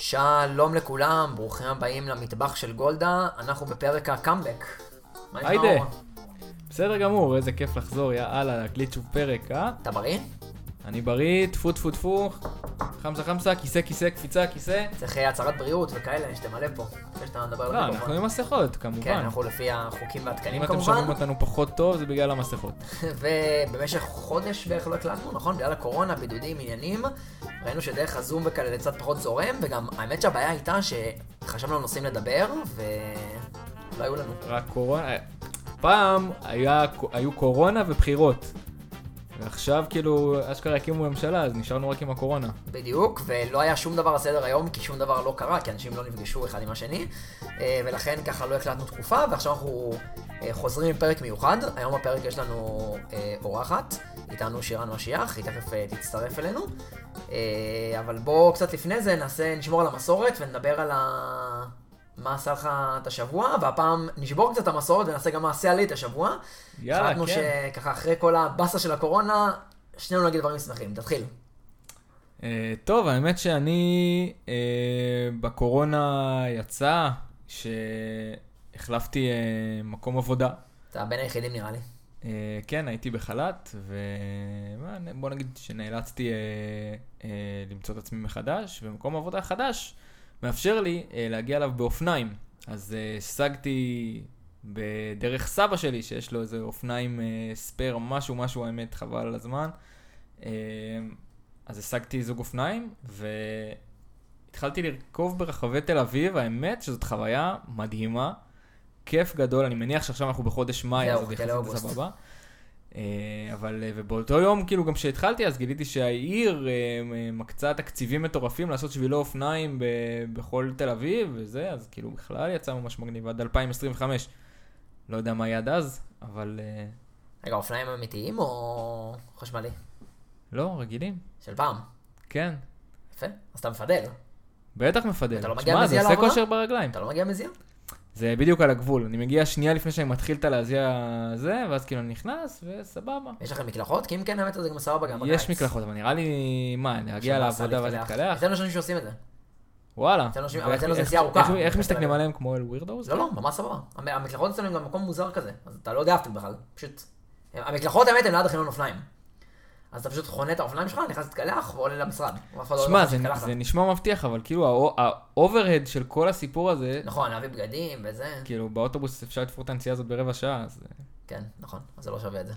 שלום לכולם, ברוכים הבאים למטבח של גולדה, אנחנו בפרק הקאמבק. היידה. בסדר גמור, איזה כיף לחזור, יאללה, להקליט שוב פרק, אה? אתה בריא? אני בריא, טפו טפו טפו, חמסה חמסה, כיסא כיסא, קפיצה כיסא. צריך אה, הצהרת בריאות וכאלה שתמלא פה, לפני שאתה מדבר על לא. אנחנו עם מסכות, כן, כמובן. אנחנו לפי החוקים והתקנים אם אתם כמובן, שומעים אותנו פחות טוב, זה בגלל המסכות. ובמשך חודש בערך לא הקלטנו, נכון? בגלל הקורונה, בידודים, עניינים, ראינו שדרך הזום וכאלה קצת פחות זורם, וגם האמת שהבעיה הייתה שחשבנו על נושאים לדבר, ולא היו לנו. רק קורונה, פעם היה, היו קורונה ובחירות. ועכשיו כאילו, אשכרה הקימו ממשלה, אז נשארנו רק עם הקורונה. בדיוק, ולא היה שום דבר על סדר היום, כי שום דבר לא קרה, כי אנשים לא נפגשו אחד עם השני, אה, ולכן ככה לא הקלטנו תקופה, ועכשיו אנחנו אה, חוזרים עם פרק מיוחד. היום בפרק יש לנו אה, אורחת, איתנו שירן משיח, היא תכף תצטרף אלינו. אבל בואו קצת לפני זה נעשה, נשמור על המסורת ונדבר על ה... מה עשה לך את השבוע, והפעם נשבור קצת את המסורת ונעשה גם מה עשה לי את השבוע. יאללה, החלטנו כן. שככה אחרי כל הבאסה של הקורונה, שנינו נגיד דברים שמחים. תתחיל. אה, טוב, האמת שאני אה, בקורונה יצא שהחלפתי אה, מקום עבודה. אתה בין היחידים נראה לי. אה, כן, הייתי בחל"ת, ובוא נגיד שנאלצתי אה, אה, למצוא את עצמי מחדש, ומקום עבודה חדש מאפשר לי אה, להגיע אליו באופניים. אז אה, השגתי בדרך סבא שלי, שיש לו איזה אופניים אה, ספייר, משהו, משהו, האמת, חבל על הזמן. אה, אז השגתי זוג אופניים, והתחלתי לרכוב ברחבי תל אביב, האמת שזאת חוויה מדהימה. כיף גדול, אני מניח שעכשיו אנחנו בחודש מאי, אז עוד חכה יחסית. סבבה. אה, אבל אה, ובאותו יום, כאילו, גם כשהתחלתי, אז גיליתי שהעיר אה, מקצה תקציבים מטורפים לעשות שבילי אופניים ב- בכל תל אביב וזה, אז כאילו בכלל יצא ממש מגניב עד 2025. לא יודע מה יהיה עד אז, אבל רגע, אופניים אמיתיים או חשמלי? לא, רגילים. של פעם. כן, יפה. אז אתה מפדל. בטח מפדל. אתה לא מגיע שמע, מזיע זה עושה לעבודה? כושר ברגליים. אתה לא מגיע מזיע? זה בדיוק על הגבול. אני מגיע שנייה לפני שאני מתחיל את הלהזיע זה, ואז כאילו אני נכנס, וסבבה. יש לכם מקלחות? כי אם כן, האמת זה גם סבבה גם בקיץ. יש מקלחות, אבל נראה לי, מה, להגיע עכשיו נסע לעבודה ואז להתקלח. אצלנו אנשים שעושים את זה. וואלה. אבל אצלנו זה נסיעה ארוכה. איך- מסתכלים עליהם כמו אל ווירדוס? לא, לא, ממש סבבה. המ- המקלחות אצלנו הם גם מקום מוזר כזה. אז אתה לא יודע אפילו בכלל. פשוט... המקלחות האמת הם ליד החניון אופניים. אז אתה פשוט חונה את האופניים שלך, נכנס להתקלח ועולה למשרד. לא שמע, זה-. זה נשמע מבטיח, אבל כאילו ה overhead של כל הסיפור הזה, נכון, להביא בגדים וזה. כאילו באוטובוס אפשר לתפור את הנסיעה הזאת ברבע שעה, אז... כן, נכון. אז זה לא שווה את זה.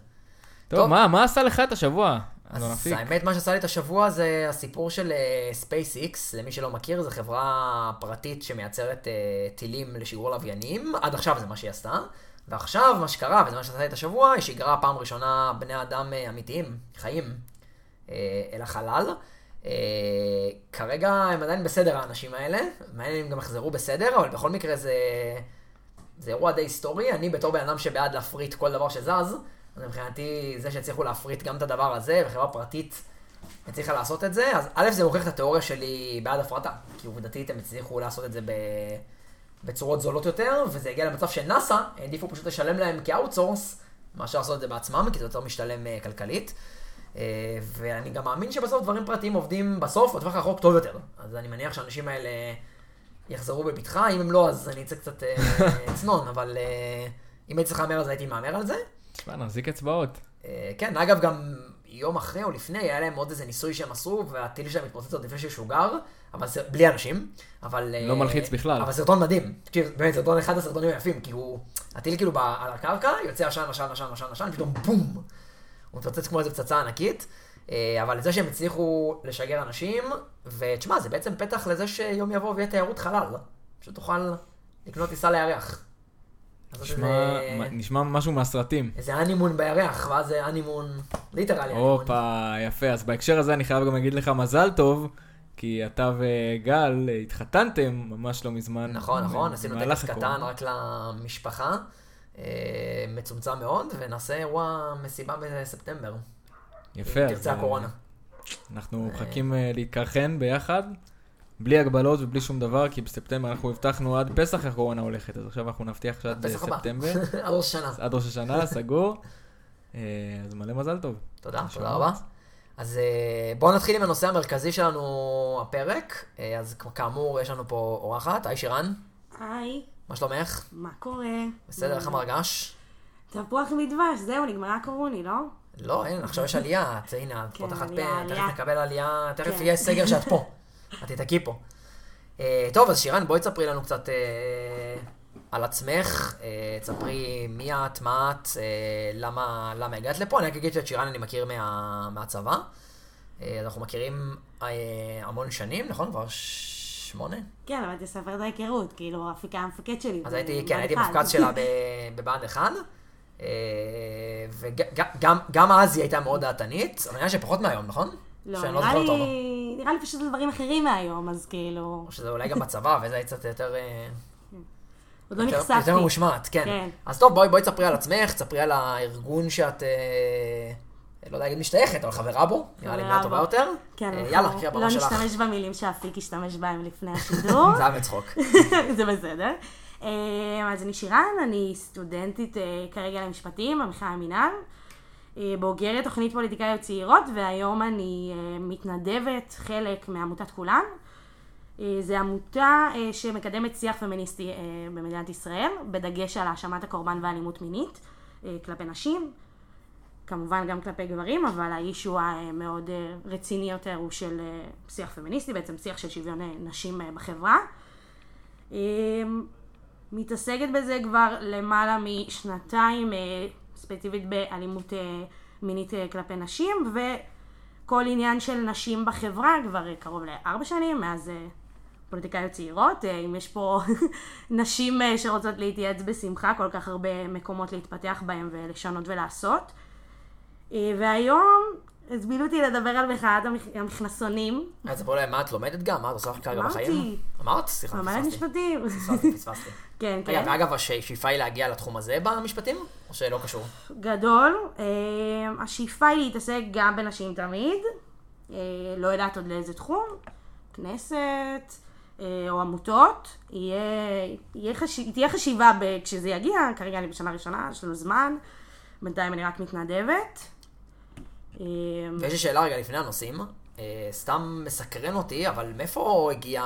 טוב, טוב. מה מה עשה לך את השבוע? אז אפיק? האמת, מה שעשה לי את השבוע זה הסיפור של אה, SpaceX, למי שלא מכיר, זו חברה פרטית שמייצרת אה, טילים לשיגור לוויינים, עד עכשיו זה מה שהיא עשתה, ועכשיו מה שקרה, וזה מה שעשה את השבוע, היא שיגרה פעם ראשונה בני אדם אה, אמיתיים, חיים, אה, אל החלל. אה, כרגע הם עדיין בסדר האנשים האלה, מעניין אם גם יחזרו בסדר, אבל בכל מקרה זה, זה אירוע די היסטורי, אני בתור בן אדם שבעד להפריט כל דבר שזז, אז מבחינתי זה שהצליחו להפריט גם את הדבר הזה, וחברה פרטית הצליחה לעשות את זה, אז א' זה מוכיח את התיאוריה שלי בעד הפרטה, כי עובדתית הם הצליחו לעשות את זה ב... בצורות זולות יותר, וזה הגיע למצב שנאסא העדיפו פשוט לשלם להם כאוטסורס, מאשר לעשות את זה בעצמם, כי זה יותר משתלם אה, כלכלית. אה, ואני גם מאמין שבסוף דברים פרטיים עובדים בסוף, בטווח הרחוק טוב יותר. אז אני מניח שהאנשים האלה יחזרו בבטחה, אם הם לא, אז אני אצא קצת אה, צנון, אבל אה, אם הייתי צריך להמר על זה, הייתי מהמר על זה. תשמע, נחזיק אצבעות. אה, כן, אגב, גם יום אחרי או לפני, היה להם עוד איזה ניסוי שהם עשו, והטיל שלהם התפוצץ עוד לפני שהוא שוגר, אבל זה בלי אנשים, אבל... לא אה, מלחיץ בכלל. אבל סרטון מדהים. תקשיב, באמת, סרטון אחד הסרטונים היפים, כי הוא... הטיל כאילו על הקרקע, יוצא עשן, עשן, עשן, עשן, עשן, פתאום בום! הוא מתפוצץ כמו איזה פצצה ענקית. אה, אבל זה שהם הצליחו לשגר אנשים, ותשמע, זה בעצם פתח לזה שיום יבוא ויהיה תיירות חלל. פשוט תוכל לקנות טיסה לירח. נשמע איזה- נשמע משהו מהסרטים. איזה הנימון בירח, ואז זה הנימון, ליטרלי. הופה, יפה. אז בהקשר הזה אני חייב גם להגיד לך מזל טוב, כי אתה וגל התחתנתם ממש לא מזמן. נכון, נכון, עשינו טקס. קטן רק למשפחה, אה, מצומצם מאוד, ונעשה אירוע מסיבה בספטמבר. יפה, אם תרצה אה, הקורונה. אנחנו מחכים אה, להתקרחן ביחד, בלי הגבלות ובלי שום דבר, כי בספטמבר אנחנו הבטחנו עד פסח הקורונה הולכת, אז עכשיו אנחנו נבטיח שעד פסח הבא. ספטמבר, עד ראש השנה. עד ראש השנה, סגור. אה, אז מלא מזל טוב. תודה, תודה רבה. אז אה, בואו נתחיל עם הנושא המרכזי שלנו הפרק. אה, אז כאמור, יש לנו פה אורחת, היי שירן, היי, מה שלומך? מה קורה? בסדר, איך המרגש? תפוח מדבש, זהו, נגמרה הקורוני, לא? לא, אין, עכשיו יש עלייה, את הנה, את כן, פותחת פה, תכף. נקבל עלייה, תכף כן. יהיה סגר שאת פה. את תתקי פה. אה, טוב, אז שירן, בואי תספרי לנו קצת אה, על עצמך, אה, תספרי מי את, מה את, אה, למה למה הגעת לפה. אני רק אגיד שאת שירן אני מכיר מה- מהצבא. אה, אנחנו מכירים אה, המון שנים, נכון? כבר שמונה? כן, אבל תספר את ההיכרות, כאילו, אפיק היה המפקד שלי. אז הייתי, בבה"ד כן, הייתי. מפקד שלה בבה"ד 1, וגם אז היא הייתה מאוד דעתנית, אבל נראה שפחות מהיום, נכון? לא, שאני לא זוכר אותו. נראה לי פשוט דברים אחרים מהיום, אז כאילו, או שזה אולי גם בצבא, וזה היה קצת יותר... אה, עוד לא נחשפתי. יותר ממושמעת, כן. כן. אז טוב, בואי בואי תספרי על עצמך, תספרי על הארגון שאת, אה, לא יודע להגיד משתייכת, אבל חברה בו, נראה לי מילה טובה. יותר. כן, אה, יאללה, קחי הבמה לא שלך. נשתמש במילים שאפיק השתמש בהם לפני השידור. זה היה בצחוק. זה בסדר. אה, אז אני שירן, אני סטודנטית אה, כרגע למשפטים במכללה המינהל, אה, בוגרת תוכנית פוליטיקאיות צעירות, והיום אני אה, מתנדבת חלק מעמותת כולן. אה, זו עמותה אה, שמקדמת שיח פמיניסטי אה, במדינת ישראל, בדגש על האשמת הקורבן ואלימות מינית אה, כלפי נשים. כמובן גם כלפי גברים, אבל האישו המאוד אה, רציני יותר הוא של אה, שיח פמיניסטי, בעצם שיח של שוויון אה, נשים אה, בחברה. אה, מתעסקת בזה כבר למעלה משנתיים, אה, ספציפית באלימות אה, מינית אה, כלפי נשים, וכל עניין של נשים בחברה כבר אה, קרוב לארבע שנים, מאז פוליטיקאיות צעירות. אם יש פה נשים שרוצות להתייעץ בשמחה, כל כך הרבה מקומות להתפתח בהם ולשנות ולעשות. והיום הזמינו אותי לדבר על מחאת המכ- המכנסונים. אז להם מה את לומדת גם, מה את עושה כרגע אמרתי. בחיים? אמרת? סליחה, לומדת פספסתי. משפטים. פספסתי, פספסתי. כן, רגע, כן. ואגב, השאיפה היא להגיע לתחום הזה במשפטים? או שלא קשור? גדול. אה, השאיפה היא להתעסק גם בנשים תמיד. אה, לא יודעת עוד לאיזה תחום. כנסת אה, או עמותות. יהיה, יהיה חש... תהיה חשיבה ב... כשזה יגיע. כרגע אני בשנה ראשונה, יש לנו זמן. בינתיים אני רק מתנדבת. ויש לי שאלה רגע לפני הנושאים. סתם מסקרן אותי, אבל מאיפה הגיע...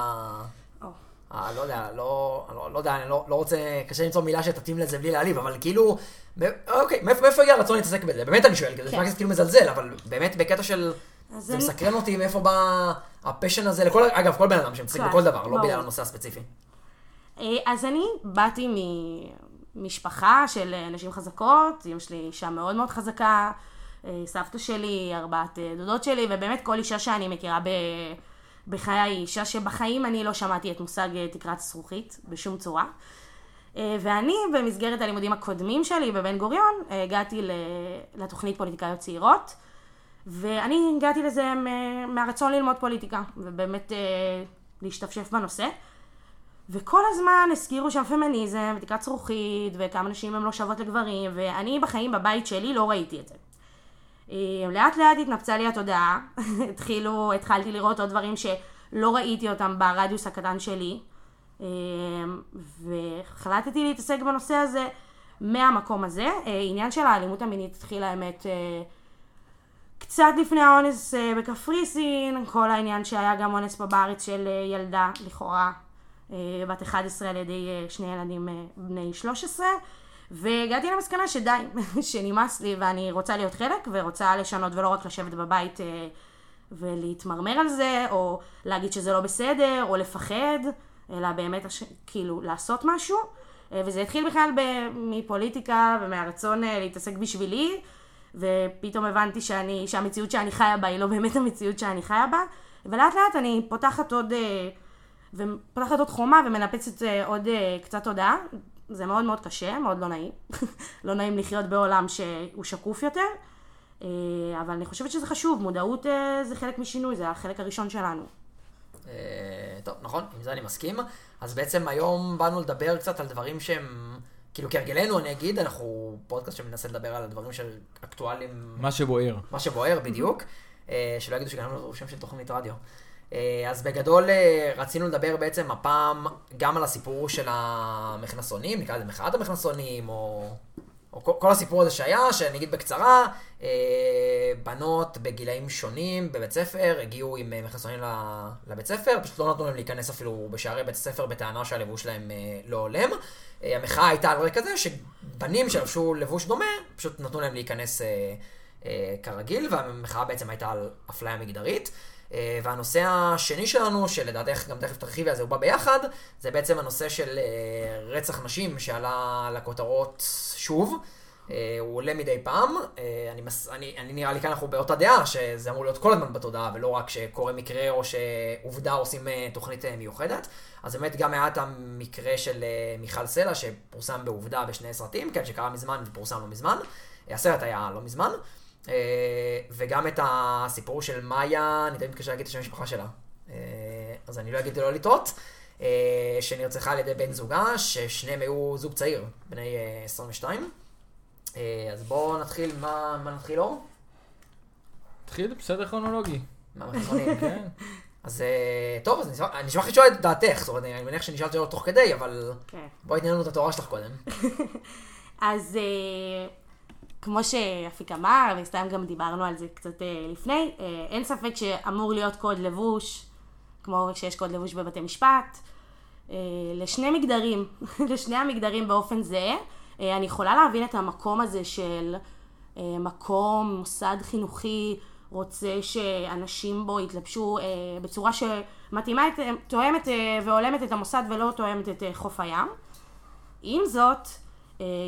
אה, לא יודע, לא, לא, לא יודע, אני לא, לא רוצה, קשה למצוא מילה שתתאים לזה בלי להעליב, אבל כאילו, אוקיי, מאיפה, מאיפה הגיע הרצון להתעסק בזה? באמת אני שואל, כי זה כן. נשמע קצת כאילו מזלזל, אבל באמת בקטע של, זה אני- מסקרן אותי מאיפה בא הפשן הזה, לכל, אגב, כל בן אדם שמתעסק כן, בכל דבר, לא. בגלל הנושא הספציפי. אה, אז אני באתי ממשפחה של נשים חזקות, אמא שלי אישה מאוד מאוד חזקה, אה, סבתא שלי, ארבעת דודות שלי, ובאמת כל אישה שאני מכירה ב... בחיי היא אישה שבחיים אני לא שמעתי את מושג אה, תקרת זכוכית בשום צורה. אה, ואני, במסגרת הלימודים הקודמים שלי בבן גוריון, אה, הגעתי לתוכנית פוליטיקאיות צעירות, ואני הגעתי לזה מהרצון ללמוד פוליטיקה, ובאמת להשתפשף בנושא. וכל הזמן הזכירו שם פמיניזם, ותקרת זכוכית, וכמה נשים הן לא שוות לגברים, ואני בחיים בבית שלי לא ראיתי את זה. אה, לאט לאט התנפצה לי התודעה, התחילו, התחלתי לראות עוד דברים שלא ראיתי אותם ברדיוס הקטן שלי, אה, והחלטתי להתעסק בנושא הזה מהמקום הזה. אה, עניין של האלימות המינית התחיל האמת קצת לפני האונס בקפריסין, כל העניין שהיה גם אונס פה בארץ של ילדה לכאורה בת 11 על ידי שני ילדים בני 13 והגעתי למסקנה שדי, שנמאס לי ואני רוצה להיות חלק ורוצה לשנות ולא רק לשבת בבית אה, ולהתמרמר על זה או להגיד שזה לא בסדר או לפחד אלא באמת כאילו לעשות משהו אה, וזה התחיל בכלל ב- מפוליטיקה ומהרצון אה, להתעסק בשבילי ופתאום הבנתי שאני, שהמציאות שאני חיה בה היא לא באמת המציאות שאני חיה בה ולאט לאט אני פותחת עוד, ופותחת עוד חומה ומנפצת עוד קצת תודעה. זה מאוד מאוד קשה, מאוד לא נעים. לא נעים לחיות בעולם שהוא שקוף יותר, אה, אבל אני חושבת שזה חשוב, מודעות אה, זה חלק משינוי, זה החלק הראשון שלנו. אה, טוב, נכון, עם זה אני מסכים. אז בעצם היום באנו לדבר קצת על דברים שהם, כאילו כהרגלנו אני אגיד, אנחנו פודקאסט שמנסה לדבר על הדברים שאקטואליים, מה שבוער. מה שבוער בדיוק, שלא יגידו שגם לנו שם של תוכנית רדיו. אה, אז בגדול אה, רצינו לדבר בעצם הפעם גם על הסיפור של המכנסונים, נקרא לזה מחאת המכנסונים, או או כל, הסיפור הזה שהיה, שאני אגיד בקצרה, אה, בנות בגילאים שונים בבית ספר הגיעו עם מכנסונים לבית ספר, פשוט לא נתנו להם להיכנס אפילו בשערי בית הספר בטענה שהלבוש שלהם לא הולם. אה, המחאה הייתה על רקע זה שבנים שלבשו לבוש דומה, פשוט נתנו להם להיכנס כרגיל, והמחאה בעצם הייתה על אפליה מגדרית. אה, והנושא השני שלנו, שלדעתך גם תכף תרחיבי על זה, הוא בא ביחד, זה בעצם הנושא של אה, רצח נשים שעלה לכותרות שוב. אה, הוא עולה מדי פעם, אני, מס, אני, אני נראה לי כאן אנחנו באותה דעה, שזה אמור להיות כל הזמן בתודעה, ולא רק שקורה מקרה או שעובדה עושים תוכנית מיוחדת. אז באמת גם היה את המקרה של מיכל סלע, שפורסם בעובדה בשני סרטים, כן, שקרה מזמן ופורסם לא מזמן. הסרט היה לא מזמן. אה, וגם את הסיפור של מאיה, אני תמיד מתקשר להגיד את השם המשפחה שלה. אה, אז אני לא אגיד לא לטעות. אה, שנרצחה על ידי בן זוגה, ששניהם היו זוג צעיר, בני אה, 22. אה, אז בואו נתחיל, מה, מה נתחיל אור? התחיל בסדר כרונולוגי. מהמחזונים. כן. אז טוב, אז אני אשמח- לשאול את דעתך, זאת אומרת, אני מניח שנשאל שאלות תוך כדי, אבל כן. בואי תני לנו את התורה שלך קודם. אז כמו שאפיק אמר, וסתם גם דיברנו על זה קצת אה, לפני, אה, אין ספק שאמור להיות קוד לבוש, כמו שיש קוד לבוש בבתי משפט, אה, לשני מגדרים, לשני המגדרים באופן. אה, אני יכולה להבין את המקום הזה של מקום, מוסד חינוכי, רוצה שאנשים בו יתלבשו בצורה שמתאימה, את, תואמת והולמת את המוסד ולא תואמת את חוף הים. עם זאת,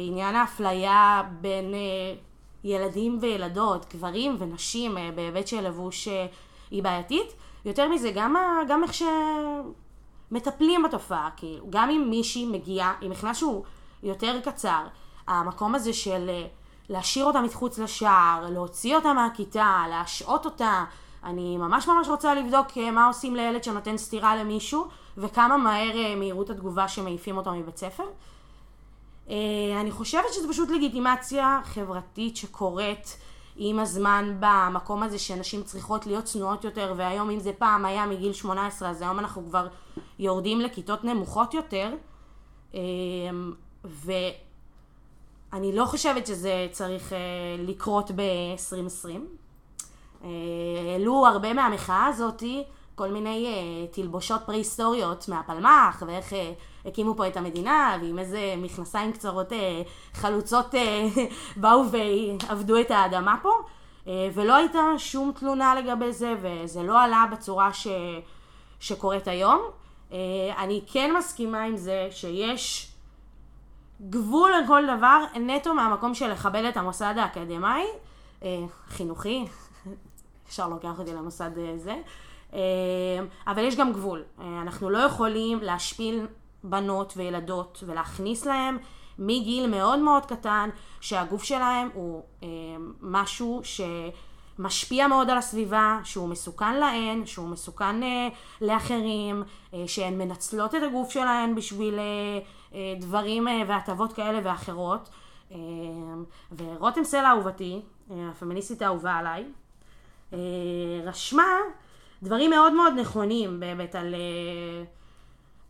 עניין האפליה בין אה, ילדים וילדות, גברים ונשים אה, בהיבט של לבוש אה, היא בעייתית. יותר מזה, גם, ה- גם איך שמטפלים בתופעה, כאילו, גם אם מישהי מגיעה עם מכנס שהוא יותר קצר, המקום הזה של אה, להשאיר אותה מחוץ לשער, להוציא אותה מהכיתה, להשעות אותה, אני ממש ממש רוצה לבדוק אה, מה עושים לילד שנותן סטירה למישהו, וכמה מהר אה, מהירות התגובה שמעיפים אותו מבית ספר. אה, אני חושבת שזה פשוט לגיטימציה חברתית שקורית עם הזמן במקום הזה שנשים צריכות להיות צנועות יותר, והיום אם זה פעם היה מגיל 18, אז היום אנחנו כבר יורדים לכיתות נמוכות יותר. אה, ואני לא חושבת שזה צריך אה, לקרות ב-2020. אה, העלו הרבה מהמחאה הזאתי כל מיני תלבושות פרה-היסטוריות מהפלמ"ח, ואיך הקימו פה את המדינה, ועם איזה מכנסיים קצרות אה, חלוצות אה, באו ועבדו את האדמה פה, אה, ולא הייתה שום תלונה לגבי זה, וזה לא עלה בצורה ש... שקורית היום. אני כן מסכימה עם זה שיש גבול לכל דבר, נטו מהמקום של לכבד את המוסד האקדמאי, חינוכי, אפשר לוקח אותי למוסד זה, אבל יש גם גבול. אנחנו לא יכולים להשפיל בנות וילדות ולהכניס להם מגיל מאוד מאוד קטן שהגוף שלהם הוא אה, משהו שמשפיע מאוד על הסביבה, שהוא מסוכן להן, שהוא מסוכן אה, לאחרים, אה, שהן מנצלות את הגוף שלהן בשביל אה, אה, דברים אה, והטבות כאלה ואחרות. אה, ורותם סלע אהובתי, אה, הפמיניסטית האהובה עליי, אה, רשמה דברים מאוד מאוד נכונים באמת על, אה,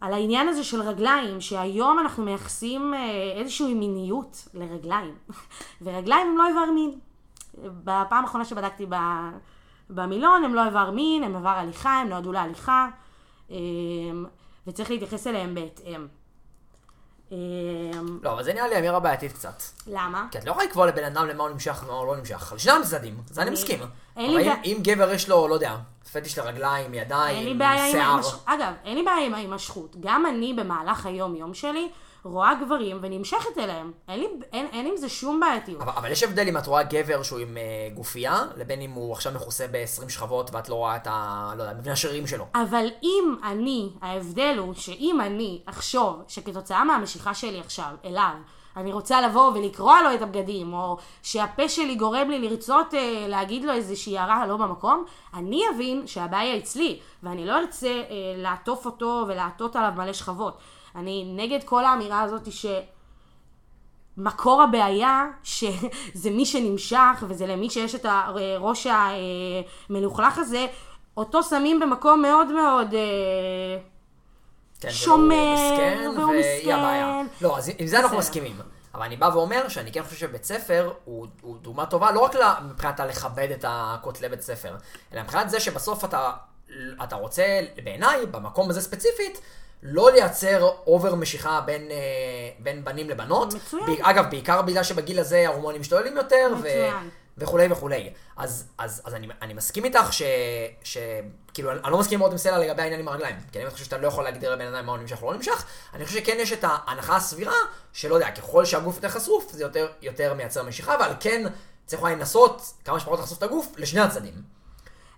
על העניין הזה של רגליים, שהיום אנחנו מייחסים אה, איזושהי מיניות לרגליים, ורגליים הם לא איבר מין. בפעם האחרונה שבדקתי במילון הם לא איבר מין, הם איבר הליכה, הם נועדו להליכה, אה, וצריך להתייחס אליהם בהתאם. אה, לא, אבל זה נראה לי אמירה בעייתית קצת. למה? כי את לא יכולה לקבוע לבן אדם למה הוא נמשך ומה הוא לא נמשך. על שני הצדדים, זה אני מסכים. אבל אם- גבר יש לו, לא יודע, פטיש לרגליים, ידיים, שיער. אגב, אין לי בעיה עם ההימשכות. גם אני במהלך היום-יום שלי רואה גברים ונמשכת אליהם. אין, לי, אין, אין עם זה שום בעייתיות. אבל, אבל יש הבדל אם את רואה גבר שהוא עם uh, גופייה, לבין אם הוא עכשיו מכוסה ב-20 שכבות ואת לא רואה את ה... לא יודע, מבנה השרירים שלו. אבל אם אני, ההבדל הוא שאם אני אחשוב שכתוצאה מהמשיכה שלי עכשיו אליו, אני רוצה לבוא ולקרוע לו את הבגדים, או שהפה שלי גורם לי לרצות אה, להגיד לו איזושהי הערה לא במקום, אני אבין שהבעיה אצלי, ואני לא ארצה אה, לעטוף אותו ולעטות עליו מלא שכבות. אני נגד כל האמירה הזאת ש... מקור הבעיה שזה מי שנמשך וזה למי שיש את הראש המלוכלך הזה, אותו שמים במקום מאוד מאוד אה, כן, שומר, והוא מסכן. לא, אז עם זה אנחנו. מסכימים. אבל אני בא ואומר שאני כן חושב שבית ספר הוא, הוא דוגמה טובה, לא רק מבחינת הלכבד את הכותלי בית ספר, אלא מבחינת זה שבסוף אתה, אתה רוצה, בעיניי, במקום הזה ספציפית, לא לייצר אובר משיכה בין, אה, בין בנים לבנות. מצוין. אגב, בעיקר בגלל שבגיל הזה ההורמונים משתוללים יותר, ו... מצוין. וכולי וכולי. אז, אז, אז אני, אני מסכים איתך ש... ש כאילו, אני, אני לא מסכים מאוד עם סלע לגבי העניין עם הרגליים. כי אני חושב שאתה לא יכול להגדיר לבן אדם מה הוא נמשך או לא נמשך. אני חושב שכן יש את ההנחה הסבירה, שלא יודע, ככל שהגוף יותר חשוף, זה יותר, יותר מייצר משיכה, ועל כן צריך אולי לנסות כמה שפחות לחשוף את הגוף לשני הצדדים.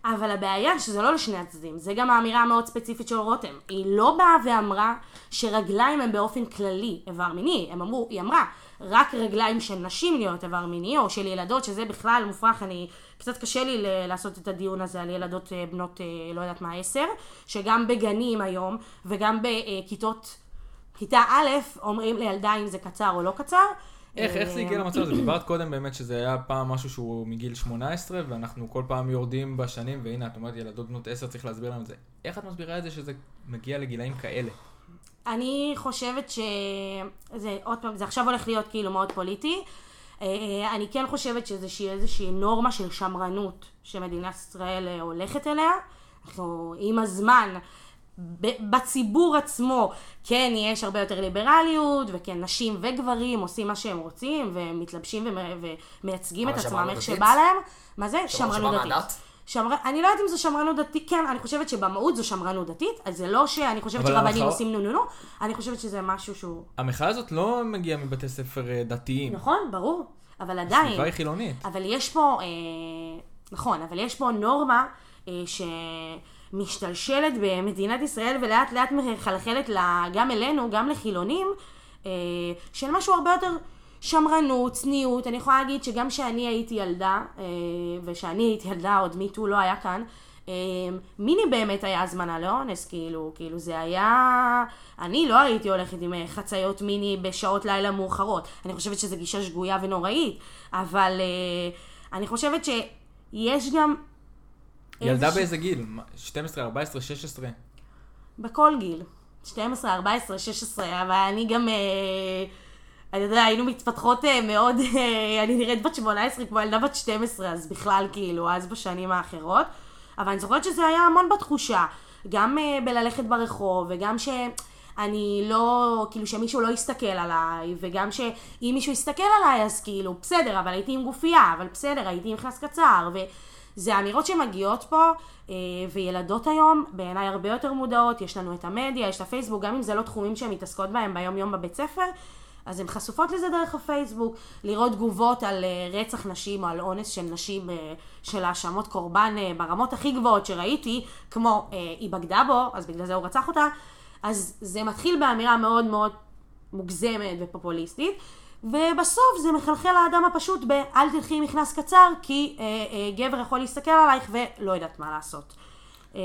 אבל הבעיה שזה לא לשני הצדדים, זה גם האמירה המאוד ספציפית של רותם. היא לא באה ואמרה שרגליים הם באופן כללי איבר מיני, הם אמרו, היא אמרה, רק רגליים של נשים להיות איבר מיני, או של ילדות, שזה בכלל מופרך, אני, קצת קשה לי לעשות את הדיון הזה על ילדות אה, בנות, אה, לא יודעת מה, עשר, שגם בגנים היום, וגם בכיתות, כיתה א', אומרים לילדה אם זה קצר או לא קצר. איך, איך זה הגיע אה, למצב הזה? דיברת קודם באמת שזה היה פעם משהו שהוא מגיל 18, ואנחנו כל פעם יורדים בשנים, והנה, את אומרת ילדות בנות 10, צריך להסביר להם את זה. איך את מסבירה את זה שזה מגיע לגילאים כאלה? אני חושבת שזה, עוד פעם, זה עכשיו הולך להיות כאילו מאוד פוליטי. אה, אני כן חושבת שאיזושהי איזושהי נורמה של שמרנות שמדינת ישראל אה, הולכת אליה. אנחנו עם הזמן, בציבור עצמו, כן, יש הרבה יותר ליברליות, וכן, נשים וגברים עושים מה שהם רוצים, ומתלבשים ומ- ומייצגים את עצמם איך? שבא להם. מה זה? שמרנות דתית. שמר... אני לא יודעת אם זו שמרנות דתית, כן, אני חושבת שבמהות זו שמרנות דתית, אז זה לא שאני חושבת אבל שרבנים עושים נו נו נו, אני חושבת שזה משהו שהוא... המחאה הזאת לא מגיעה מבתי ספר אה, דתיים. נכון, ברור, אבל עדיין, הסביבה היא חילונית. אבל יש פה, אה, נכון, אבל יש פה נורמה אה, שמשתלשלת במדינת ישראל ולאט לאט מחלחלת גם אלינו, גם לחילונים, אה, של משהו הרבה יותר שמרנות, צניעות. אני יכולה להגיד שגם כשאני הייתי ילדה, אה, וכשאני הייתי ילדה, עוד מיטו לא היה כאן, אה, מיני באמת היה הזמנה לאונס, כאילו, כאילו זה היה... אני לא הייתי הולכת עם חציות מיני בשעות לילה מאוחרות. אני חושבת שזו גישה שגויה ונוראית, אבל אני חושבת שיש גם... ילדה באיזה גיל? מה, 12, 14, 16? בכל גיל. 12, 14, 16, אבל אני גם... אה, אני יודע, היינו מתפתחות אה, מאוד, אה, אני נראית בת 18 כמו ילדה בת 12, אז בכלל כאילו, אז בשנים האחרות. אבל אני זוכרת שזה היה המון בתחושה. גם אה, בללכת ברחוב, וגם שאני לא, כאילו שמישהו לא יסתכל עליי, וגם שאם מישהו יסתכל עליי אז כאילו, בסדר, אבל הייתי עם גופייה, אבל בסדר, הייתי עם כנס קצר, וזה אמירות שמגיעות פה, אה, וילדות היום בעיניי הרבה יותר מודעות, יש לנו את המדיה, יש את הפייסבוק, גם אם זה לא תחומים שהן מתעסקות בהם ביום יום בבית ספר, אז הן חשופות לזה דרך הפייסבוק, לראות תגובות על אה, רצח נשים או על אונס של נשים אה, של האשמות קורבן ברמות הכי גבוהות שראיתי, כמו היא בגדה בו, אז בגלל זה הוא רצח אותה, אז זה מתחיל באמירה מאוד מאוד מוגזמת ופופוליסטית, ובסוף זה מחלחל לאדם הפשוט ב- אל תלכי עם מכנס קצר, כי אה, אה, גבר יכול להסתכל עלייך ולא יודעת מה לעשות. אה,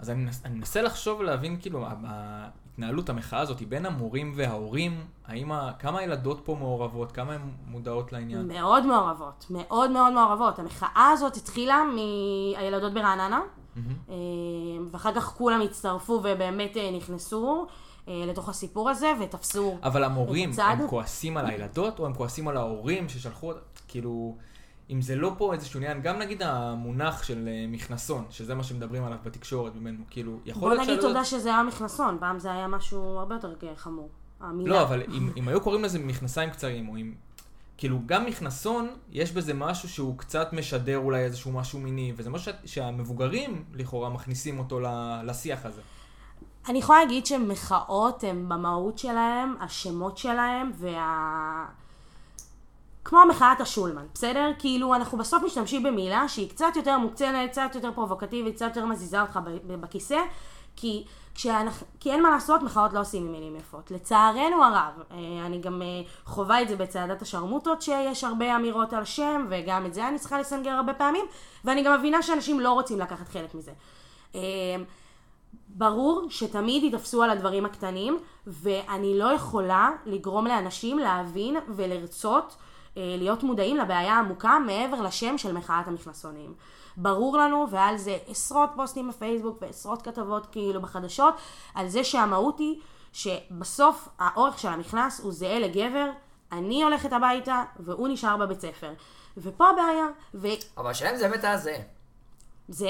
אז אני מנס- אני מנסה לחשוב ולהבין, כאילו, ההתנהלות, המחאה הזאת, בין המורים וההורים, האם, ה- כמה ילדות פה מעורבות, כמה הן מודעות לעניין? מאוד מעורבות, מאוד מאוד מעורבות. המחאה הזאת התחילה מהילדות ברעננה, אה, ואחר כך כולם הצטרפו ובאמת אה, נכנסו לתוך הסיפור הזה ותפסו אבל המורים, את הצד. הם כועסים על הילדות, או הם כועסים על ההורים ששלחו אותם? כאילו, אם זה לא פה איזשהו עניין, גם נגיד המונח של אה, מכנסון, שזה מה שמדברים עליו בתקשורת ממנו, כאילו, יכול בוא להיות נגיד שהילדות- תודה שזה היה מכנסון, פעם זה היה משהו הרבה יותר חמור. המילה. לא, אבל אם, אם היו קוראים לזה מכנסיים קצרים, או אם... כאילו, גם מכנסון, יש בזה משהו שהוא קצת משדר אולי איזשהו משהו מיני, וזה משהו שה- שהמבוגרים, לכאורה, מכניסים אותו לשיח הזה. אני יכולה להגיד שמחאות הן במהות שלהם, השמות שלהם, וה... כמו מחאת השולמן, בסדר? כאילו, אנחנו בסוף משתמשים במילה שהיא קצת יותר מוקצנת, קצת יותר פרובוקטיבית, קצת יותר מזיזה אותך בכיסא, כי, כשאנחנו, כי אין מה לעשות, מחאות לא עושים עם מילים יפות. לצערנו הרב, אה, אני גם אה, חווה את זה בצעדת השרמוטות, שיש הרבה אמירות על שם, וגם את זה אני צריכה לסנגר הרבה פעמים, ואני גם מבינה שאנשים לא רוצים לקחת חלק מזה. ברור שתמיד ייתפסו על הדברים הקטנים, ואני לא יכולה לגרום לאנשים להבין ולרצות אה, להיות מודעים לבעיה העמוקה מעבר לשם של מחאת המכנסונים. ברור לנו, ועל זה עשרות פוסטים בפייסבוק ועשרות כתבות כאילו בחדשות, על זה שהמהות היא שבסוף האורך של המכנס הוא זהה לגבר, אני הולכת הביתה, והוא נשאר בבית ספר. ופה הבעיה, וזה, אבל השאלה אם זה באמת היה זה. זה,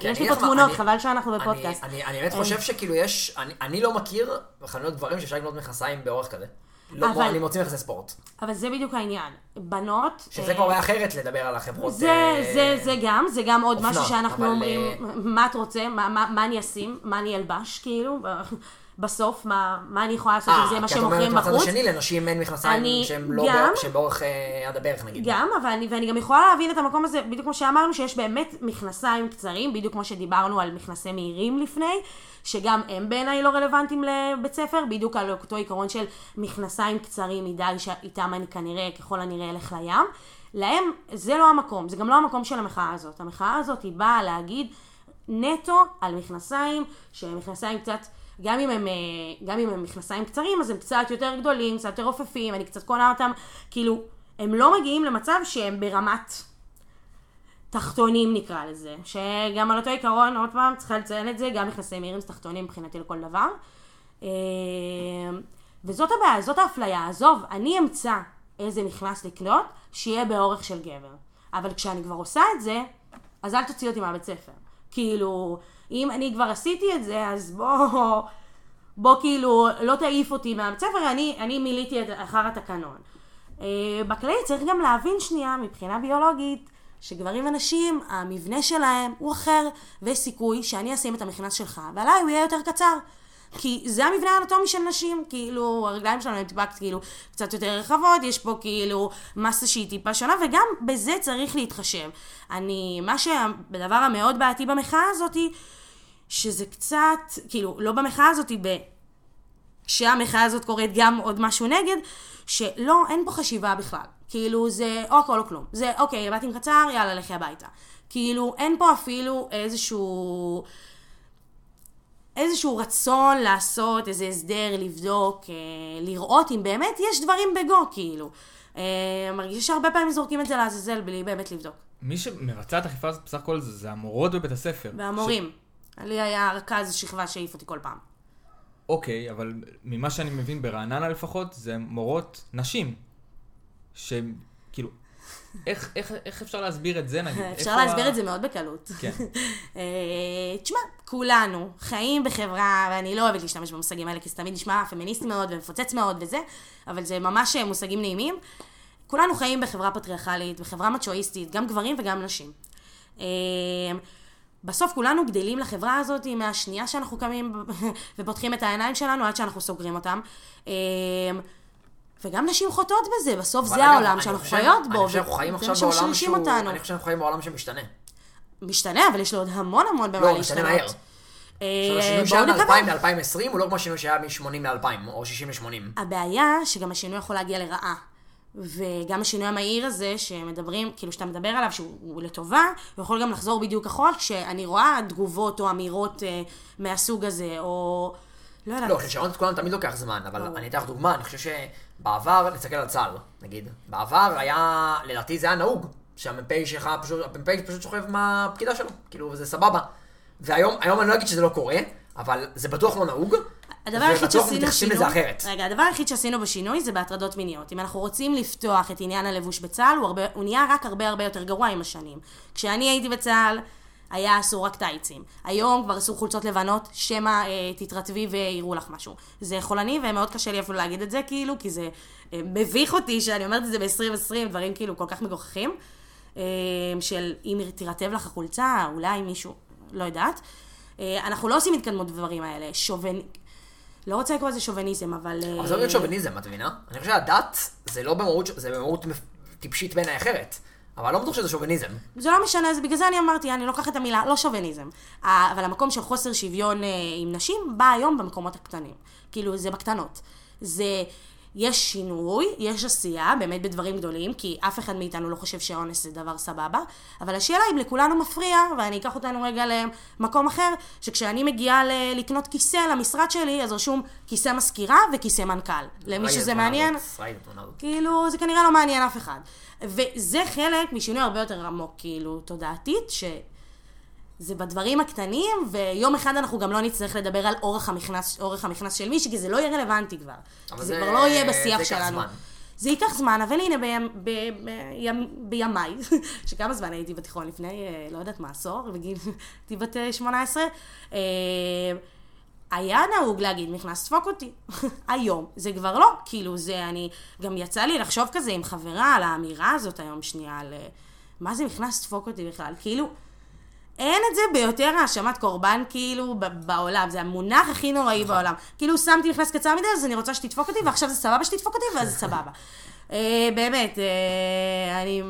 כי יש אני לי פה תמונות, אני- חבל שאנחנו בפודקאסט. אני אני באמת אה. חושב שכאילו יש, אני- אני לא מכיר בחנויות גברים שאפשר לקנות מכנסיים באורך כזה. לא, אבל- אני מוציא מכנסי ספורט. אבל זה בדיוק העניין. בנות... שזה אה, כבר בעיה אחרת לדבר על החברות. זה, אה, זה, זה גם, זה גם עוד אופנה, משהו שאנחנו אומרים, אה, מה את רוצה, מה, מה, מה אני אשים, מה אני אלבש, כאילו, בסוף, מה, מה אני יכולה לעשות עם זה, מה אה, כי את אומרת מהצד בחוץ. השני, לנשים אין מכנסיים שהם לא גם- באורך- שהם באורך אה, עד הברך נגיד. גם, אבל אני, ואני גם יכולה להבין את המקום הזה, בדיוק כמו שאמרנו, שיש באמת מכנסיים קצרים, בדיוק כמו שדיברנו על מכנסי מהירים לפני, שגם הם בעיניי לא רלוונטיים לבית ספר, בדיוק על אותו עיקרון של מכנסיים קצרים מדי, שאיתם אני כנראה, ככל הנראה, אלך לים. להם, זה לא המקום, זה גם לא המקום של המחאה הזאת. המחאה הזאת היא באה להגיד נטו על מכנסיים, שהם מכנסיים קצת... גם אם, הם, אה, גם אם הם מכנסיים קצרים, אז הם קצת יותר גדולים, קצת יותר רופפים, אני קצת קונה אותם, כאילו, הם לא מגיעים למצב שהם ברמת תחתונים נקרא לזה, שגם על אותו עיקרון, עוד פעם, צריכה לציין את זה, גם מכנסי מהירים זה תחתונים מבחינתי לכל דבר. אה, וזאת הבעיה, זאת האפליה, עזוב, אני אמצא איזה מכנס לקנות, שיהיה באורך של גבר. אבל כשאני כבר עושה את זה, אז אל תוציא אותי מהבית ספר. כאילו, אם אני כבר עשיתי את זה, אז בוא, בוא כאילו, לא תעיף אותי מהבית ספר, אני, אני מילאתי את, אחר התקנון. אה, בכללי צריך גם להבין שנייה, מבחינה ביולוגית, שגברים ונשים, המבנה שלהם הוא אחר, ויש סיכוי שאני אשים את המכנס שלך, ועליי הוא יהיה יותר קצר. כי זה המבנה האנטומי של נשים, כאילו, הרגליים שלנו הן טיפה כאילו קצת יותר רחבות, יש פה כאילו מסה שהיא טיפה שונה, וגם בזה צריך להתחשב. אני, מה שהדבר המאוד בעייתי במחאה הזאתי, שזה קצת, כאילו, לא במחאה הזאתי, ב... כשהמחאה הזאת קורית גם עוד משהו נגד, שלא, אין פה חשיבה בכלל. כאילו, זה או הכל או כלום. זה, אוקיי, באתי עם קצר, יאללה, לכי הביתה. כאילו, אין פה אפילו איזשהו... איזשהו רצון לעשות איזה הסדר, לבדוק, אה, לראות אם באמת יש דברים בגו, כאילו. אה, מרגיש שהרבה פעמים זורקים את זה לעזאזל בלי באמת לבדוק. מי שמבצע את האכיפה הזאת בסך הכל זה, זה המורות בבית הספר. והמורים. לי היה רכז שכבה שהעיף אותי כל פעם. אוקיי, אבל ממה שאני מבין ברעננה לפחות, זה מורות נשים. שכאילו, איך, איך, איך אפשר להסביר את זה נגיד? אפשר להסביר ה- את זה מאוד בקלות. כן. אה, תשמע, כולנו חיים בחברה, ואני לא אוהבת להשתמש במושגים האלה, כי זה תמיד נשמע פמיניסטי מאוד ומפוצץ מאוד וזה, אבל זה ממש אה, מושגים נעימים. כולנו חיים בחברה פטריארכלית, בחברה מצ'ואיסטית, גם גברים וגם נשים. אה, בסוף כולנו גדלים לחברה הזאת מהשנייה שאנחנו קמים ופותחים את העיניים שלנו עד שאנחנו סוגרים אותם. וגם נשים חוטאות בזה, בסוף זה העולם שאנחנו חיות בו. אני חושב שאנחנו חיים עכשיו בעולם שהוא... אותנו. אני חושב שאנחנו חיים בעולם שמשתנה. משתנה, אבל יש לו עוד המון המון במה לא, להשתנות. משתנה מהר. אה, השינוי שהיה נקווה. מ-2000 ל-2020 הוא לא כמו השינוי שהיה מ-80 ל-2000, או 60 ל-80. הבעיה שגם השינוי יכול להגיע לרעה. וגם השינוי המהיר הזה שמדברים, כאילו שאתה מדבר עליו שהוא הוא לטובה, הוא יכול גם לחזור בדיוק אחורה כשאני רואה תגובות או אמירות אה, מהסוג הזה, או לא יודעת. לא, לשנות את כולם תמיד לוקח זמן, אבל אני אתן לך דוגמה, אני חושב שבעבר, נסתכל על צה"ל, נגיד, בעבר היה, לדעתי זה היה נהוג, שהמ"פ שלך פשוט, המ"פ פשוט שוכב מהפקידה שלו, כאילו, זה סבבה. והיום, היום אני לא אגיד שזה לא קורה, אבל זה בטוח לא נהוג, הדבר היחיד שעשינו שינוי, לזה אחרת. רגע, הדבר היחיד שעשינו בשינוי זה בהטרדות מיניות. אם אנחנו רוצים לפתוח את עניין הלבוש בצה"ל, הוא, הרבה, הוא נהיה רק הרבה הרבה יותר גרוע עם השנים. כשאני הייתי בצה"ל, היה אסור רק טייצים. היום כבר אסור חולצות לבנות, שמא אה, תתרטבי ויראו לך משהו. זה חולני ומאוד קשה לי אפילו להגיד את זה, כאילו, כי זה אה, מביך אותי שאני אומרת את זה ב-2020, דברים כאילו כל כך מגוחכים. אה, של אם תירטב לך החולצה, אולי מישהו, לא יודעת. אה, אנחנו לא עושים התקדמות בדברים האלה. שובין... לא רוצה לקרוא לזה שוביניזם, אבל... זה לא להיות שוביניזם, את מבינה? אני חושב שהדת זה לא במהות, זה במהות טיפשית בעיניי אחרת, אבל לא בטוח שזה שוביניזם. זה לא משנה, זה בגלל זה אני אמרתי, אני לוקחת את המילה, לא שוביניזם. אבל המקום של חוסר שוויון אה, עם נשים בא היום במקומות הקטנים. כאילו, זה בקטנות. זה... יש שינוי, יש עשייה, באמת בדברים גדולים, כי אף אחד מאיתנו לא חושב שאונס זה דבר סבבה, אבל השאלה אם לכולנו מפריע, ואני אקח אותנו רגע למקום אחר, שכשאני מגיעה ל- לקנות כיסא למשרד שלי, אז רשום כיסא מזכירה וכיסא מנכ"ל. למי שזה מעניין. כאילו, זה כנראה לא מעניין אף אחד. וזה חלק משינוי הרבה יותר עמוק, כאילו, תודעתית, שזה בדברים הקטנים, ויום אחד אנחנו גם לא נצטרך לדבר על אורך המכנס, אורך המכנס של מישהי, כי זה לא יהיה רלוונטי כבר. זה זה- כבר לא יהיה זה בשיח ייקח שלנו. זמן. זה ייקח זמן, אבל הנה בימ, ב, בים, בימיי, שכמה זמן הייתי בתיכון לפני, אה, לא יודעת מה, עשור, בגיל, הייתי בת אה, 18, אה, היה נהוג להגיד, נכנס דפוק אותי. היום, זה כבר לא, כאילו זה, אני, גם יצא לי לחשוב כזה עם חברה על האמירה הזאת היום שנייה, על אה, מה זה נכנס דפוק אותי בכלל, כאילו, אין את זה ביותר האשמת קורבן כאילו בעולם, זה המונח הכי נוראי בעולם. כאילו שמתי נכנס קצר מדי, אז אני רוצה שתדפוק אותי, ועכשיו זה סבבה שתדפוק אותי, ואז זה סבבה. אה, באמת, אה, אני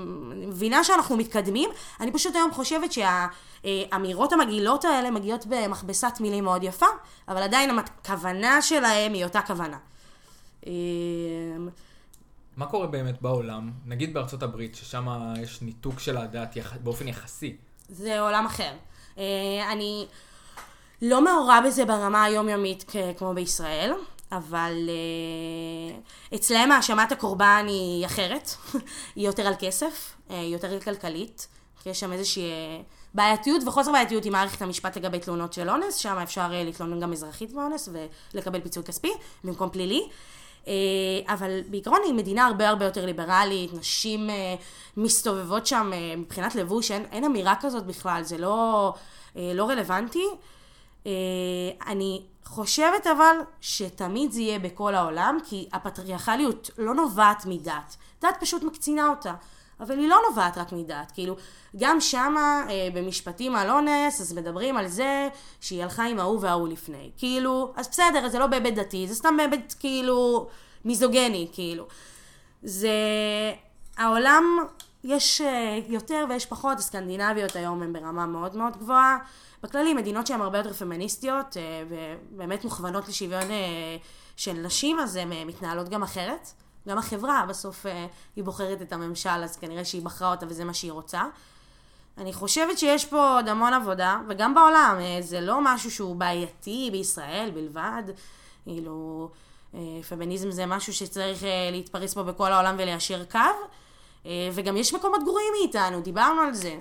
מבינה שאנחנו מתקדמים, אני פשוט היום חושבת שהאמירות המגעילות האלה מגיעות במכבסת מילים מאוד יפה, אבל עדיין הכוונה שלהם היא אותה כוונה. אה, מה קורה באמת בעולם? נגיד בארצות הברית, ששם יש ניתוק של הדת יח... באופן יחסי. זה עולם אחר. אה, אני לא מעורה בזה ברמה היומיומית כמו בישראל, אבל אה, אצלהם האשמת הקורבן היא אחרת, היא יותר על כסף, אה, היא יותר כלכלית, כי יש שם איזושהי בעייתיות וחוסר בעייתיות עם מערכת המשפט לגבי תלונות של אונס, שם אפשר להתלונן גם אזרחית באונס ולקבל פיצוי כספי במקום פלילי. אה, אבל בעיקרון היא מדינה הרבה הרבה יותר ליברלית, נשים אה, מסתובבות שם אה, מבחינת לבוש, אין, אין אמירה כזאת בכלל, זה לא, לא רלוונטי. אני חושבת אבל שתמיד זה יהיה בכל העולם, כי הפטריארכליות לא נובעת מדת, דת פשוט מקצינה אותה. אבל היא לא נובעת רק מדת, כאילו, גם שמה, אה, במשפטים על אונס, אז מדברים על זה שהיא הלכה עם ההוא וההוא לפני. כאילו, אז בסדר, זה לא בהיבט דתי, זה סתם בהיבט, כאילו, מיזוגני, כאילו. זה... העולם, יש אה, יותר ויש פחות, הסקנדינביות היום הן ברמה מאוד מאוד גבוהה. בכללי, מדינות שהן הרבה יותר פמיניסטיות, אה, ובאמת מוכוונות לשוויון אה, של נשים, אז הן אה, מתנהלות גם אחרת. גם החברה בסוף אה, היא בוחרת את הממשל, אז כנראה שהיא בחרה אותה וזה מה שהיא רוצה. אני חושבת שיש פה עוד המון עבודה, וגם בעולם, אה, זה לא משהו שהוא בעייתי בישראל בלבד, כאילו, אה, פמיניזם זה משהו שצריך להתפרס בו בכל העולם וליישר קו. וגם יש מקומות גרועים מאיתנו, דיברנו על זה.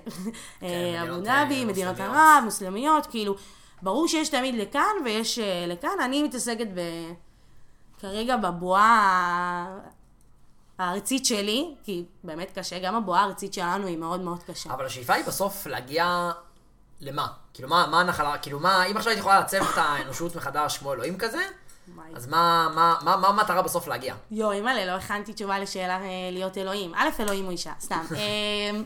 אה, אבו דאבי, מדינות. ערב, מוסלמיות, כאילו, ברור שיש תמיד לכאן ויש לכאן. אני מתעסקת ב... כרגע בבועה הארצית שלי, כי באמת קשה, גם הבועה הארצית שלנו היא מאוד מאוד קשה. אבל השאיפה היא בסוף להגיע למה? כאילו, מה, מה הנחלה, כאילו, מה, אם עכשיו היית יכולה לעצב את האנושות מחדש כמו אלוהים כזה. אז מה, מה, מה, מה המטרה בסוף להגיע? יואו, אימא'לה, לא הכנתי תשובה לשאלה אה, להיות אלוהים. א', אלוהים הוא אישה, סתם. אה,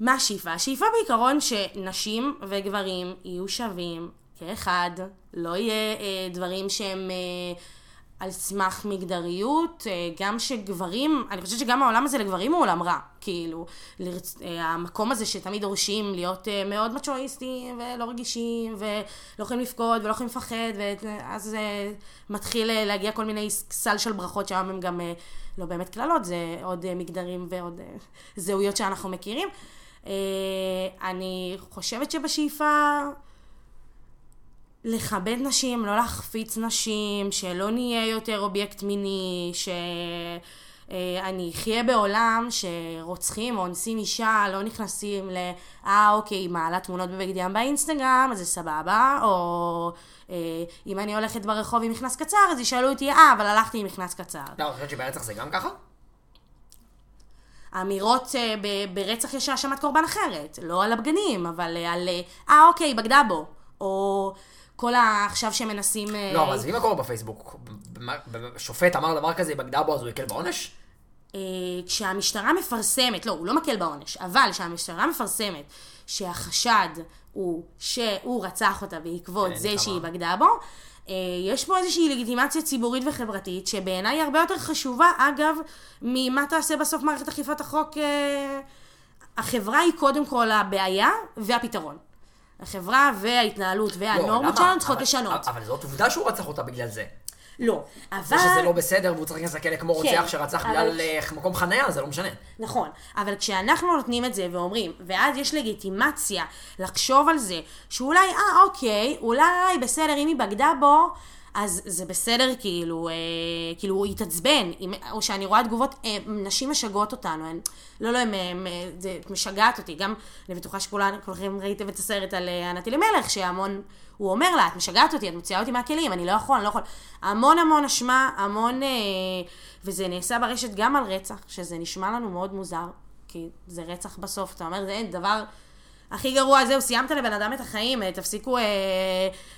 מה השאיפה? השאיפה בעיקרון שנשים וגברים יהיו שווים כאחד, לא יהיה אה, דברים שהם אה, על סמך מגדריות, אה, גם שגברים, אני חושבת שגם העולם הזה לגברים הוא עולם רע, כאילו, לרצ... אה, המקום הזה שתמיד דורשים להיות אה, מאוד מצ'ואיסטים ולא רגישים ולא יכולים לבכות ולא יכולים לפחד ואז אה, מתחיל אה, להגיע כל מיני סל של ברכות שם הם גם אה, לא באמת קללות, זה עוד אה, מגדרים ועוד אה, זהויות שאנחנו מכירים. אה, אני חושבת שבשאיפה לכבד נשים, לא להחפיץ נשים, שלא נהיה יותר אובייקט מיני, שאני אחיה בעולם שרוצחים או אונסים אישה, לא נכנסים ל... אה, אוקיי, היא מעלה תמונות בבגד ים באינסטגרם, אז זה סבבה, או אה, אם אני הולכת ברחוב עם מכנס קצר, אז ישאלו אותי, אה, אבל הלכתי עם מכנס קצר. לא, אני חושבת שברצח זה גם ככה? האמירות אה, ב- ברצח יש האשמת קורבן אחרת, לא על הבגנים, אבל אה, על, אה, אה, אוקיי, בגדה בו, או כל ה... עכשיו שמנסים... אה, לא, אבל עזבי מה קורה בפייסבוק. שופט אמר דבר כזה, בגדה בו, אז הוא יקל בעונש? אה, כשהמשטרה מפרסמת, לא, הוא לא מקל בעונש, אבל כשהמשטרה מפרסמת שהחשד הוא שהוא רצח אותה בעקבות כן, זה. שהיא בגדה בו, אה, יש פה איזושהי לגיטימציה ציבורית וחברתית, שבעיניי היא הרבה יותר חשובה, אגב, ממה תעשה בסוף מערכת אכיפת החוק. החברה היא קודם כל הבעיה והפתרון. החברה וההתנהלות לא, והנורמות? שלנו צריכות לשנות. אבל זאת עובדה שהוא רצח אותה בגלל זה. לא, אבל... זה שזה לא בסדר והוא צריך להיכנס לכלא כמו כן, רוצח שרצח אבל- בגלל אה, מקום חניה, זה לא משנה. נכון, אבל כשאנחנו נותנים את זה ואומרים, ואז יש לגיטימציה לחשוב על זה, שאולי, אה, אוקיי, אולי בסדר, אם היא בגדה בו, אז זה בסדר, כאילו, אה, כאילו, הוא יתעצבן, אם- או שאני רואה תגובות, אה, נשים משגעות אותנו, הן, לא, לא, הן, אה, את משגעת אותי, גם, אני בטוחה שכולכם ראיתם את הסרט על אה, ענת אלימלך, שהמון הוא אומר לה, את משגעת אותי, את מוציאה אותי מהכלים, אני לא יכול, אני לא יכול. המון המון אשמה, המון... אה, וזה נעשה ברשת גם על רצח, שזה נשמע לנו מאוד מוזר, כי זה רצח בסוף, אתה אומר, זה אין דבר... הכי גרוע, זהו, סיימת לבן אדם את החיים, אה, תפסיקו אה,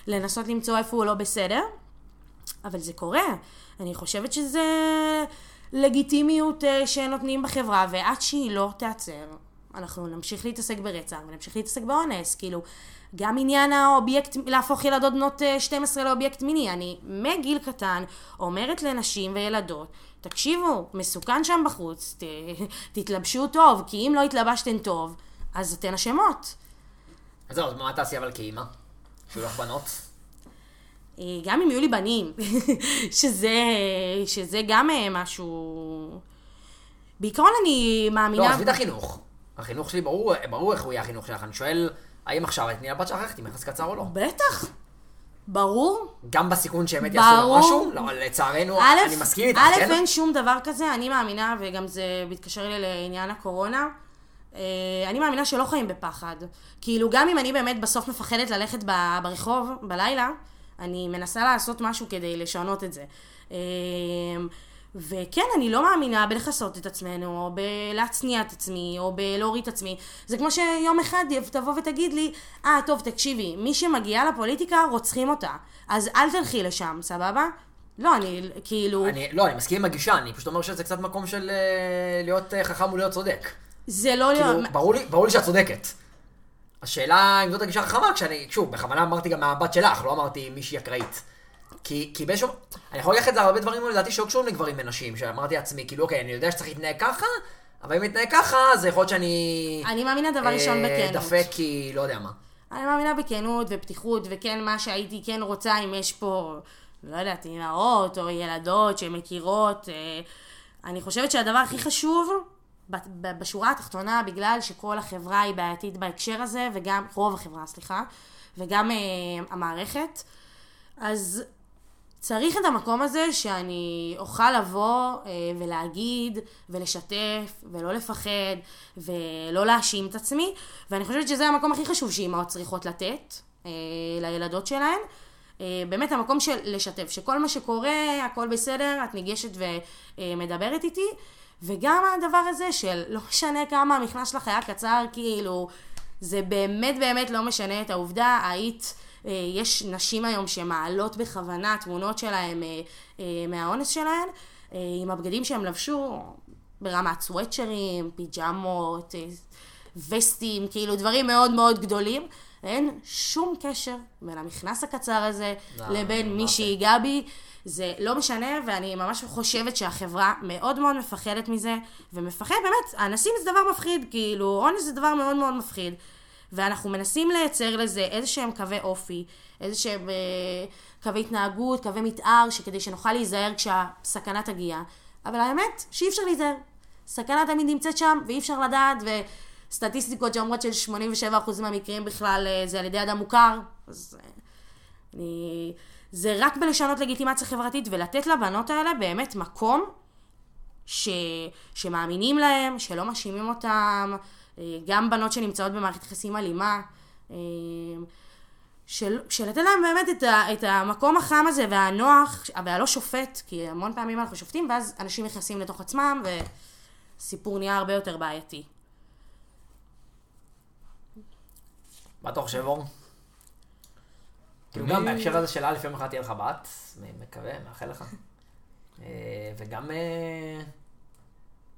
לנסות למצוא איפה הוא לא בסדר. אבל זה קורה. אני חושבת שזה לגיטימיות אה, שנותנים בחברה, ועד שהיא לא תיעצר, אנחנו נמשיך להתעסק ברצח ונמשיך להתעסק באונס. כאילו, גם עניין האובייקט, להפוך ילדות בנות אה, 12 לאובייקט מיני. אני מגיל קטן אומרת לנשים וילדות, תקשיבו, מסוכן שם בחוץ, ת, תתלבשו טוב, כי אם לא התלבשתן טוב, אז אתן אשמות. אז זהו, אז מה תעשי אבל כאימא? שיהיו לך בנות? אה, גם אם יהיו לי בנים, שזה, שזה גם אה, משהו... בעיקרון אני לא, מאמינה... עזבי את החינוך. החינוך שלי, ברור, ברור איך הוא יהיה החינוך שלך. אני שואל, האם עכשיו את תני לבת שלך ללכת עם יחס קצר או לא? בטח, ברור. גם בסיכון שבאמת יעשו לה. משהו? לא, לצערנו, א', אני מסכים איתך, א', כן? אין שום דבר כזה, אני מאמינה, וגם זה מתקשר לי לעניין הקורונה, אה, אני מאמינה שלא חיים בפחד. כאילו, גם אם אני באמת בסוף מפחדת ללכת ברחוב בלילה, אני מנסה לעשות משהו כדי לשנות את זה. אה, וכן, אני לא מאמינה בלכסות את עצמנו, או בלהצניע את עצמי, או בלהוריד את עצמי. זה כמו שיום אחד תבוא ותגיד לי, אה, טוב, תקשיבי, מי שמגיעה לפוליטיקה, רוצחים אותה. אז אל תלכי לשם, סבבה? לא, אני כאילו... אני, לא, אני מסכים עם הגישה, אני פשוט אומר שזה קצת מקום של אה, להיות אה, חכם ולהיות צודק. זה לא... כאילו, להיות... ברור לי, ברור לי שאת צודקת. השאלה אם זאת הגישה החכמה, כשאני, שוב, בכוונה אמרתי גם מהבת שלך, לא אמרתי מישהי אקראית. כי, כי באיזשהו, אני יכול לקחת את זה הרבה דברים לדעתי שלא קשורים לגברים ונשים, שאמרתי לעצמי, כאילו, אוקיי, אני יודע שצריך להתנהג ככה, אבל אם להתנהג ככה, אז יכול להיות שאני... אני מאמינה דבר ראשון אה, בכנות. דפק כי, לא יודע מה. אני מאמינה בכנות ופתיחות, וכן מה שהייתי כן רוצה אם יש פה, לא יודעת, אמהות או ילדות שמכירות. אה, אני חושבת שהדבר הכי חשוב בשורה התחתונה, בגלל שכל החברה היא בעייתית בהקשר הזה, וגם, רוב החברה, סליחה, וגם אה, המערכת, אז צריך את המקום הזה שאני אוכל לבוא אה, ולהגיד ולשתף ולא לפחד ולא להאשים את עצמי ואני חושבת שזה המקום הכי חשוב שאימהות צריכות לתת אה, לילדות שלהן. אה, באמת המקום של לשתף, שכל מה שקורה הכל בסדר, את ניגשת ומדברת איתי וגם הדבר הזה של לא משנה כמה המכנס שלך היה קצר, כאילו זה באמת באמת לא משנה את העובדה, היית... אה, יש נשים היום שמעלות בכוונה תמונות שלהם אה, אה, מהאונס שלהן, עם הבגדים שהם לבשו, ברמת סוואצ'רים, פיג'מות, וסטים, כאילו דברים מאוד מאוד גדולים. אין שום קשר בין המכנס הקצר הזה לא, לבין אמרתי. מישהי גבי. זה לא משנה, ואני ממש חושבת שהחברה מאוד מאוד מפחדת מזה, ומפחד, באמת, אנסים זה דבר מפחיד, כאילו, אונס זה דבר מאוד מאוד מפחיד. ואנחנו מנסים לייצר לזה איזה שהם קווי אופי, איזה שהם אה, קווי התנהגות, קווי מתאר, שכדי שנוכל להיזהר כשהסכנה תגיע. אבל האמת, שאי אפשר להיזהר. סכנה תמיד נמצאת שם, ואי אפשר לדעת, וסטטיסטיקות שאומרות של 87% מהמקרים בכלל אה, זה על ידי אדם מוכר, אז אה, אני... זה רק בלשנות לגיטימציה חברתית ולתת לבנות האלה באמת מקום ש... שמאמינים להם, שלא מאשימים אותם, אה, גם בנות שנמצאות במערכת יחסים אלימה, אה, של... שלתת להם באמת את, ה... את המקום החם הזה והנוח, והלא שופט, כי המון פעמים אנחנו שופטים, ואז אנשים נכנסים לתוך עצמם, וסיפור נהיה הרבה יותר בעייתי. מה אתה חושב, אור? כאילו גם בהקשר הזה של א', יום אחד תהיה לך בת, מקווה, מאחל לך. אה, וגם, אה,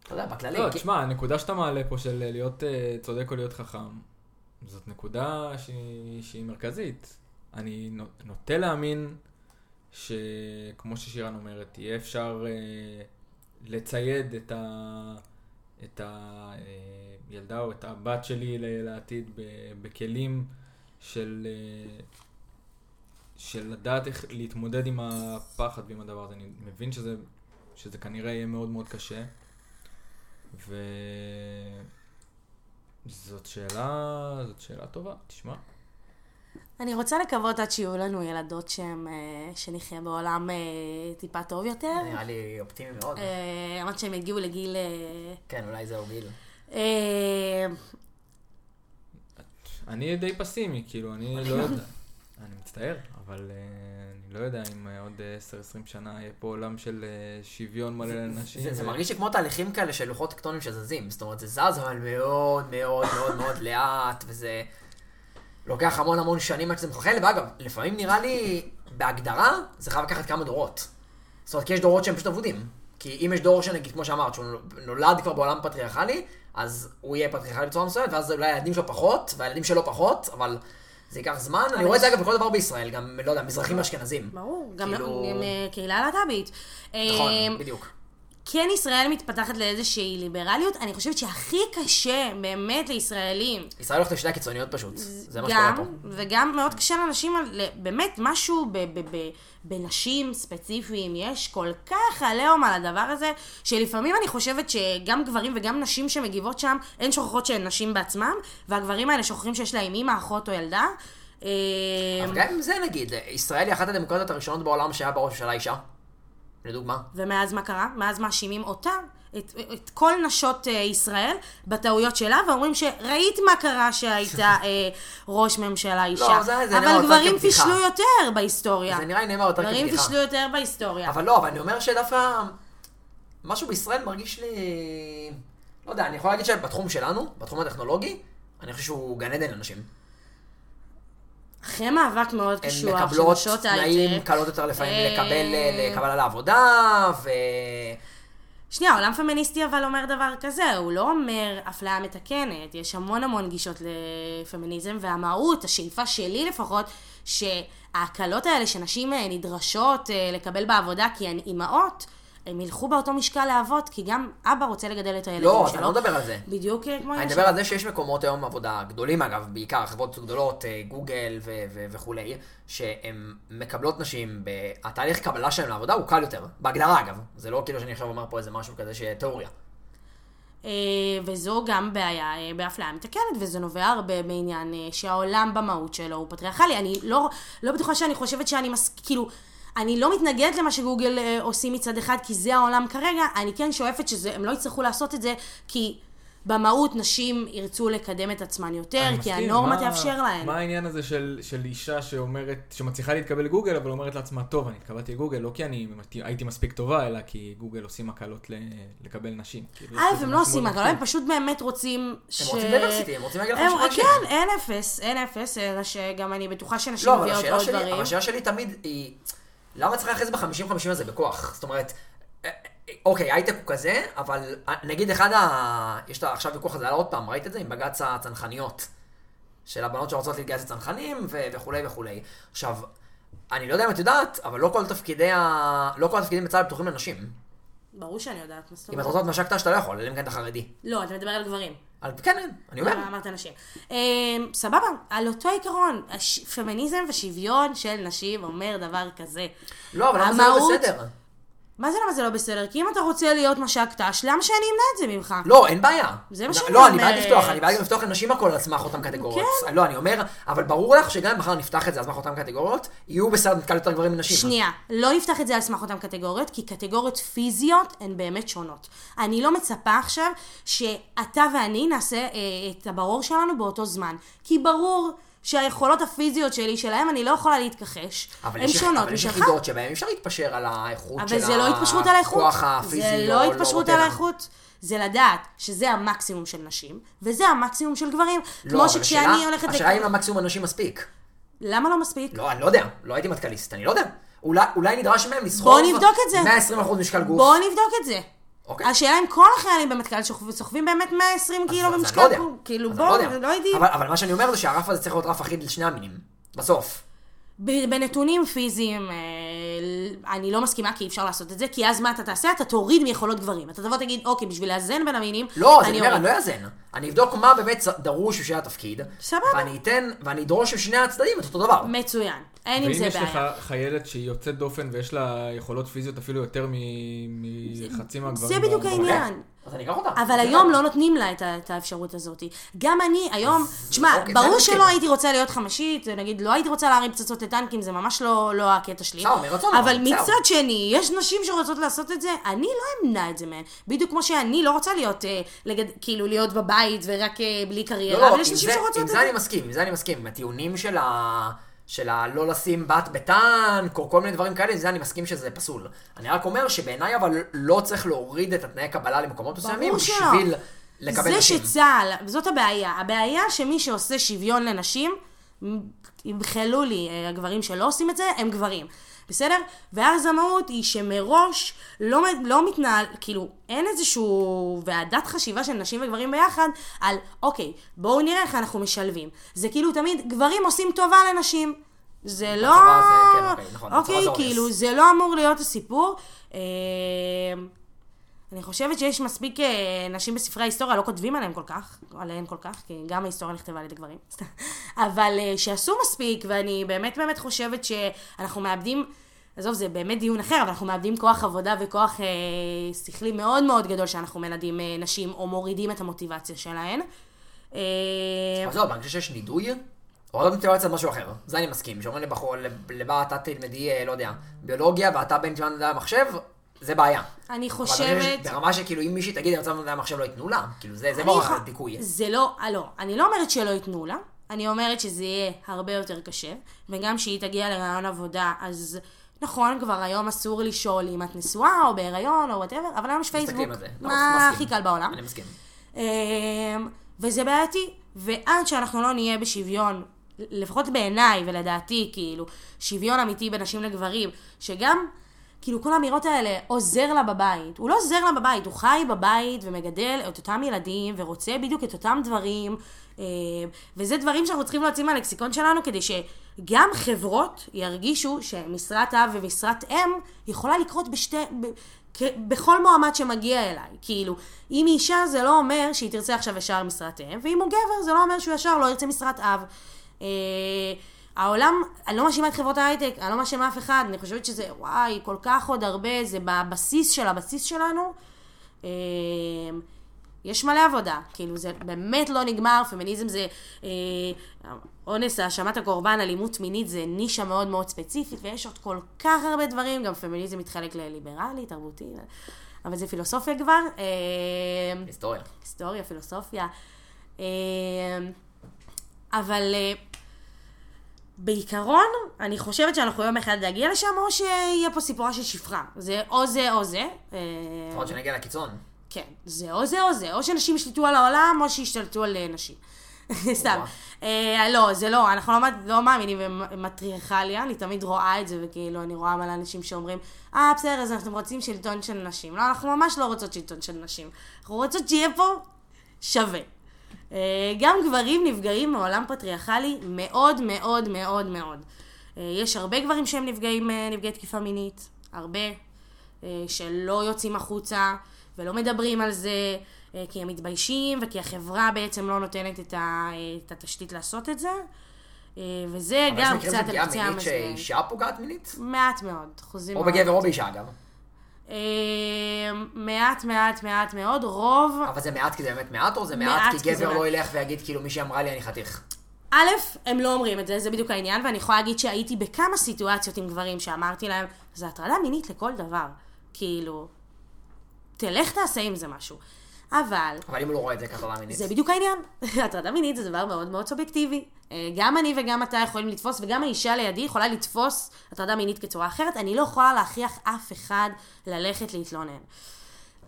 אתה יודע, בכללי. לא, תשמע, הנקודה שאתה מעלה פה של להיות אה, צודק או להיות חכם, זאת נקודה שהיא, מרכזית. אני נו- נוטה להאמין שכמו ששירן אומרת, יהיה אפשר לצייד את, ה, את הילדה או את הבת שלי לעתיד בכלים של, של לדעת איך להתמודד עם הפחד ועם הדבר הזה. אני מבין שזה, שזה כנראה יהיה מאוד מאוד קשה. וזאת שאלה, זאת שאלה טובה, תשמע. אני רוצה לקוות עד שיהיו לנו ילדות שהן, אה, שנחיה בעולם אה, טיפה טוב יותר. נראה לי אופטימי מאוד. אה, עד שהם יגיעו לגיל... אה, כן, אולי זהו גיל. אה, אני די פסימי, כאילו, אני לא יודע. אני מצטער, אבל אה, אני לא יודע אם אה, עוד 10-20 שנה יהיה פה עולם של אה, שוויון מלא לנשים. זה, זה ו- מרגיש לי כמו תהליכים כאלה של לוחות טקטונים שזזים. זאת אומרת, זה זז אבל מאוד מאוד מאוד מאוד לאט, וזה לוקח המון המון שנים עד שזה מחלחל, ואגב, לפעמים נראה לי, בהגדרה, זה חייב לקחת כמה דורות. זאת אומרת, כי יש דורות שהם פשוט אבודים. כי אם יש דור שנגיד, כמו שאמרת, שהוא נולד כבר בעולם פטריארכלי, אז הוא יהיה פטריארכלי בצורה מסוימת, ואז אולי הילדים שלו פחות, והילדים שלו פחות, אבל זה ייקח זמן. אני רואה את זה אגב בכל דבר בישראל, גם, לא יודע, מזרחים ואשכנזים. ברור, גם כאילו- אה, קהילה להט"בית. נכון, אה, בדיוק. כן ישראל מתפתחת לאיזושהי ליברליות, אני חושבת שהכי קשה באמת לישראלים, ישראל הולכת לשני הקיצוניות פשוט. זה מה שקורה פה. וגם מאוד קשה לאנשים, באמת משהו בנשים ספציפיים, יש כל כך עליהום על הדבר הזה, שלפעמים אני חושבת שגם גברים וגם נשים שמגיבות שם, הן שוכחות שהן נשים בעצמם, והגברים האלה שוכחים שיש להם אימא, אחות או ילדה. אה, אבל גם עם זה נגיד, ישראל היא אחת הדמוקרטיות הראשונות בעולם שהיה בראש ממשלה אישה. לדוגמה. ומאז מה קרה? מאז מאשימים אותה, את, את כל נשות אה, ישראל, בטעויות שלה, ואומרים שראית מה קרה שהייתה אה, ראש ממשלה אישה. זה- זה נראה אבל גברים. פישלו יותר בהיסטוריה. זה נראה לי נאמר יותר גברים כבדיחה. פישלו יותר בהיסטוריה. אבל לא, אבל אני אומר שדווקא משהו בישראל מרגיש לי... לא יודע, אני יכול להגיד שבתחום שלנו, בתחום הטכנולוגי, אני חושב שהוא גן עדן לנשים. אחרי מאבק מאוד הן קשוח של מקבלות תנאים. קלות יותר לפעמים אה, לקבל, לקבלה לעבודה, ו... שנייה, עולם פמיניסטי אבל אומר דבר כזה, הוא לא אומר אפליה מתקנת, יש המון המון גישות לפמיניזם, והמהות, השאיפה שלי לפחות, שההקלות האלה שנשים אה, נדרשות אה, לקבל בעבודה כי הן אימהות, הם ילכו באותו משקל לאבות, כי גם אבא רוצה לגדל את הילדים לא, שלו. אני לא מדבר על זה. בדיוק כמו אני. מדבר על זה שיש מקומות היום עבודה גדולים אגב, בעיקר חברות גדולות, אה, גוגל ו- ו- וכולי, שהן מקבלות נשים, ב- התהליך קבלה שלהם לעבודה הוא קל יותר, בהגדרה אגב, זה לא כאילו שאני עכשיו אומר פה איזה משהו כזה שתיאוריה. אה, וזו גם בעיה אה, באפליה מתקנת, וזה נובע הרבה מעניין שהעולם במהות שלו הוא פטריארכלי. אני לא, לא בטוחה שאני חושבת שאני מס... כאילו, אני לא מתנגדת למה שגוגל אה, עושים מצד אחד, כי זה העולם כרגע, אני כן שואפת שהם לא יצטרכו לעשות את זה, כי במהות נשים ירצו לקדם את עצמן יותר, כי מסכים, הנורמה מה- תאפשר להן. מה העניין הזה של, של אישה שאומרת, שמצליחה להתקבל לגוגל, אבל אומרת לעצמה, טוב, אני התקבלתי לגוגל, לא כי אני הייתי מספיק טובה, אלא כי גוגל עושים הקלות ל, לקבל נשים. כאילו, א', בזה הם לא משהו עושים הקלות, הם. פשוט באמת רוצים ש... הם רוצים diversity, הם רוצים להגיד לך הם- נשים. כן, אין אפס, אין אפס, אלא שגם אני בטוחה שנשים לא, מביאות השאלה עוד שלי, דברים. אבל השאלה שלי תמיד היא, למה צריך להכניס ב-50-50 הזה בכוח? זאת אומרת, אה, אה, אוקיי, הייטק הוא כזה, אבל אה, נגיד אחד ה... יש את ה- עכשיו ויכוח הזה, עלה עוד פעם, ראית את זה עם בג"ץ הצנחניות? של הבנות שרוצות להתגייס לצנחנים ו- וכולי וכולי. עכשיו, אני לא יודע אם את יודעת, אבל לא כל תפקידי ה... לא כל התפקידים בצה"ל פתוחים לנשים. ברור שאני יודעת מה זאת אם אומרת. את רוצה להיות מש"ק ת"ש אתה לא יכול, אלא אם כן אתה חרדי. לא, אתה מדבר על גברים. על- כן, כן, אני אומר. אמרת נשים. אמ, סבבה, על אותו עיקרון, פמיניזם ושוויון של נשים אומר דבר כזה. לא, אבל למה זה לא בסדר? מה זה למה זה לא בסדר? כי אם אתה רוצה להיות מש"ק ת"ש, למה שאני אמנע את זה ממך? לא, אין בעיה. זה מה לא, שאני לא, אני בעד אומרת. לפתוח, אני בעד גם לפתוח לנשים הכל על סמך אותם קטגוריות. כן. לא, אני אומר, אבל ברור לך שגם אם מחר נפתח את זה על סמך אותם קטגוריות, יהיו בסדר נתקל יותר גברים מנשים. שנייה, לא נפתח את זה על סמך אותן קטגוריות, כי קטגוריות פיזיות הן באמת שונות. אני לא מצפה עכשיו שאתה ואני נעשה אה, את הברור שלנו באותו זמן. כי ברור שהיכולות הפיזיות שלי שלהם, אני לא יכולה להתכחש. הן שונות אבל יש משלך. יחידות שבהן אפשר להתפשר על האיכות של אבל זה לא התפשרות על האיכות. הכוח הפיזי. זה או לא התפשרות. על האיכות. זה לדעת שזה המקסימום של נשים, וזה המקסימום של גברים. לא, כמו שכשאני השאלה- הולכת... השאלה לק- אם המקסימום אנשים מספיק. למה לא מספיק? לא, אני לא יודע. לא הייתי מטכ"ליסט, אני לא יודע. אולי, אולי נדרש מהם לסחוב... בוא נבדוק את זה. 120% משקל גוף. בואו נבדוק את זה. אוקיי. השאלה אם כל החיילים במטכ"ל סוחבים באמת 120 אז- קילו במשקל לא. כאילו אני בואו, יודע. לא יודעים. אבל, אבל מה שאני אומר זה שהרף הזה צריך להיות רף אחיד לשני המינים. בסוף. בנתונים פיזיים, אה, אני לא מסכימה כי אי אפשר לעשות את זה, כי אז מה אתה תעשה? אתה תוריד מיכולות גברים. אתה תבוא תגיד, אוקיי, בשביל לאזן בין המינים, לא, אני אומר, אוריד." אני לא אאזן. אני אבדוק מה באמת דרוש בשביל התפקיד. סבבה. ואני אתן, ואני אדרוש משני הצדדים את אותו דבר. מצוין. אין עם ואם זה יש לך בעיה. חיילת שהיא יוצאת דופן ויש לה יכולות פיזיות אפילו יותר מ- מחצי מהגברים. זה בדיוק. העניין. אז אני אקח אותה. אבל היום בסדר. לא נותנים לה את האפשרות הזאת. גם אני, היום, תשמע, אוקיי, ברור אני מסכים. שלא הייתי רוצה להיות חמישית, נגיד, לא הייתי רוצה להרים פצצות לטנקים, זה ממש לא לא הקטע שלי. אבל. מצד שני, יש נשים שרוצות לעשות את זה, אני לא אמנע את זה מהן. בדיוק כמו שאני לא רוצה להיות, אה, כאילו, להיות בבית ורק אה, בלי לא, קריירה, לא, אבל עם יש נשים זה- שרוצות עם את זה אני זה. מסכים, עם זה אני מסכים. עם הטיעונים של ה... של הלא לשים בת בטנק, או כל מיני דברים כאלה, זה אני מסכים שזה פסול. אני רק אומר שבעיניי אבל לא צריך להוריד את התנאי קבלה למקומות מסוימים. בשביל לקבל זה נשים. שצה"ל, זאת הבעיה. הבעיה שמי שעושה שוויון לנשים, ימחלו לי אה, הגברים שלא עושים את זה, הם גברים. בסדר? ואז המהות היא שמראש לא, לא מתנהל, כאילו, אין איזשהו ועדת חשיבה של נשים וגברים ביחד על, אוקיי, בואו נראה איך אנחנו משלבים. זה כאילו תמיד, גברים עושים טובה לנשים. זה לא... זה- כן, אוקיי, נכון, אוקיי, זה. כאילו, זה לא אמור להיות הסיפור. אה, אני חושבת שיש מספיק אה, נשים בספרי ההיסטוריה, לא כותבים עליהן כל כך, עליהן כל כך, כי גם ההיסטוריה נכתבה על ידי גברים. אבל אה, שעשו מספיק, ואני באמת באמת חושבת שאנחנו מאבדים, עזוב, זה באמת דיון אחר, אבל אנחנו מאבדים כוח עבודה וכוח אה, שכלי מאוד מאוד גדול שאנחנו מנדים אה, נשים, או מורידים את המוטיבציה שלהן. אה, זהו, אני חושב שיש נידוי, הורדת מוטיבציה זה משהו אחר. זה אני מסכים. שאומרים לבחור, לבה אתה תלמדי, אה, לא יודע, ביולוגיה, ואתה בן זמן מדעי המחשב, זה בעיה. אני חושבת... ברמה שכאילו אם מישהי תגיד, אני רוצה מדעי המחשב, לא ייתנו לה. כאילו, זה זה אני כבר יכול- דיכוי. זה לא, אה, לא, אני לא אומרת שלא ייתנו לה, אני אומרת שזה יהיה הרבה יותר קשה, וגם כשהיא תגיע לראיון עבודה, אז נכון, כבר היום אסור לשאול אם את נשואה או בהיריון או whatever, אבל היום יש פייסבוק, זה. לא, מה. הכי קל בעולם. אני מסכים. אמ, וזה בעייתי, ועד שאנחנו לא נהיה בשוויון, לפחות בעיניי ולדעתי, כאילו, שוויון אמיתי בין נשים לגברים, שגם, כאילו, כל האמירות האלה, עוזר לה בבית. הוא לא עוזר לה בבית, הוא חי בבית ומגדל את אותם ילדים, ורוצה בדיוק את אותם דברים, אמ, וזה דברים שאנחנו צריכים להוציא מהלקסיקון שלנו, כדי שגם חברות ירגישו שמשרת אב ומשרת אם יכולה לקרות בשתי... בכל מועמד שמגיע אליי. כאילו, אם היא אישה זה לא אומר שהיא תרצה עכשיו ישר משרת אם, ואם הוא גבר זה לא אומר שהוא ישר לא ירצה משרת אב. העולם, אני לא מאשימה את חברות ההייטק, אני לא מאשימה אף אחד, אני חושבת שזה, וואי, כל כך עוד הרבה, זה בבסיס של הבסיס שלנו. אה, יש מלא עבודה, כאילו זה באמת לא נגמר, פמיניזם זה אה, אונס, האשמת הקורבן, אלימות מינית זה נישה מאוד מאוד ספציפית, ויש עוד כל כך הרבה דברים, גם פמיניזם מתחלק לליברלי, תרבותי, אבל זה פילוסופיה כבר, אה, היסטוריה. היסטוריה, פילוסופיה, אה, אבל אה, בעיקרון, אני חושבת שאנחנו יום אחד נגיע לשם, או שיהיה פה סיפורה של שפחה. זה או זה או זה. אה, לפחות שנגיע לקיצון. כן, זה או זה או זה, או שאנשים ישלטו על העולם, או שישתלטו על אה, נשים. סתם. אה, לא, זה לא, אנחנו לא, לא מאמינים במטריארכליה, אני תמיד רואה את זה, וכאילו, אני רואה מלא אנשים שאומרים, אה, בסדר, אז אנחנו רוצים שלטון של נשים. לא, אנחנו ממש לא רוצות שלטון של נשים. אנחנו רוצות שיהיה פה שווה. אה, גם גברים נפגעים מעולם פטריארכלי מאוד מאוד מאוד מאוד. אה, יש הרבה גברים שהם נפגעים, אה, נפגעי תקיפה מינית, הרבה, שלא יוצאים החוצה ולא מדברים על זה, כי הם מתביישים וכי החברה בעצם לא נותנת את, ה, את התשתית לעשות את זה. וזה אבל יש גם מקרים קצת של פגיעה על קצה מינית המזלג. שאישה פוגעת מינית? מעט מאוד, אחוזים או מאוד. בגבר או באישה אגב. אה, מעט, מעט, מעט מאוד, רוב... אבל זה מעט כי זה באמת מעט, או זה מעט מעט כי גבר. לא ילך ויגיד כאילו מי שאמרה לי אני חתיך. א', הם לא אומרים את זה, זה בדיוק העניין, ואני יכולה להגיד שהייתי בכמה סיטואציות עם גברים שאמרתי להם, זה הטרדה מינית לכל דבר. כאילו, תלך תעשה עם זה משהו. אבל, אבל אם הוא לא רואה את זה כהטרדה מינית. זה בדיוק העניין. הטרדה מינית זה דבר מאוד מאוד סובייקטיבי. אה, גם אני וגם אתה יכולים לתפוס, וגם האישה לידי יכולה לתפוס הטרדה מינית כצורה אחרת. אני לא יכולה להכריח אף אחד ללכת להתלונן.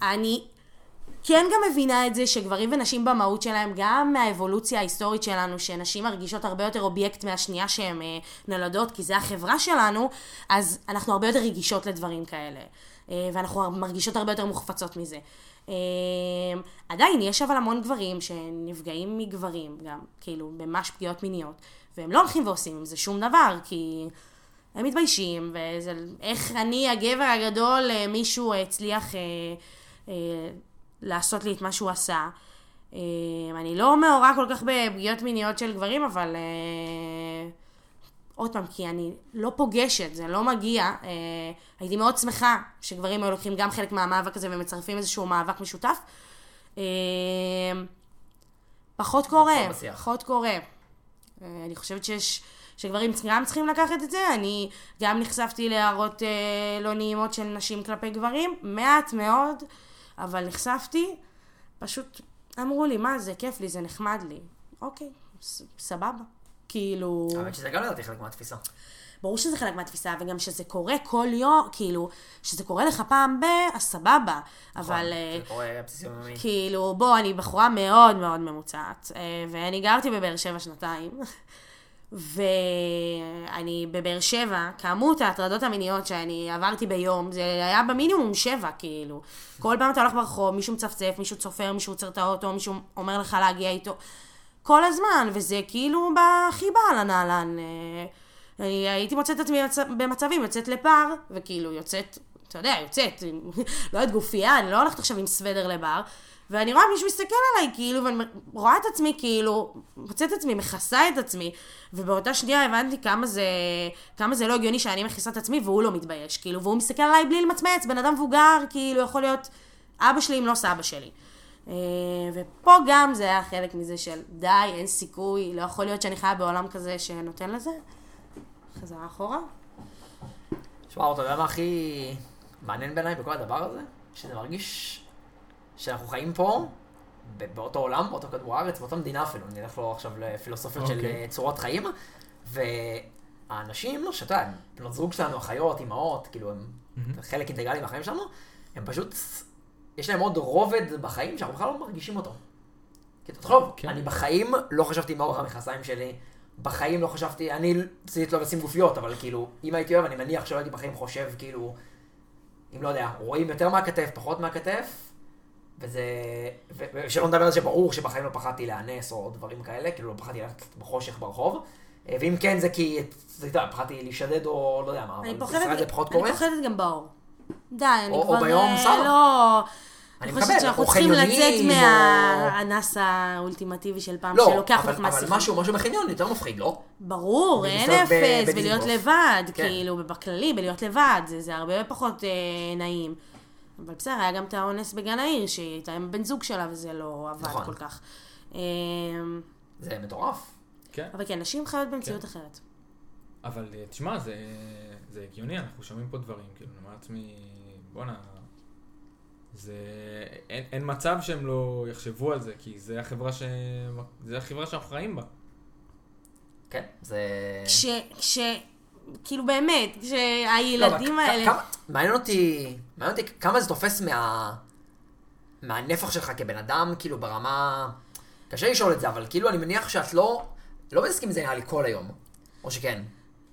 אני כן גם מבינה את זה שגברים ונשים במהות שלהם, גם מהאבולוציה ההיסטורית שלנו, שנשים מרגישות הרבה יותר אובייקט מהשנייה שהן אה, נולדות, כי זה החברה שלנו, אז אנחנו הרבה יותר רגישות לדברים כאלה. אה, ואנחנו מרגישות הרבה יותר מוחפצות מזה. אה, עדיין יש אבל המון גברים שנפגעים מגברים גם, כאילו, ממש פגיעות מיניות, והם לא הולכים ועושים עם זה שום דבר, כי הם מתביישים, וזה איך אני, הגבר הגדול, אה, מישהו הצליח אה, אה, לעשות לי את מה שהוא עשה. אה, אני לא מעורה כל כך בפגיעות מיניות של גברים, אבל אה, עוד פעם, כי אני לא פוגשת, זה לא מגיע. אה, הייתי מאוד שמחה שגברים היו לוקחים גם חלק מהמאבק הזה ומצרפים איזשהו מאבק משותף. אה, פחות קורה. פחות קורה. אה, אני חושבת שיש, שגברים גם צריכים לקחת את זה. אני גם נחשפתי להערות אה, לא נעימות של נשים כלפי גברים, מעט מאוד, אבל נחשפתי. פשוט אמרו לי, מה זה, כיף לי, זה נחמד לי. אוקיי, ס- סבבה. כאילו... האמת שזה גם לדעתי חלק מהתפיסה. ברור שזה חלק מהתפיסה, וגם שזה קורה כל יום, כאילו, שזה קורה לך פעם ב... אז סבבה. אבל... נכון, אה, זה קורה בסיס יומיומי. כאילו, בוא, אני בחורה מאוד מאוד ממוצעת, אה, ואני גרתי בבאר שבע שנתיים, ואני בבאר שבע, כמות ההטרדות המיניות שאני עברתי ביום, זה היה במינימום שבע, כאילו. כל פעם אתה הולך ברחוב, מישהו מצפצף, מישהו צופר, מישהו עוצר את האוטו, מישהו אומר לך להגיע איתו. כל הזמן, וזה כאילו בחיבה על הנעלן. אה, אני הייתי מוצאת את עצמי במצ- במצבים, יוצאת לבר, וכאילו יוצאת, אתה יודע, יוצאת, לא יודעת גופייה, אני לא הולכת עכשיו עם סוודר לבר, ואני רואה מישהו מסתכל עליי, כאילו, ואני רואה את עצמי, כאילו, מוצאת את עצמי, מכסה את עצמי, ובאותה שנייה הבנתי כמה זה, כמה זה לא הגיוני שאני מכסה את עצמי, והוא לא מתבייש, כאילו, והוא מסתכל עליי בלי למצמץ, בן אדם מבוגר, כאילו, יכול להיות אבא שלי אם לא סבא שלי. אה, ופה גם זה היה חלק מזה של די, אין סיכוי, לא יכול להיות שאני חיה בעולם כזה שנותן לזה. חזרה אחורה. שמע, אתה יודע מה הכי מעניין בעיניי בכל הדבר הזה? שזה מרגיש שאנחנו חיים פה, באותו עולם, באותו כדור הארץ, באותה מדינה אפילו, נלך לו עכשיו לפילוסופיות של אוקיי. אה, צורות חיים, והאנשים, שאתה יודע, בנות זוג שלנו, אחיות, אימהות, כאילו הם חלק אינטגרלי מהחיים שלנו, הם פשוט, יש להם עוד רובד בחיים שאנחנו בכלל לא מרגישים אותו. כי תחשוב, כן. אני בחיים לא חשבתי מה אורך המכנסיים שלי, בחיים לא חשבתי, אני רציתי לא לשים גופיות, אבל כאילו, אם הייתי אוהב, אני מניח שלא הייתי בחיים חושב, כאילו, אם לא יודע, רואים יותר מהכתף, פחות מהכתף, וזה, ו- ושלא נדבר על זה שברור שבחיים לא פחדתי להיאנס או דברים כאלה, כאילו לא פחדתי ללכת בחושך ברחוב, אה, ואם כן זה כי, זה, אתה יודע, פחדתי להישדד או לא יודע מה, אני אבל בישראל זה פחות אני קורה. פוחדת גם באור. די, אני או- או כבר... ביום, אה, סבבה. לא. אני אני מקבל, חושבת שאנחנו צריכים לצאת מהאנס האולטימטיבי של פעם, לא, שלוקח אבל, אותך אבל מהשיחה. משהו, משהו בחניון יותר מפחיד, לא? ברור, אין אפס, ולהיות בדיזינגוף. לבד, כן. כאילו, בכללי, בלהיות לבד, זה, הרבה פחות אה, נעים. אבל בסדר, היה גם את האונס בגן העיר, שהיא הייתה עם בן זוג שלה, וזה לא עבד נכון. כל כך. אה, זה מטורף. כן. אבל כן, נשים חיות במציאות אחרת. אבל תשמע, זה, זה הגיוני, אנחנו שומעים פה דברים, כאילו, אני אומר לעצמי, בואנה, זה, אין, אין מצב שהם לא יחשבו על זה, כי זה החברה, ש... זה החברה שאנחנו חיים בה. כן, זה... כש... כש... כאילו באמת, לא, כשהילדים כ- האלה... כמה- מעניין אותי, מעניין אותי כמה זה תופס מה... מהנפח שלך כבן אדם, כאילו ברמה... קשה לשאול את זה, אבל כאילו אני מניח שאת לא... לא מתעסקים עם זה נראה לי כל היום. או שכן.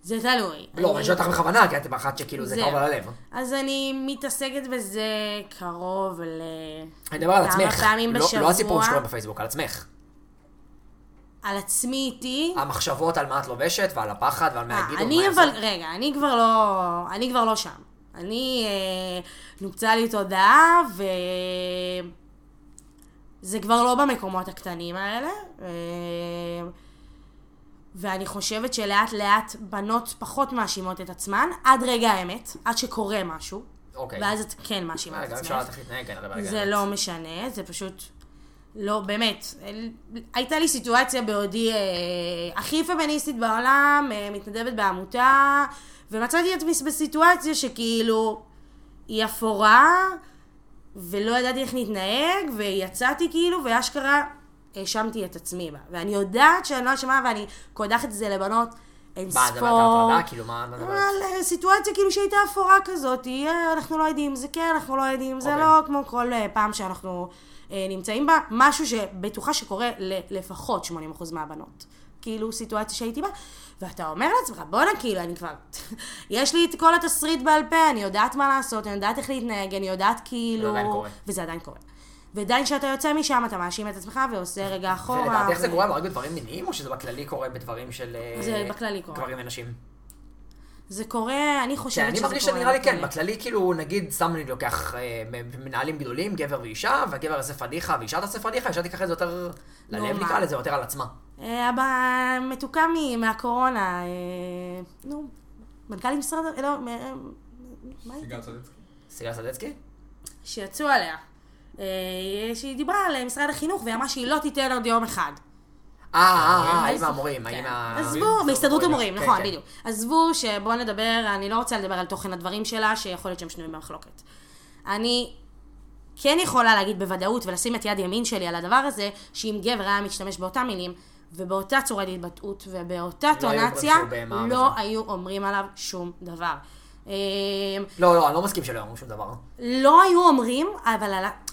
זה תלוי. לא, אני שואל אותך בכוונה, כי את באחת שכאילו זה קרוב על הלב. אז אני מתעסקת בזה קרוב ל... אני מדבר על כמה עצמך. פעמים לא- בשבוע. לא הסיפור שקורה בפייסבוק, על עצמך. על עצמי איתי. המחשבות על מה את לובשת, ועל הפחד, ועל מה אה, יגידו, אני אבל. רגע, אני כבר לא, אני כבר לא שם. אני, אה, נופצה לי תודעה, ו... זה כבר לא במקומות הקטנים האלה. אה, ואני חושבת שלאט לאט בנות פחות מאשימות את עצמן, עד רגע האמת, עד שקורה משהו. אוקיי. ואז את כן מאשימה את גם עצמך. אפשר לדעת איך להתנהג, כן. זה לא משנה, זה פשוט... לא, באמת. הייתה לי סיטואציה בעודי אה, הכי פמיניסטית בעולם, אה, מתנדבת בעמותה, ומצאתי את עצמי בסיטואציה שכאילו היא אפורה, ולא ידעתי איך להתנהג, ויצאתי כאילו, ואשכרה האשמתי את עצמי בה. ואני יודעת שאני לא אשמה, ואני קודחת את זה לבנות אין מה, זה מה, ספור. אתה הטרדה? כאילו, מה, מה, מה, על אה, סיטואציה כאילו שהייתה אפורה כזאת, אה, אנחנו לא יודעים, זה כן, אנחנו לא יודעים, זה אוקיי. לא כמו כל אה, פעם שאנחנו אה, נמצאים בה, משהו שבטוחה שקורה לפחות 80% מהבנות. כאילו סיטואציה שהייתי בה, ואתה אומר לעצמך, בואנה, כאילו, אני כבר, יש לי את כל התסריט בעל פה, אני יודעת מה לעשות, אני יודעת איך להתנהג, אני יודעת כאילו... זה עדיין קורה. וזה עדיין קורה. ועדיין כשאתה יוצא משם, אתה מאשים את עצמך ועושה רגע אחורה. ולדעתך איך זה קורה רק בדברים מיניים, או שזה בכללי קורה בדברים של... אה, זה בכללי קורה. גברים ונשים? זה קורה, אני חושבת שזה קורה. מרגיש שנראה לי כן, בכללי. כאילו, נגיד, סתם אני לוקח אה, מנהלים גדולים, גבר ואישה, והגבר יעשה פדיחה, ואישה תעשה פדיחה, אישה תיקח את זה יותר ללב, נקרא? לזה, יותר על עצמה. אה, אבא מתוקה מ- מהקורונה, אה, נו, מנכ"ל משרד, לא, מה? סיגל סדצקי. סיגל סדצקי? שיצאו עליה. אה, שהיא דיברה על משרד החינוך והיא אמרה שהיא לא תיתן עוד יום אחד. אה, אה, אה, אז- האם המורים, האם כן. ה... עזבו, מהסתדרות המורים, כן, נכון, כן. בדיוק. עזבו שבואו נדבר, אני לא רוצה לדבר על תוכן הדברים שלה, שיכול להיות שהם שנויים במחלוקת. אני כן יכולה להגיד בוודאות ולשים את יד ימין שלי על הדבר הזה, שאם גבר היה משתמש באותם מילים, ובאותה צורת התבטאות ובאותה לא טונציה, לא. היו אומרים עליו שום דבר. אה, לא, לא, אני לא מסכים שלא אמרו שום דבר. לא היו אומרים, אבל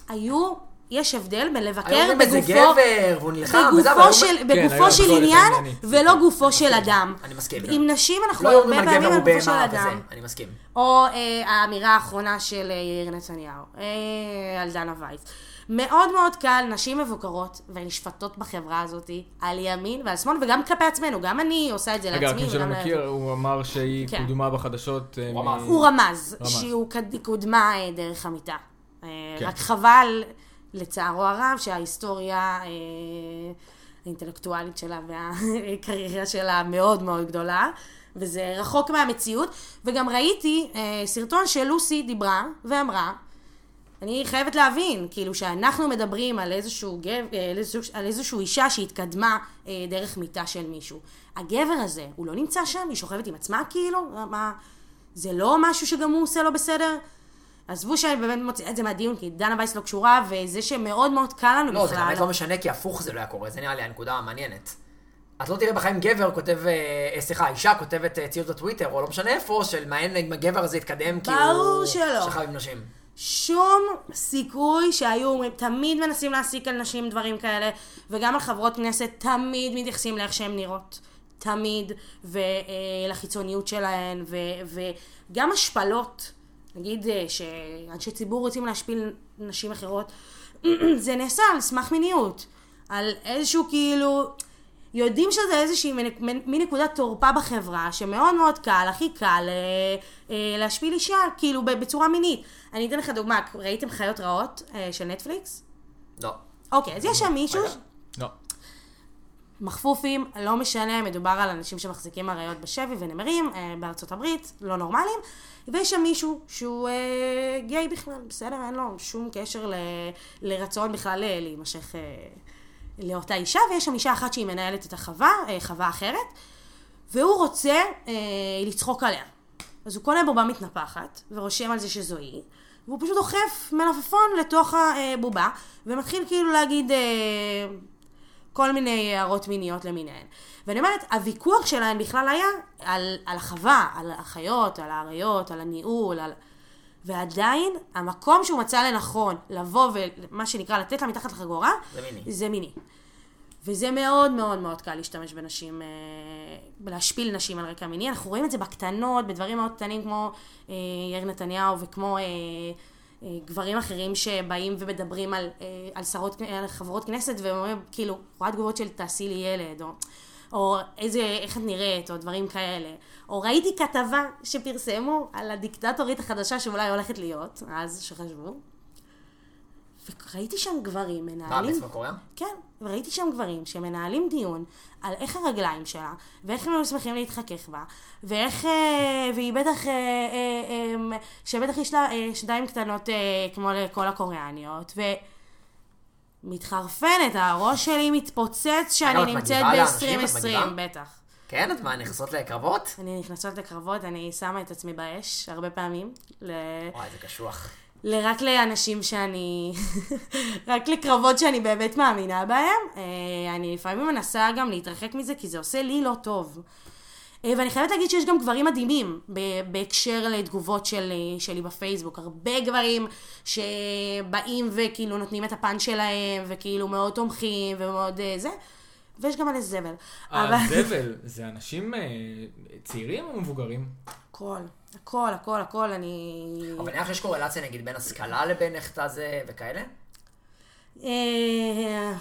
היו, יש הבדל בין לבקר בגופו, גבר, והוא נלחם, בגופו של, כן, בגופו היו של עניין. ולא גופו של אדם. אני מסכים. עם נשים אנחנו לא הרבה פעמים על גופו של אדם. אני מסכים. או אה, האמירה האחרונה של אה, יאיר נתניהו, אה, על דנה וייס. מאוד מאוד קל, נשים מבוקרות ונשפטות בחברה הזאת על ימין ועל שמאל, וגם כלפי עצמנו, גם אני עושה את זה לעצמי. מי שלא וגם מכיר, לעצמי. הוא אמר שהיא כן. קודמה בחדשות. הוא מ- אמר. הוא רמז, רמז. שהוא קד- קודמה דרך המיטה. אה, כן. רק חבל, לצערו הרב, שההיסטוריה אה, האינטלקטואלית שלה והקריירה שלה מאוד מאוד גדולה, וזה רחוק מהמציאות. וגם ראיתי אה, סרטון שלוסי דיברה ואמרה, אני חייבת להבין, כאילו שאנחנו מדברים על איזשהו, גב, על איזשהו, על איזשהו אישה שהתקדמה אה, דרך מיטה של מישהו. הגבר הזה, הוא לא נמצא שם? היא שוכבת עם עצמה כאילו? מה, זה לא משהו שגם הוא עושה לא בסדר? עזבו שאני באמת מוציאה את זה מהדיון, כי דנה וייס לא קשורה, וזה שמאוד מאוד קל לנו לא, זה בכלל. באמת לא משנה, כי הפוך זה לא היה קורה, זה נראה לי הנקודה המעניינת. את לא תראה בחיים גבר כותב, אה, אה, סליחה, אישה כותבת אה, ציוץ בטוויטר, או לא משנה איפה, של מעניין אם הגבר הזה יתקדם, כי הוא. שכב עם נשים. שום סיכוי שהיו אומרים, תמיד מנסים להסיק על נשים דברים כאלה, וגם על חברות כנסת תמיד מתייחסים לאיך שהן נראות. תמיד, ולחיצוניות שלהן, ו- וגם השפלות. נגיד אה, שאנשי ציבור רוצים להשפיל נשים אחרות, זה נעשה על סמך מיניות. על איזשהו כאילו... יודעים שזה איזושהי מנק- מין מין נקודת תורפה בחברה, שמאוד מאוד קל, הכי קל אה, אה, להשפיל אישה, כאילו בצורה מינית. אני אתן לך דוגמה, ראיתם חיות רעות אה, של נטפליקס? לא. אוקיי, אז יש שם מישהו, רגע. מחפופים, לא משנה, מדובר על אנשים שמחזיקים אריות בשבי ונמרים אה, בארצות הברית, לא נורמליים, ויש שם מישהו שהוא אה, גיי בכלל, בסדר? אין לו שום קשר ל, לרצון בכלל אה, להימשך אה, לאותה אישה, ויש שם אישה אחת שהיא מנהלת את החווה, אה, חווה אחרת, והוא רוצה אה, לצחוק עליה. אז הוא קונה בובה מתנפחת, ורושם על זה שזו היא, והוא פשוט דוחף מלפפון לתוך הבובה, ומתחיל כאילו להגיד... אה, כל מיני הערות מיניות למיניהן. ואני אומרת, הוויכוח שלהן בכלל היה על, על החווה, על החיות, על האריות, על הניהול, על... ועדיין, המקום שהוא מצא לנכון לבוא ומה שנקרא לתת לה מתחת לחגורה, זה מיני. זה מיני. וזה מאוד מאוד מאוד קל להשתמש בנשים, אה, להשפיל נשים על רקע מיני. אנחנו רואים את זה בקטנות, בדברים מאוד קטנים כמו אה, יאיר נתניהו וכמו אה, אה, גברים אחרים שבאים ומדברים על, אה, על, שרות, על חברות כנסת ואומרים כאילו, רואה תגובות של תעשי לי ילד, או, או איזה, איך את נראית, או דברים כאלה. או ראיתי כתבה שפרסמו על הדיקטטורית החדשה שאולי הולכת להיות, אז שחשבו. וראיתי שם גברים מה, מנהלים... בצפון קוריאה? כן, וראיתי שם גברים שמנהלים דיון על איך הרגליים שלה, ואיך הם היו שמחים להתחכך בה, ואיך, אה, והיא בטח, אה, אה, אה, שבטח יש לה אה, שדיים קטנות אה, כמו לכל הקוריאניות, ו... מתחרפנת, הראש שלי מתפוצץ שאני את נמצאת מגיבה לאנשים? את ב-2020, מגיבה? בטח. כן, את מה, נכנסות לקרבות? אני נכנסות לקרבות, אני שמה את עצמי באש הרבה פעמים, ל... וואי, זה קשוח. רק לאנשים שאני... רק לקרבות שאני באמת מאמינה בהם. אה, אני לפעמים מנסה גם להתרחק מזה, כי זה עושה לי לא טוב. אה, ואני חייבת להגיד שיש גם גברים מדהימים בהקשר לתגובות שלי, שלי בפייסבוק. הרבה גברים שבאים וכאילו נותנים את הפן שלהם, וכאילו מאוד תומכים ומאוד אה, זה. ויש גם מלא זבל. אבל הזבל, זה אנשים אה, צעירים או מבוגרים? הכל, הכל, הכל, הכל, אני... אבל נראה לך שיש קורלציה נגיד בין השכלה לבין איך אתה זה וכאלה? אה,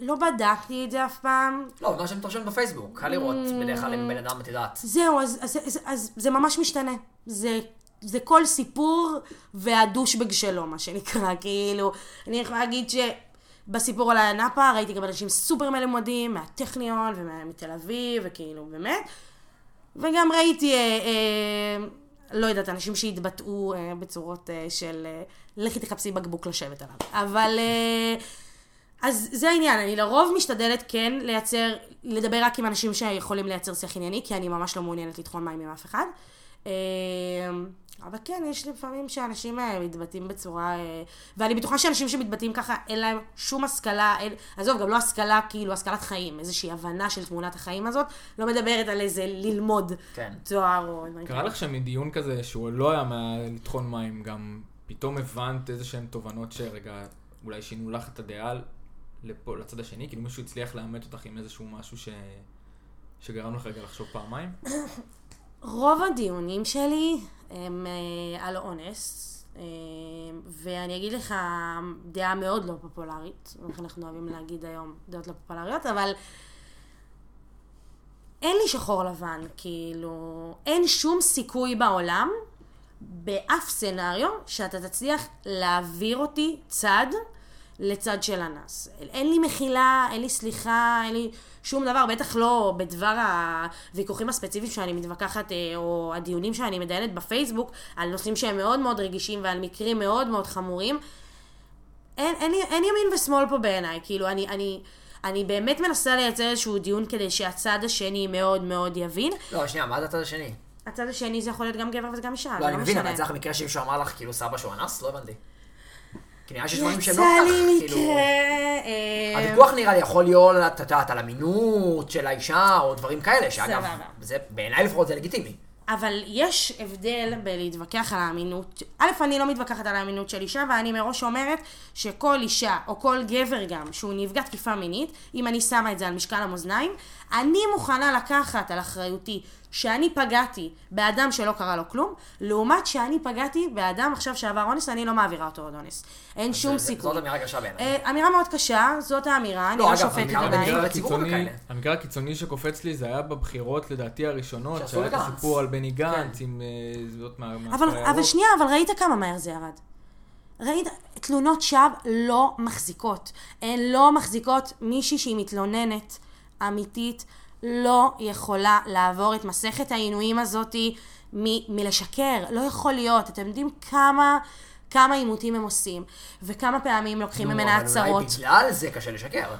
לא בדקתי את זה אף פעם. לא, מה שאני מתרשם בפייסבוק, קל לראות Mm. בדרך כלל עם בן אדם, את יודעת. זהו, אז, אז, אז, אז זה ממש משתנה. זה, זה כל סיפור והדושבג שלו, מה שנקרא. כאילו, אני יכולה להגיד שבסיפור על הנאפה ראיתי גם אנשים סופר מלומדים, מהטכניון ומתל אביב, וכאילו, באמת. וגם ראיתי, אה, אה, לא יודעת, אנשים שהתבטאו אה, בצורות אה, של אה, לכי תחפשי בקבוק לשבת עליו. אבל... אה, אז זה העניין, אני לרוב משתדלת כן לייצר, לדבר רק עם אנשים שיכולים לייצר שיח ענייני, כי אני ממש לא מעוניינת לטחון מים עם אף אחד. אה, אבל כן, יש לפעמים שאנשים מתבטאים בצורה... אה, ואני בטוחה שאנשים שמתבטאים ככה, אין להם שום השכלה, אין... עזוב, גם לא השכלה, כאילו, השכלת חיים, איזושהי הבנה של תמונת החיים הזאת, לא מדברת על איזה ללמוד כן. תואר או קרה. לך שמדיון כזה, שהוא לא היה מלטחון מים, גם פתאום הבנת איזה שהן תובנות שרגע, אולי שינו לך את הדעה לפה, לצד השני? כאילו מישהו הצליח לאמת אותך עם איזשהו משהו ש... שגרם לך רגע לחשוב פעמיים? רוב הדיונים שלי הם אה, על אונס, אה, ואני אגיד לך דעה מאוד לא פופולרית, איך אנחנו אוהבים להגיד היום דעות לא פופולריות, אבל אין לי שחור לבן, כאילו, אין שום סיכוי בעולם, באף סצנריו, שאתה תצליח להעביר אותי צד לצד של אנס. אין לי מחילה, אין לי סליחה, אין לי שום דבר, בטח לא בדבר הוויכוחים הספציפיים שאני מתווכחת, אה, או הדיונים שאני מדיינת בפייסבוק, על נושאים שהם מאוד מאוד רגישים ועל מקרים מאוד מאוד חמורים. אין, אין, אין ימין ושמאל פה בעיניי, כאילו, אני, אני, אני באמת מנסה לייצר איזשהו דיון כדי שהצד השני מאוד מאוד יבין. לא, שנייה, מה זה הצד השני? הצד השני זה יכול להיות גם גבר וזה גם אישה, לא, אני לא מבין, משנה. אבל יצא לך מקרה שמישהו אמר לך, כאילו, סבא שהוא אנס? לא הבנתי. כי נראה שיש דברים שהם יצא לא כל כך, לי כאילו... מקרה... אה, הוויכוח נראה לי יכול להיות, את יודעת, על אמינות של האישה, או דברים כאלה, שאגב. זה, בעיניי לפחות זה לגיטימי. אבל יש הבדל בלהתווכח על האמינות. א', אני לא מתווכחת על האמינות של אישה, ואני מראש אומרת שכל אישה, או כל גבר גם, שהוא נפגע תקיפה מינית, אם אני שמה את זה על משקל המאזניים, אני מוכנה לקחת על אחריותי שאני פגעתי באדם שלא קרה לו כלום, לעומת שאני פגעתי באדם עכשיו שעבר אונס, אני לא מעבירה אותו עוד אונס. אין שום סיכוי. זאת אמירה קשה בעיניי. אה, אמירה מאוד קשה, זאת האמירה, אני לא, לא שופטת עדיין. המקרה הקיצוני, וכאלה. המקרה הקיצוני שקופץ לי זה היה בבחירות לדעתי הראשונות, שהיה את. הסיפור על בני גנץ כן. עם אה, זאת מה... אבל. שנייה, אבל ראית כמה מהר זה ירד? ראית, תלונות שווא לא מחזיקות. הן לא מחזיקות מישהי שהיא מתלוננת אמיתית, לא יכולה לעבור את מסכת העינויים הזאתי מ- מלשקר. לא יכול להיות. אתם יודעים כמה... כמה עימותים הם עושים, וכמה פעמים לוקחים נו, ממנה אבל הצהרות. אולי בגלל זה קשה לשקר.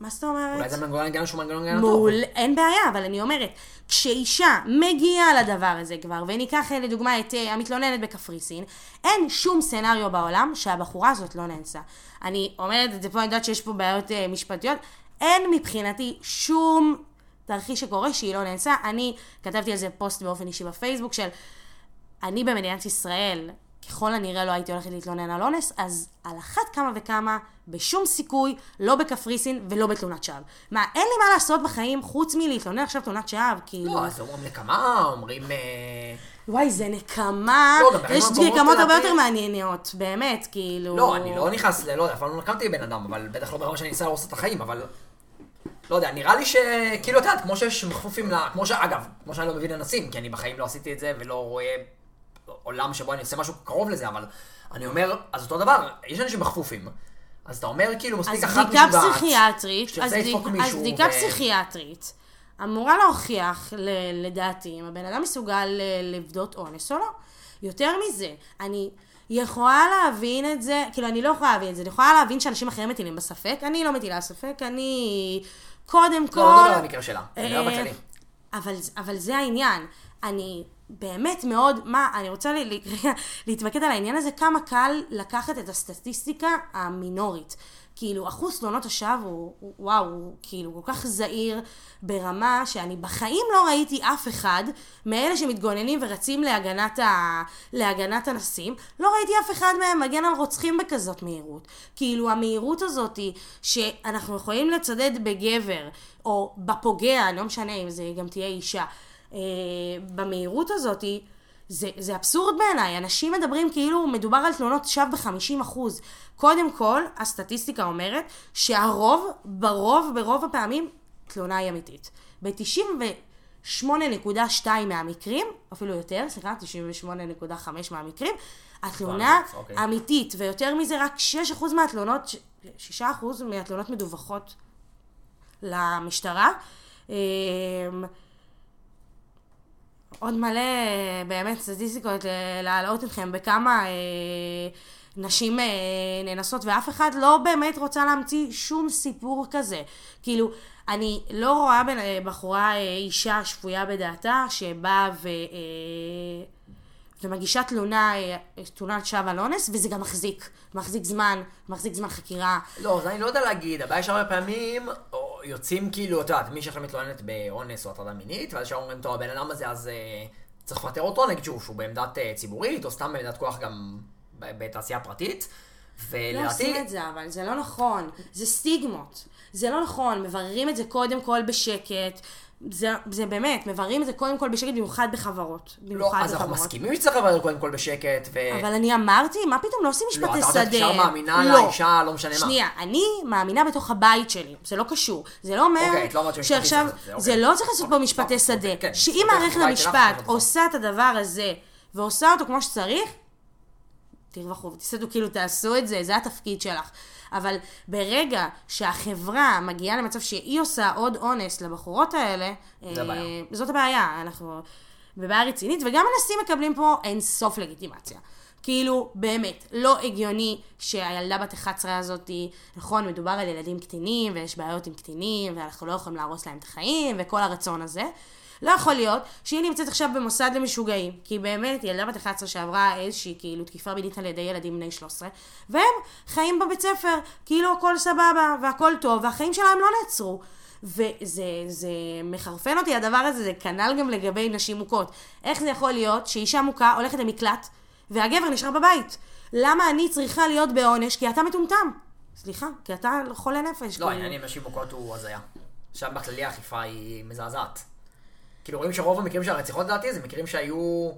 מה זאת אומרת? אולי זה מנגנון הגנה שהוא מנגנון הגנה טוב. מול, אין בעיה, אבל אני אומרת, כשאישה מגיעה לדבר הזה כבר, וניקח אה, לדוגמה את אה, המתלוננת בקפריסין, אין שום סצנריו בעולם שהבחורה הזאת לא נאנסה. אני אומרת את זה פה, אני יודעת שיש פה בעיות אה, משפטיות, אין מבחינתי שום תרחיש שקורה שהיא לא נאנסה. אני כתבתי על זה פוסט באופן אישי בפייסבוק של, אני במדינת ישראל, ככל הנראה לא הייתי הולכת להתלונן על אונס, אז על אחת כמה וכמה, בשום סיכוי, לא בקפריסין ולא בתלונת שווא. מה, אין לי מה לעשות בחיים חוץ מלהתלונן עכשיו תלונת שווא, כאילו... לא, אז אומרים נקמה, אומרים... אה, וואי, זה נקמה, לא, יש נקמות הרבה יותר מעניינות, באמת, כאילו... לא, אני לא נכנס ל... לא יודע, אף פעם לא נקמתי בבן אדם, אבל בטח לא ברמה שאני אנסה להרוס את החיים, אבל... לא יודע, נראה לי שכאילו, את יודעת, כמו שיש מכפופים ל... כמו ש... אגב, כמו שאני לא מבין אנסים, כי אני בחיים לא עשיתי את זה ולא רואה עולם שבו אני עושה משהו קרוב לזה, אבל אני אומר, אז אותו דבר, יש אנשים מכפופים. אז אתה אומר, כאילו, מספיק אז אחת בדיקה משוגעת, פסיכיאטרית, אז לדפוק מישהו, אז בדיקה ו- פסיכיאטרית אמורה להוכיח, ל- לדעתי, אם הבן אדם מסוגל לבדות אונס או לא. יותר מזה, אני יכולה להבין את זה, כאילו, אני לא יכולה להבין את זה, אני יכולה להבין שאנשים אחרים מטילים בספק, אני לא מטילה ספק, אני קודם כל... לא, לא על המקרה שלה, אני מדבר אה, בכללי. אבל, אבל זה העניין. אני באמת מאוד, מה, אני רוצה ל- ל- רגע להתמקד על העניין הזה, כמה קל לקחת את הסטטיסטיקה המינורית. כאילו, אחוז תלונות השווא הוא, הוא, וואו, הוא כאילו כל כך זהיר ברמה שאני בחיים לא ראיתי אף אחד מאלה שמתגוננים ורצים להגנת, ה, להגנת הנסים, לא ראיתי אף אחד מהם מגן על רוצחים בכזאת מהירות. כאילו, המהירות הזאת שאנחנו יכולים לצדד בגבר, או בפוגע, לא משנה אם זה גם תהיה אישה, אה, במהירות הזאת, זה, זה אבסורד בעיניי. אנשים מדברים כאילו מדובר על תלונות שווא ב-50%. קודם כל, הסטטיסטיקה אומרת שהרוב, ברוב, ברוב הפעמים, תלונה היא אמיתית. ב-98.2 מהמקרים, אפילו יותר, סליחה, 98.5 מהמקרים, התלונה אוקיי. אמיתית, ויותר מזה, רק 6% מהתלונות, 6% מהתלונות מדווחות למשטרה. עוד מלא באמת סטטיסטיקות אה, להעלות אתכם בכמה אה, נשים אה, נאנסות, ואף אחד לא באמת רוצה להמציא שום סיפור כזה. כאילו, אני לא רואה בן- בחורה, אישה שפויה בדעתה, שבאה ו... ומגישה תלונה, תלונת שווא על אונס, וזה גם מחזיק. מחזיק זמן, מחזיק זמן חקירה. לא, זה אני לא יודע להגיד, הבעיה שהרבה פעמים יוצאים כאילו, את יודעת, מי שעכשיו מתלוננת באונס או הטרדה מינית, ואז שאומרים, טוב, הבן אדם הזה אז אה, צריך לפטר אותו, נגיד שהוא, שהוא בעמדת אה, ציבורית, או סתם בעמדת כוח גם בתעשייה פרטית. לא ולדעתי, עושים את זה, אבל זה לא נכון. זה סטיגמות. זה לא נכון, מבררים את זה קודם כל בשקט. זה, זה באמת, מבררים את זה קודם כל בשקט, במיוחד בחברות. לא, במיוחד אז אנחנו בחברות. מסכימים שצריך לברר קודם כל בשקט, ו... אבל אני אמרתי, מה פתאום, לא עושים לא, משפטי אתה שדה. רוצה ישר מאמינה לא. לאישה, לא משנה מה. שנייה, אני מאמינה בתוך הבית שלי, זה לא קשור. זה לא אומר אוקיי, לא שעכשיו, זה זה אוקיי. לא צריך לעשות פה אוקיי, משפטי אוקיי, שדה. כן, שאם מערכת המשפט. עושה את הדבר הזה, ועושה אותו כמו שצריך, תרווחו ותסתדרו, כאילו תעשו את זה, זה התפקיד שלך. אבל ברגע שהחברה מגיעה למצב שהיא עושה עוד אונס לבחורות האלה, אה, הבעיה. זאת הבעיה, אנחנו בבעיה רצינית, וגם אנסים מקבלים פה אין סוף לגיטימציה. כאילו, באמת, לא הגיוני שהילדה בת 11 הזאת, נכון, מדובר על ילדים קטינים, ויש בעיות עם קטינים, ואנחנו לא יכולים להרוס להם את החיים, וכל הרצון הזה. לא יכול להיות שהיא נמצאת עכשיו במוסד למשוגעים, כי באמת, ילדה בת 11 שעברה איזושהי כאילו תקיפה מינית על ידי ילדים בני 13, והם חיים בבית ספר, כאילו הכל סבבה, והכל טוב, והחיים שלהם לא נעצרו. וזה זה מחרפן אותי הדבר הזה, זה כנ"ל גם לגבי נשים מוכות. איך זה יכול להיות שאישה מוכה הולכת למקלט, והגבר נשאר בבית? למה אני צריכה להיות בעונש? כי אתה מטומטם. סליחה, כי אתה חולה נפש. לא, כאילו. העניין עם נשים מוכות הוא הזיה. שם בכללי האכיפה היא מזעזעת. כאילו רואים שרוב המקרים של הרציחות לדעתי זה מקרים שהיו...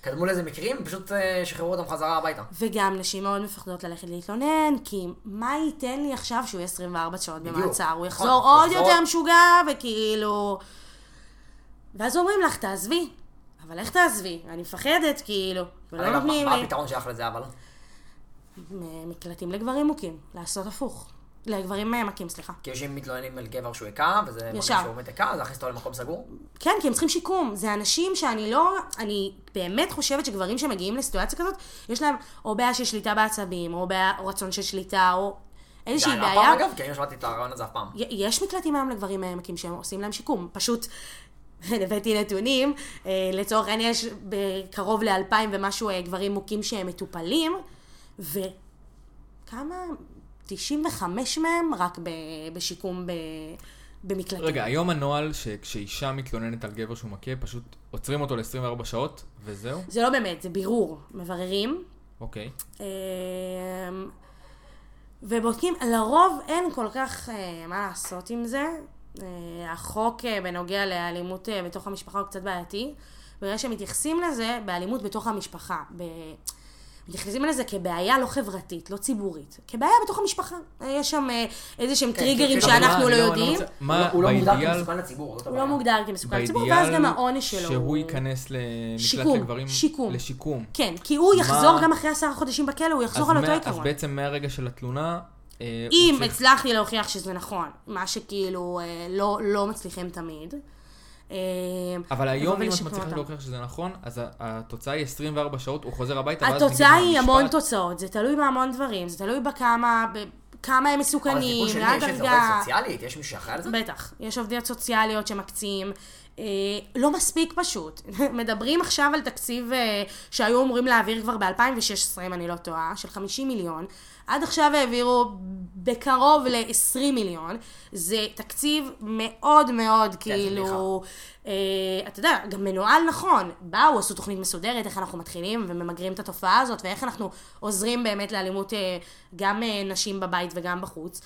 קדמו לזה מקרים, פשוט אה, שחררו אותם חזרה הביתה. וגם נשים מאוד מפחדות ללכת להתלונן, כי מה ייתן לי עכשיו שהוא יהיה 24 שעות בדיוק. במעצר? הוא נכון, יחזור הוא עוד יותר משוגע, וכאילו... ואז אומרים לך, תעזבי. אבל איך תעזבי? אני מפחדת, כאילו. ולא נותנים מה לי. הפתרון שלך לזה אבל? מקלטים לגברים מוכים. לעשות הפוך. לגברים אה, מכים, סליחה. כי יושבים מתלוננים על גבר שהוא הכה, וזה מרגיש. שהוא באמת הכה, אז להכניס אותו למקום סגור? כן, כי הם צריכים שיקום. זה אנשים שאני לא... אני באמת חושבת שגברים שמגיעים לסיטואציה כזאת, יש להם או בעיה של שליטה בעצבים, או בעיה, או רצון של שליטה, או איזושהי זה היה בעיה. פעם אגב, כי אני לא שמעתי את הרעיון הזה אף פעם. יש מקלטים היום לגברים אה, מכים שהם עושים להם שיקום. פשוט הבאתי נתונים, אה, לצורך העניין יש קרוב לאלפיים ומשהו גברים מוכים שהם מטופלים, וכמה? 95 מהם רק ב- בשיקום ב- במקלטים. רגע, היום הנוהל שכשאישה מתלוננת על גבר שהוא מכה, פשוט עוצרים אותו ל-24 שעות, וזהו? זה לא באמת, זה בירור. מבררים, אוקיי. אמ, ובודקים, לרוב אין כל כך אה, מה לעשות עם זה. אה, החוק אה, בנוגע לאלימות בתוך המשפחה הוא קצת בעייתי. בגלל שמתייחסים לזה באלימות בתוך המשפחה. ב... מתייחסים לזה כבעיה לא חברתית, לא ציבורית. כבעיה בתוך המשפחה. יש שם אה, איזה שהם טריגרים כאילו, שאנחנו מה, לא אני יודעים. הוא לא- לא מוגדר כמסוכן לציבור, הוא לא. מוגדר כמסוכן לציבור, ואז גם העונש שלו שהוא הוא- ייכנס למקלט לגברים... שיקום. לשיקום. כן, כי הוא יחזור גם אחרי עשרה חודשים בכלא, הוא יחזור על אותו עיקרון. אז בעצם מהרגע של התלונה... אה, אם הצלחתי להוכיח שזה נכון, מה שכאילו אה, לא, לא מצליחים תמיד. אה, אבל היום אם את מצליחה. להוכיח שזה נכון, אז התוצאה היא 24 שעות, הוא חוזר הביתה, ואז התוצאה נגיד היא המון תוצאות, זה תלוי בהמון דברים, זה תלוי בכמה, בכמה הם אבל מסוכנים, בטיפול שלי מה יש איזה הדרגה. עובדת סוציאלית? יש מישהו שאחראי על זה? בטח, יש עובדות סוציאליות שמקצים. אה, לא מספיק פשוט. מדברים עכשיו על תקציב אה, שהיו אמורים להעביר כבר ב-2016, אם אני לא טועה, של 50 מיליון. עד עכשיו העבירו בקרוב ל-20 מיליון. זה תקציב מאוד מאוד כאילו... אה, אתה יודע, גם מנוהל נכון. באו, עשו תוכנית מסודרת, איך אנחנו מתחילים וממגרים את התופעה הזאת, ואיך אנחנו עוזרים באמת לאלימות אה, גם אה, נשים בבית וגם בחוץ.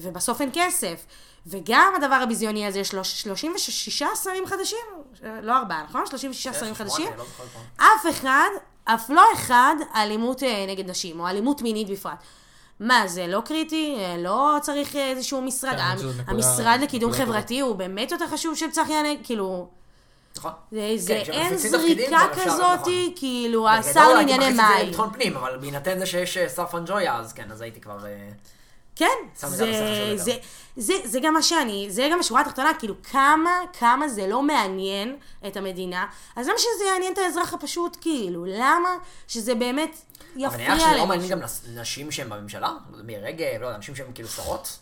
ובסוף אין כסף. וגם הדבר הביזיוני הזה, יש לו 36 שרים חדשים, לא ארבעה, נכון? 36 שרים חדשים. לא. אף אחד, אף לא אחד, אלימות אה, נגד נשים, או אלימות מינית בפרט. מה, זה לא קריטי? אה, לא צריך אה, איזשהו משרד? כן, המשרד לקידום חברתי הוא באמת יותר חשוב של צחי הנגבי, כאילו... נכון. זה, כשמפיצים אין זריקה כזאת, נכון. כאילו, בגדול, השר הייתי לענייני מכניס את זה מים. לביטחון פנים, אבל בהינתן זה שיש שר פנג'ויה, אז כן, אז הייתי כבר... כן, זה זה, זה, זה, זה גם מה שאני, זה גם השורה התחתונה, כאילו כמה, כמה זה לא מעניין את המדינה, אז למה שזה יעניין את האזרח הפשוט, כאילו, למה שזה באמת אבל יפריע נראה שזה לא מעניין? גם נשים שהן בממשלה? מירי רגב, לא נשים שהן כאילו שרות?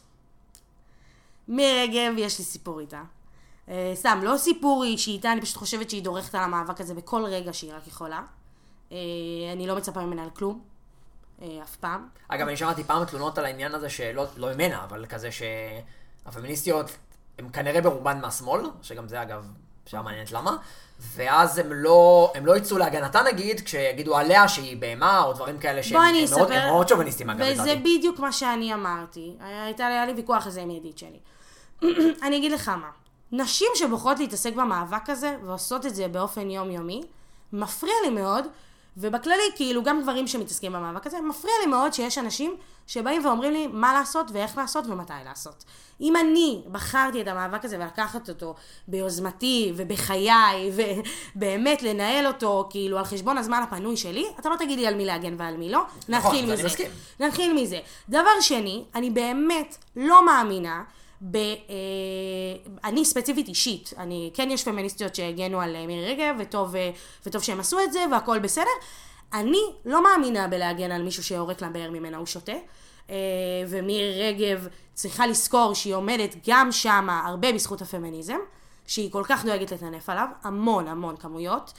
מירי רגב, יש לי סיפור איתה. אה, סתם, לא סיפור אישי איתה, אני פשוט חושבת שהיא דורכת על המאבק הזה בכל רגע שהיא רק יכולה. אה, אני לא מצפה ממנה על כלום, אף פעם. אגב, אני שמעתי פעם תלונות על העניין הזה שלא לא ממנה, אבל כזה שהפמיניסטיות הן כנראה ברובן מהשמאל, שגם זה אגב, שאלה מעניינת למה, ואז הם לא, הם לא יצאו להגנתה נגיד, כשיגידו עליה שהיא בהמה, או דברים כאלה שהם מאוד, מאוד שוביניסטים אגב, וזה לדעתי. בדיוק מה שאני אמרתי. הייתה היה לי ויכוח על זה עם ידיד שלי. אני אגיד לך מה, נשים שבוחרות להתעסק במאבק הזה, ועושות את זה באופן יומיומי, מפריע לי מאוד, ובכללי, כאילו, גם גברים שמתעסקים במאבק הזה, מפריע לי מאוד שיש אנשים שבאים ואומרים לי מה לעשות ואיך לעשות ומתי לעשות. אם אני בחרתי את המאבק הזה ולקחת אותו ביוזמתי ובחיי, ובאמת לנהל אותו, כאילו, על חשבון הזמן הפנוי שלי, אתה לא תגיד לי על מי להגן ועל מי לא. נתחיל אני מזה. מסכים. נתחיל מזה. דבר שני, אני באמת לא מאמינה ב... אה, אני ספציפית אישית, אני, כן יש פמיניסטיות שהגנו על אה, מירי רגב, וטוב, אה, וטוב שהם עשו את זה, והכל בסדר. אני לא מאמינה בלהגן על מישהו שיורק לבאר ממנה הוא שותה. ומירי רגב צריכה לזכור שהיא עומדת גם שמה הרבה בזכות הפמיניזם, שהיא כל כך דואגת לטנף עליו, המון המון כמויות,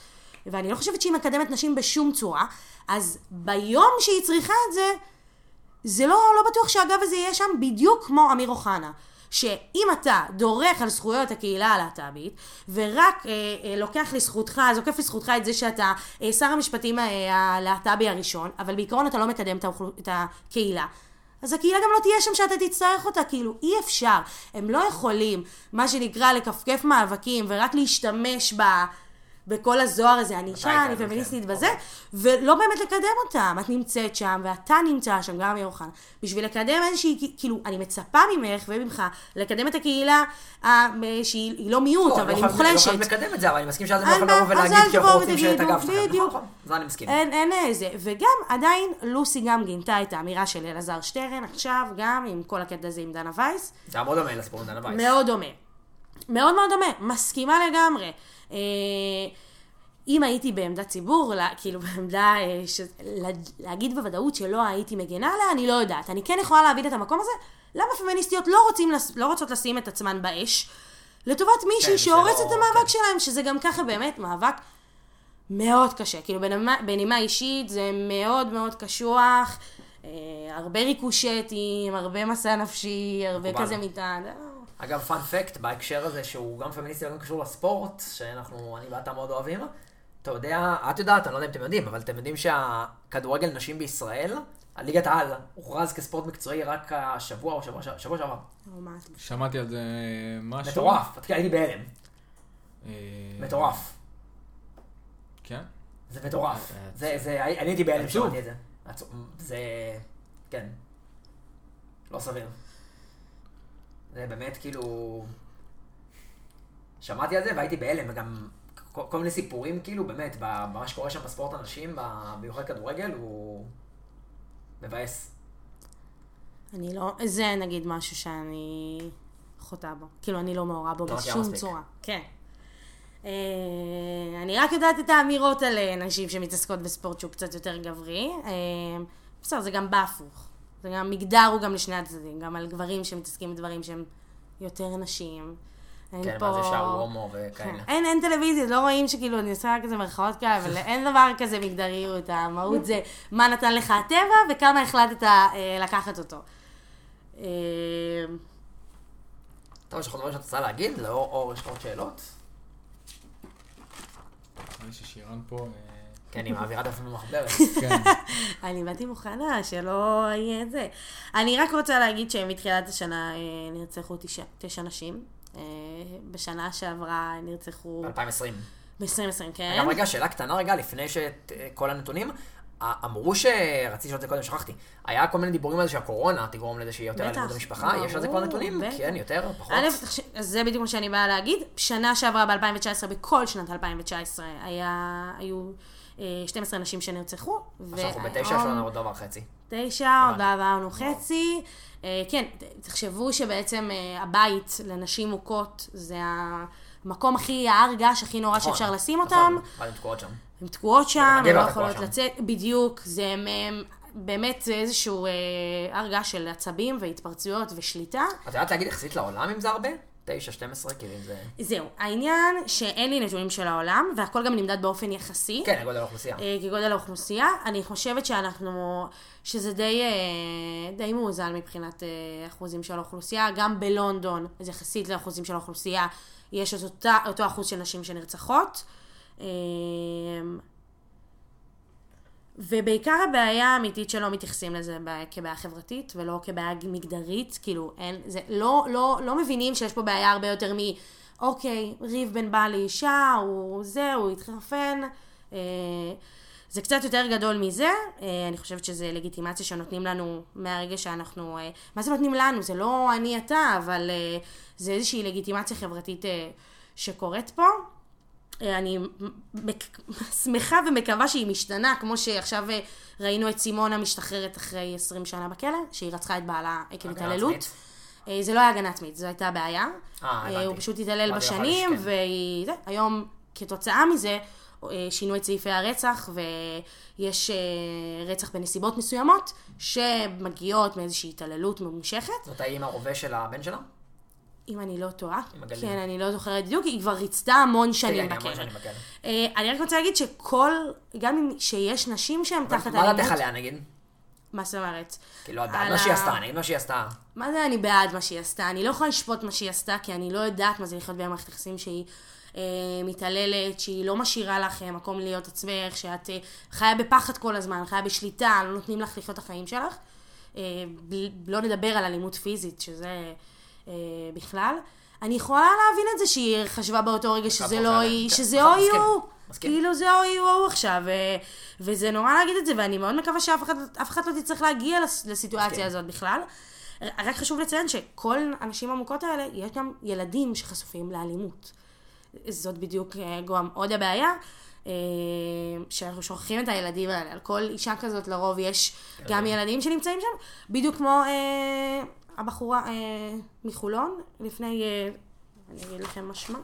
ואני לא חושבת שהיא מקדמת נשים בשום צורה, אז ביום שהיא צריכה את זה, זה לא, לא בטוח שהגב הזה יהיה שם בדיוק כמו אמיר אוחנה. שאם אתה דורך על זכויות הקהילה הלהט"בית, ורק אה, אה, לוקח לזכותך, זוקף לזכותך את זה שאתה אה, שר המשפטים אה, הלהט"בי הראשון, אבל בעיקרון אתה לא מקדם את, האוכל... את הקהילה, אז הקהילה גם לא תהיה שם שאתה תצטרך אותה, כאילו אי אפשר. הם לא יכולים, מה שנקרא, לכפכף מאבקים ורק להשתמש ב... בכל הזוהר הזה, אני אישה, אני איתנו, פמיניסטית כן. וזה, ולא באמת לקדם אותם. את נמצאת שם, ואתה נמצא שם, גם אמיר אוחנה, בשביל לקדם איזושהי, כאילו, אני מצפה ממך וממך לקדם את הקהילה ה- שהיא היא לא מיעוט, לא, אבל לא היא לא מוחלשת. חייב לקדם את זה, אבל אני מסכים שאז הם לא יכולים לבוא ולהגיד כי אנחנו רוצים שאת הגב שלכם. בדיוק. נכון, נכון, זה אני מסכים. אין, אין איזה. וגם עדיין לוסי גם גינתה את האמירה של אלעזר שטרן עכשיו, גם עם כל הקטע הזה עם דנה וייס. זה היה מאוד דומה לסיפור עם דנה וייס. מאוד דומה. מאוד מאוד דומה, מסכימה לגמרי. אה, אם הייתי בעמדת ציבור, לה, כאילו בעמדה, אה, ש... לה, להגיד בוודאות שלא הייתי מגנה עליה, אני לא יודעת. אני כן יכולה להבין את המקום הזה, למה פמיניסטיות לא, רוצים, לא רוצות לשים את עצמן באש, לטובת מישהי כן, שהורסת שלא- את המאבק כן. שלהם, שזה גם ככה באמת מאבק מאוד קשה. כאילו בנימה, בנימה אישית זה מאוד מאוד קשוח, אה, הרבה ריקושטים, הרבה מסע נפשי, הרבה. כזה מטען. אגב, פאנ פקט בהקשר הזה שהוא גם פמיניסטי וגם קשור לספורט, שאנחנו, אני ואתה מאוד אוהבים. אתה יודע, את יודעת, אני לא יודע אם אתם יודעים, אבל אתם יודעים שהכדורגל נשים בישראל, הליגת העל, הוכרז כספורט מקצועי רק השבוע או שבוע שבוע שעבר. שמעתי על זה משהו. מטורף, הייתי בהלם. אה, מטורף. כן? זה מטורף. אה, זה, זה, אני הייתי בהלם. שמעתי את זה. זה, כן. לא סביר. זה באמת כאילו... שמעתי על זה והייתי בהלם, וגם כל, כל מיני סיפורים כאילו, באמת, במה שקורה שם בספורט הנשים, במיוחד כדורגל, הוא מבאס. אני לא, זה נגיד משהו שאני חוטאה בו. כאילו, אני לא מעורה בו לא בשום. צורה. כן. אה, אני רק יודעת את האמירות על אה, נשים שמתעסקות בספורט שהוא קצת יותר גברי. אה, בסדר, זה גם בהפוך. זה גם, מגדר הוא גם לשני הצדדים. גם על גברים שמתעסקים בדברים שהם יותר נשים. אין כן, פה... מה זה שער הומו כן. וכאלה. אין, אין טלוויזיה, לא רואים שכאילו, אני עושה כזה מרכאות כאלה, אבל אין דבר כזה מגדריות, המהות זה מה נתן לך הטבע וכמה החלטת אה, לקחת אותו. אה, טוב, יש לך דברים שאת רוצה להגיד? לאור אור יש לך עוד שאלות? נראה לי ששירן פה... אה, כן, היא מעבירה את עצמנו מחברת. כן. אני באתי מוכנה, שלא יהיה את זה. אני רק רוצה להגיד שמתחילת השנה אה, נרצחו תשע, נשים. אה, בשנה שעברה נרצחו ב-2020. ב-2020, כן. אגב, רגע, שאלה קטנה רגע, לפני שכל הנתונים. א- אמרו שרציתי לשאול את זה קודם, שכחתי. היה כל מיני דיבורים על זה שהקורונה תגרום לזה שיהיה יותר אלימות במשפחה. יש על זה כבר נתונים? כן, יותר, פחות. א', זה בדיוק מה שאני באה להגיד. שנה שעברה ב-2019, בכל שנת 2019, היה, היו אה, 12 נשים שנרצחו. אנחנו בתשע, יש והיום- לנו עוד דבר וחצי. תשע, עוד. עברנו חצי. אה, כן, תחשבו שבעצם אה, הבית לנשים מוכות זה המקום הכי, ההר געש הכי נורא נכון, שאפשר לשים נכון, אותם. אבל הן תקועות שם. הן תקועות שם, הן לא תקוע יכולות. לצאת, בדיוק, זה באמת איזשהו אה, הר געש של עצבים והתפרצויות ושליטה. את יודעת להגיד יחסית לעולם אם זה הרבה? 9, 12, כאילו זה... זהו, העניין שאין לי נתונים של העולם, והכל גם נמדד באופן יחסי. כן, גודל האוכלוסייה. אה, כגודל האוכלוסייה. אני חושבת שאנחנו, שזה די, אה, די מאוזן מבחינת אה, אחוזים של האוכלוסייה. גם בלונדון, אז יחסית לאחוזים של האוכלוסייה, יש את אותה, אותו אחוז של נשים שנרצחות. אה, ובעיקר הבעיה האמיתית שלא מתייחסים לזה כבעיה חברתית ולא כבעיה מגדרית, כאילו אין, זה לא, לא, לא מבינים שיש פה בעיה הרבה יותר מ... אוקיי, ריב בין בעל לאישה, הוא זה, הוא התחרפן. אה, זה קצת יותר גדול מזה, אה, אני חושבת שזה לגיטימציה שנותנים לנו מהרגע שאנחנו, אה, מה זה נותנים לנו? זה לא אני אתה, אבל אה, זה איזושהי לגיטימציה חברתית שקורית פה. אני שמחה ומקווה שהיא משתנה, כמו שעכשיו אה, ראינו את סימונה משתחררת אחרי 20 שנה בכלא, שהיא רצחה את בעלה עקב התעללות. אה, זה לא היה הגנה עצמית, זו הייתה בעיה. אה, אה. הוא פשוט התעלל בשנים, לשכן. והיא... זה, היום, כתוצאה מזה, שינו את סעיפי הרצח, ויש רצח בנסיבות מסוימות, שמגיעות מאיזושהי התעללות ממושכת. זאת האימא רובה של הבן שלה? אם אני לא טועה. כן, אני לא זוכרת בדיוק, היא כבר ריצתה המון שנים בכלא. אה, אני רק רוצה להגיד שכל, גם אם שיש נשים שהן תחת מה דעתך אלימות, עליה נגיד? מה זאת אומרת? כאילו, את על בעד מה שהיא עשתה, נגיד מה שהיא עשתה. מה זה אני בעד מה שהיא עשתה? אני לא יכולה לשפוט מה שהיא עשתה, כי אני לא יודעת מה זה לחיות במערכת יחסים שהיא אה, מתעללת, שהיא לא משאירה לך אה, מקום להיות עצמך, שאת חיה בפחד כל הזמן, חיה בשליטה, לא נותנים לך לחיות את החיים שלך. לא נדבר על אלימות פיזית, שזה אה, בכלל. אני יכולה להבין את זה שהיא חשבה באותו רגע שזה לא זה- היא, כן, שזה נכון, או היא מסכים. כאילו זה או היא או הוא עכשיו, ו- וזה נורא להגיד את זה, ואני מאוד מקווה שאף אחד, לא תצטרך להגיע לס- לסיטואציה מסכים. הזאת בכלל. רק חשוב לציין שכל הנשים המוכות האלה, יש גם ילדים שחשופים לאלימות. זאת בדיוק אה, גם עוד הבעיה, אה, שאנחנו שוכחים את הילדים האלה. על כל אישה כזאת לרוב יש גם ילדים שנמצאים שם, בדיוק כמו אה, הבחורה אה, מחולון, לפני, אה, אני אגיד לכם מה שמה,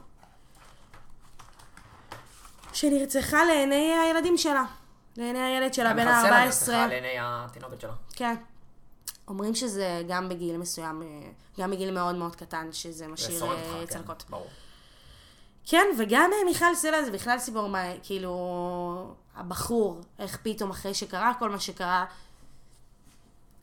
שנרצחה לעיני הילדים שלה. לעיני הילד שלה בן מחסל לה ה-14. נרצחה לעיני התינוקת שלה. כן. אומרים שזה גם בגיל מסוים, אה, גם בגיל מאוד מאוד קטן, שזה זה משאיר אה, כן, צלקות. ברור. כן, וגם אה, מיכל סלע זה בכלל סיפור, מה, כאילו, הבחור, איך פתאום אחרי שקרה כל מה שקרה,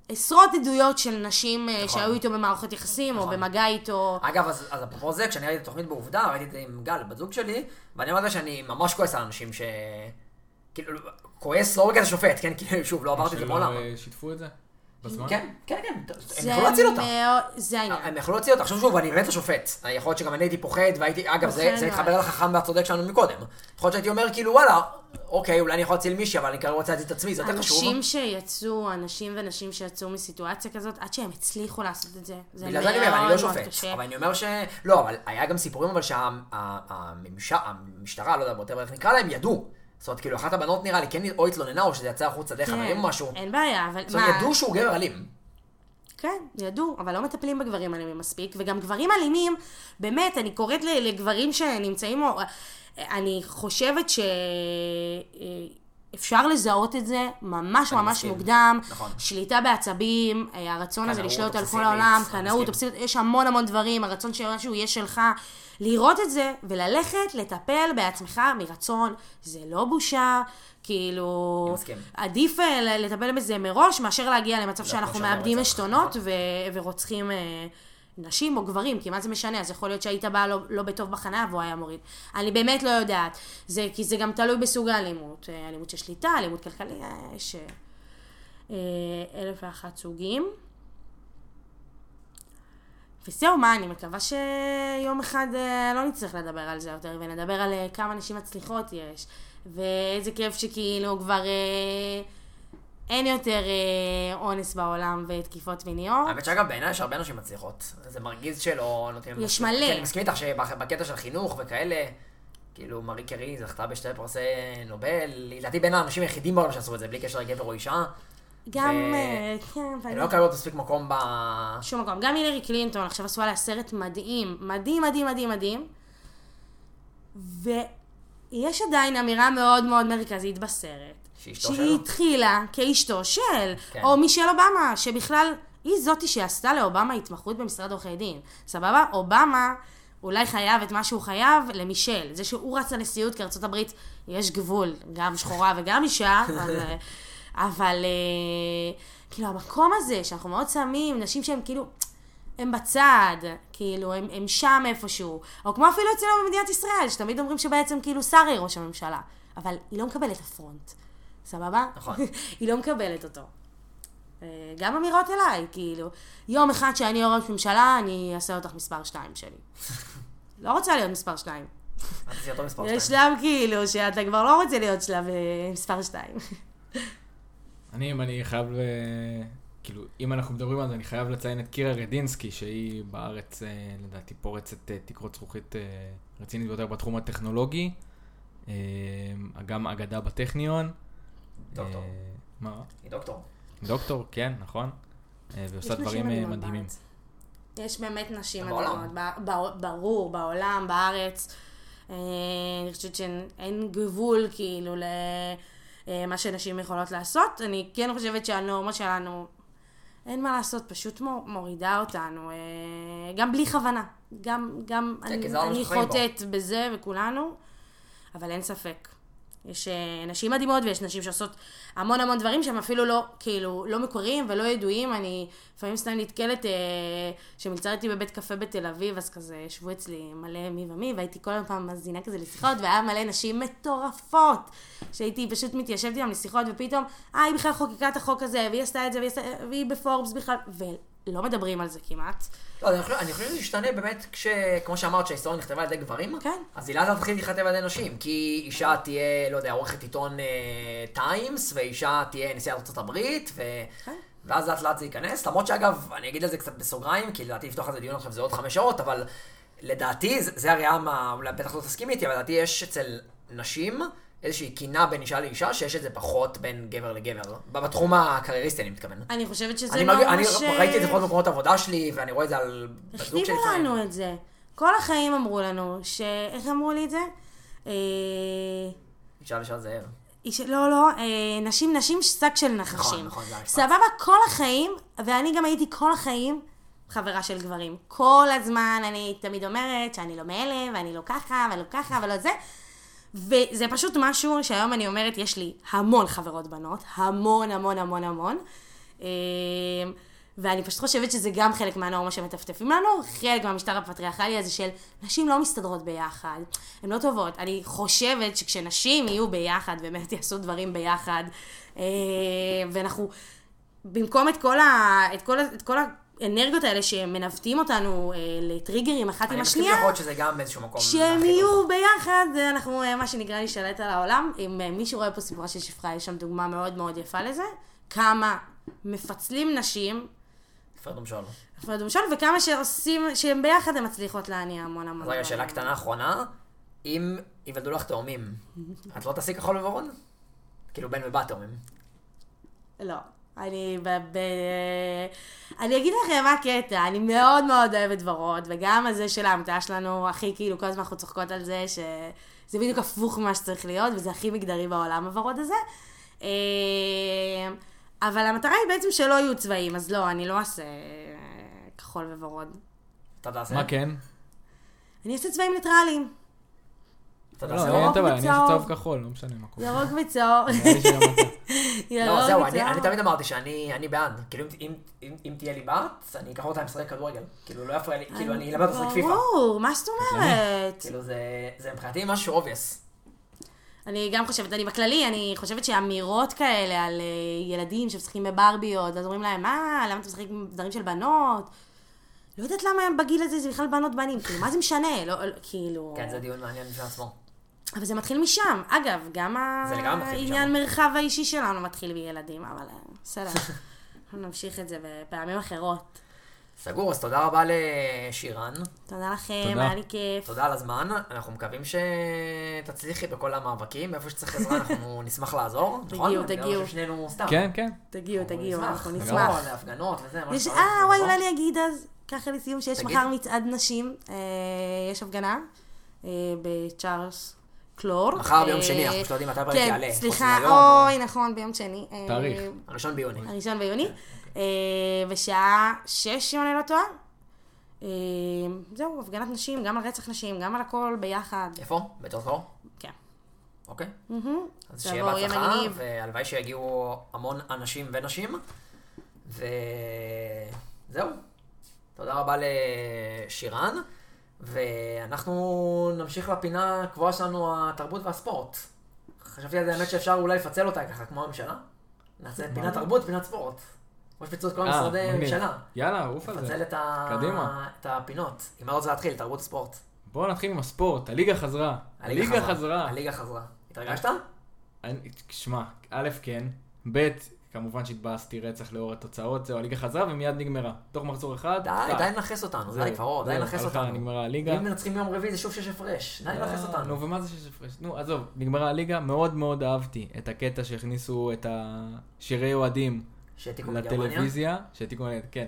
עשרות עדויות של נשים אה, נכון. שהיו איתו במערכות יחסים, או נכון. במגע איתו. אגב, אז, אז אפרופו זה, כשאני ראיתי את התוכנית בעובדה, ראיתי את זה עם גל, בת זוג שלי, ואני אמרתי שאני ממש כועס על אנשים ש... כאילו, כועס לא רק על השופט, כן? כאילו, שוב, לא עברתי את זה שלא, מעולם. אה, שיתפו את זה? בזמן? כן, כן, כן, הם זה יכלו להציל אותה. מאוד- זה העניין. הם יכלו להציל אותה. עכשיו שוב, אני באמת השופט. יכול להיות שגם אני הייתי פוחד, והייתי, אגב, זה מאוד. מתחבר לחכם והצודק שלנו מקודם. יכול להיות שהייתי אומר, כאילו, וואלה, אוקיי, אולי אני יכול להציל מישהי, אבל אני כרגע רוצה להציל את עצמי, זה יותר חשוב. אנשים שיצאו, אנשים ונשים שיצאו מסיטואציה כזאת, עד שהם הצליחו לעשות את זה, זה בגלל זה אני אומר, אני לא מאוד מאוד שופט. קשה. אבל אני אומר ש... לא, אבל היה גם סיפורים, אבל שהמשטרה, לא יודע, בוטר איך נקרא להם, ידעו. זאת אומרת, כאילו, אחת הבנות נראה לי כן או התלוננה, או שזה יצא החוצה דרך חברים או משהו. אין בעיה, אבל זאת אומרת, מה... ידעו שהוא גבר אלים. כן, ידעו, אבל לא מטפלים בגברים אלימים מספיק, וגם גברים אלימים, באמת, אני קוראת לגברים שנמצאים, אני חושבת שאפשר לזהות את זה ממש ממש מסכים. מוקדם, נכון. שליטה בעצבים, אה, הרצון הזה לשלוט על כל העולם, קנאות. אובססיבית, יש המון המון דברים, הרצון שמשהו יהיה שלך, לראות את זה וללכת לטפל בעצמך מרצון, זה לא בושה, כאילו, מסכים. עדיף אה, לטפל בזה מראש, מאשר להגיע למצב לא, שאנחנו מאבדים עשתונות נכון. ו- ורוצחים אה, נשים או גברים, כי מה זה משנה? אז יכול להיות שהיית בא לא, לא בטוב בחניה והוא היה מוריד. אני באמת לא יודעת. זה, כי זה גם תלוי בסוג האלימות. אה, אלימות של שליטה, אלימות כלכלית, אה, יש אה, אלף ואחת סוגים. וזהו, מה, אני מקווה שיום אחד לא נצטרך לדבר על זה יותר, ונדבר על כמה נשים מצליחות יש, ואיזה כיף שכאילו כבר אין יותר אה, אונס בעולם ותקיפות מיניות. האמת שאגב, בעיניי יש הרבה נשים מצליחות. זה מרגיז שלא נותנים... יש. מלא. כן, אני מסכים איתך שבקטע של חינוך וכאלה, כאילו, מארי קרי זכתה בשתי פרסי נובל, לדעתי בין האנשים היחידים בעולם שעשו את זה, בלי קשר לגבר או אישה. גם, ו- אה, כן, ואני... לא מקבלות מספיק מקום ב... שום מקום. גם הילרי קלינטון, עכשיו עשו עליה סרט מדהים, מדהים, מדהים, מדהים, מדהים. ויש עדיין אמירה מאוד מאוד מרכזית בסרט. שאשתו שהיא שלו. התחילה כאשתו של, כן. או מישל אובמה, שבכלל היא זאתי שעשתה לאובמה התמחות במשרד עורכי דין. סבבה? אובמה אולי חייב את מה שהוא חייב למישל. זה שהוא רץ לנשיאות, כי ארצות הברית יש גבול, גם שחורה וגם אישה, אבל... אבל אה, כאילו המקום הזה, שאנחנו מאוד שמים נשים שהן כאילו, הם בצד, כאילו, הם, הם שם איפשהו. או כמו אפילו אצלנו במדינת ישראל, שתמיד אומרים שבעצם כאילו שר היא ראש הממשלה. אבל היא לא מקבלת הפרונט, סבבה? נכון. היא לא מקבלת אותו. אה, גם אמירות אליי, כאילו, יום אחד שאני אהיה ראש ממשלה, אני אעשה אותך מספר שתיים שלי. לא רוצה להיות מספר שתיים. את תעשי אותו מספר יש שתיים. שלב כאילו שאתה כבר לא רוצה להיות שלב אה, מספר שתיים. אני, אם אני חייב. כאילו, אם אנחנו מדברים על זה, אני חייב לציין את קירה רדינסקי, שהיא בארץ, אה, לדעתי, פורצת תקרות זכוכית רצינית ביותר בתחום הטכנולוגי. גם אגדה בטכניון. דוקטור. אה, מה? היא דוקטור. דוקטור, כן, נכון. אה, ועושה דברים אה, מדהימים. יש באמת נשים בעולם. מדהימות, ברור, בעולם, בארץ. אני חושבת שאין גבול כאילו למה שנשים יכולות לעשות. אני כן חושבת שהנורמה שלנו, אין מה לעשות, פשוט מור- מורידה אותנו, גם בלי כוונה. גם, גם כן, אני, בו. חוטאת בזה וכולנו, אבל אין ספק. יש אה, נשים מדהימות ויש נשים שעושות המון המון דברים שהם אפילו לא, כאילו, לא מוכרים ולא ידועים. אני לפעמים סתם נתקלת, אה, בבית קפה בתל אביב, אז כזה ישבו אצלי מלא מי ומי, והייתי כל פעם מאזינה כזה לשיחות, והיה מלא נשים מטורפות, שהייתי פשוט מתיישבת איתם לשיחות, ופתאום, אה, היא בכלל חוקקה את החוק הזה, והיא עשתה את זה, והיא, עשתה, והיא בפורבס בכלל, ולא מדברים על זה כמעט. לא, אני חושב- אני חושב שזה ישתנה באמת כש... כמו שאמרת שההיסטוריה נכתבה על ידי גברים, כן. אז היא לאט לאט תתחיל להיכתב על ידי נשים. כי אישה תהיה, לא יודע, עורכת עיתון טיימס, ואישה תהיה נשיאת ארצות הברית, ו... כן. ואז לאט לאט זה ייכנס. למרות שאגב, אני אגיד על זה קצת בסוגריים, כי לדעתי לפתוח על זה דיון עכשיו זה עוד חמש שעות, אבל לדעתי, זה, זה אולי בטח לא תסכים איתי, אבל לדעתי יש אצל נשים איזושהי קינה בין אישה לאישה, שיש את זה פחות בין גבר לגבר. בתחום הקרייריסטי אני מתכוון. אני חושבת שזה אני, לא. מה אני ש... ראיתי את זה לפחות במקומות עבודה שלי, ואני רואה את זה על בזוג שלי הכתיבו. לנו את זה. כל החיים אמרו לנו, ש... איך אמרו לי את זה? אה... אישה לשאול זאב. איש... לא, לא, אה, נשים, נשים שק של נחשים. נכון, נכון, זה המשפט. סבבה, כל החיים, ואני גם הייתי כל החיים חברה של גברים. כל הזמן אני תמיד אומרת שאני לא מאלה, ואני לא ככה, ולא ככה, ולא זה. וזה פשוט משהו שהיום אני אומרת, יש לי המון חברות בנות, המון, המון, המון, המון. אה, ואני פשוט חושבת שזה גם חלק מהנורמה שמטפטפים לנו, חלק מהמשטר הפטריארכלי הזה של נשים לא מסתדרות ביחד, הן לא טובות. אני חושבת שכשנשים יהיו ביחד, באמת יעשו דברים ביחד, אה, ואנחנו, במקום את כל, ה, את כל, את כל האנרגיות האלה שמנווטים אותנו אה, לטריגרים אחת עם אני מסכים השנייה, להיות שזה גם באיזשהו מקום. כשהם. יהיו ביחד, אנחנו, אה, מה שנקרא, נשתלט על העולם. אם אה, מישהו רואה פה סיפורה של שפחה, יש שם דוגמה מאוד מאוד יפה לזה. כמה מפצלים נשים, פרד ומשול. הפרד ומשול, וכמה שעושים, שהם ביחד, הן מצליחות להניע המון המון. רגע, שאלה קטנה אחרונה. אם ייוולדו לך תאומים, את לא תעשי כחול וורוד? כאילו בן ובת תאומים. לא. אני ב... ב... אני אגיד לכם מה הקטע, אני מאוד מאוד אוהבת ורוד, וגם הזה של ההמצאה שלנו, הכי כאילו, כל הזמן אנחנו צוחקות על זה, שזה בדיוק הפוך ממה שצריך להיות, וזה הכי מגדרי בעולם, הוורוד הזה. אה, אבל המטרה היא בעצם שלא יהיו צבעים, אז לא, אני לא אעשה כחול וורוד. אתה תעשה? מה כן? אני אעשה צבעים ניטרליים. לא? אין בעיה, אני אעשה. צהוב כחול, לא משנה מה קורה. ירוק וצהוב. לא, ירוק זהו, אני תמיד אמרתי שאני אני בעד. כאילו, אם- אם- אם- אם תהיה לי בת, אני אקח אותה לשחק כדורגל. כאילו, לא יפריע לי, כאילו, אני אלמד אותה לשחק פיפא. ברור, מה זאת אומרת? כאילו, זה זה מבחינתי משהו obvious. אני גם חושבת, אני בכללי, אני חושבת שאמירות כאלה על אה, ילדים שמשחקים בברביות, אז אומרים להם, מה, למה אתה משחק עם דברים של בנות? לא יודעת למה בגיל הזה זה בכלל בנות בנים, כאילו, מה זה משנה? לא, לא, כאילו... כן, זה דיון מעניין בפני עצמו. אבל זה מתחיל משם. אגב, גם. העניין מרחב האישי שלנו מתחיל מילדים, אבל אה, בסדר. אנחנו נמשיך את זה בפעמים אחרות. סגור, אז תודה רבה לשירן. תודה לכם, תודה. היה לי כיף. תודה על הזמן, אנחנו מקווים שתצליחי בכל המאבקים, איפה שצריך עזרה אנחנו נשמח לעזור, נכון? תגיעו, אני תגיעו. חושב שנינו סתם. כן, כן. תגיעו, תגיעו, אנחנו נשמח. נשמח. לא, להפגנות וזה, מה שצריך, אה, וואי? אולי אני אגיד אז, ככה לסיום, שיש תגיד. מחר מצעד נשים, אה, יש הפגנה אה, בצ'ארלס קלור. מחר ביום אה, שני, אנחנו פשוט לא יודעים מתי הפרק כן, יעלה. חוץ סליחה, אוי, נכון, ביום שני. אה, תאריך. הראשון ביוני. הראשון ביוני. אה, ושעה שש, אם אני לא טועה. זהו, הפגנת נשים, גם על רצח נשים, גם על הכל ביחד. איפה? בתור כן. אוקיי. אז שיהיה בהצלחה. והלוואי שיגיעו המון אנשים ונשים. וזהו. תודה רבה לשירן. ואנחנו נמשיך לפינה הקבועה שלנו, התרבות והספורט. חשבתי על זה, האמת שאפשר אולי לפצל אותה ככה, כמו הממשלה. נעשה פינת תרבות, פינת ספורט. כמו שפיצלו את כל אה, משרדי מגניב. ממשלה. יאללה, עוף על זה. נפצל את ה-. את הפינות. עם מה רוצה להתחיל? תרבות וספורט. בואו נתחיל עם הספורט, הליגה חזרה. הליגה חזרה. הליגה חזרה. התרגשת? שמע, א', כן, ב', כמובן שהתבאסתי רצח לאור התוצאות, זהו, הליגה חזרה ומיד נגמרה. תוך מחזור אחד, די. די לנכס אותנו, די כבר די לנכס אותנו. נגמרה הליגה. אם מנצחים יום רביעי זה שוב שש הפרש, די לנכס אה, אותנו. נו, ומה זה שש הפרש? נו, עזוב, נגמרה הליגה, מאוד מאוד אהבתי את הקטע שהכניסו את השירי אוהדים. לטלוויזיה, שהעתיקו, כן.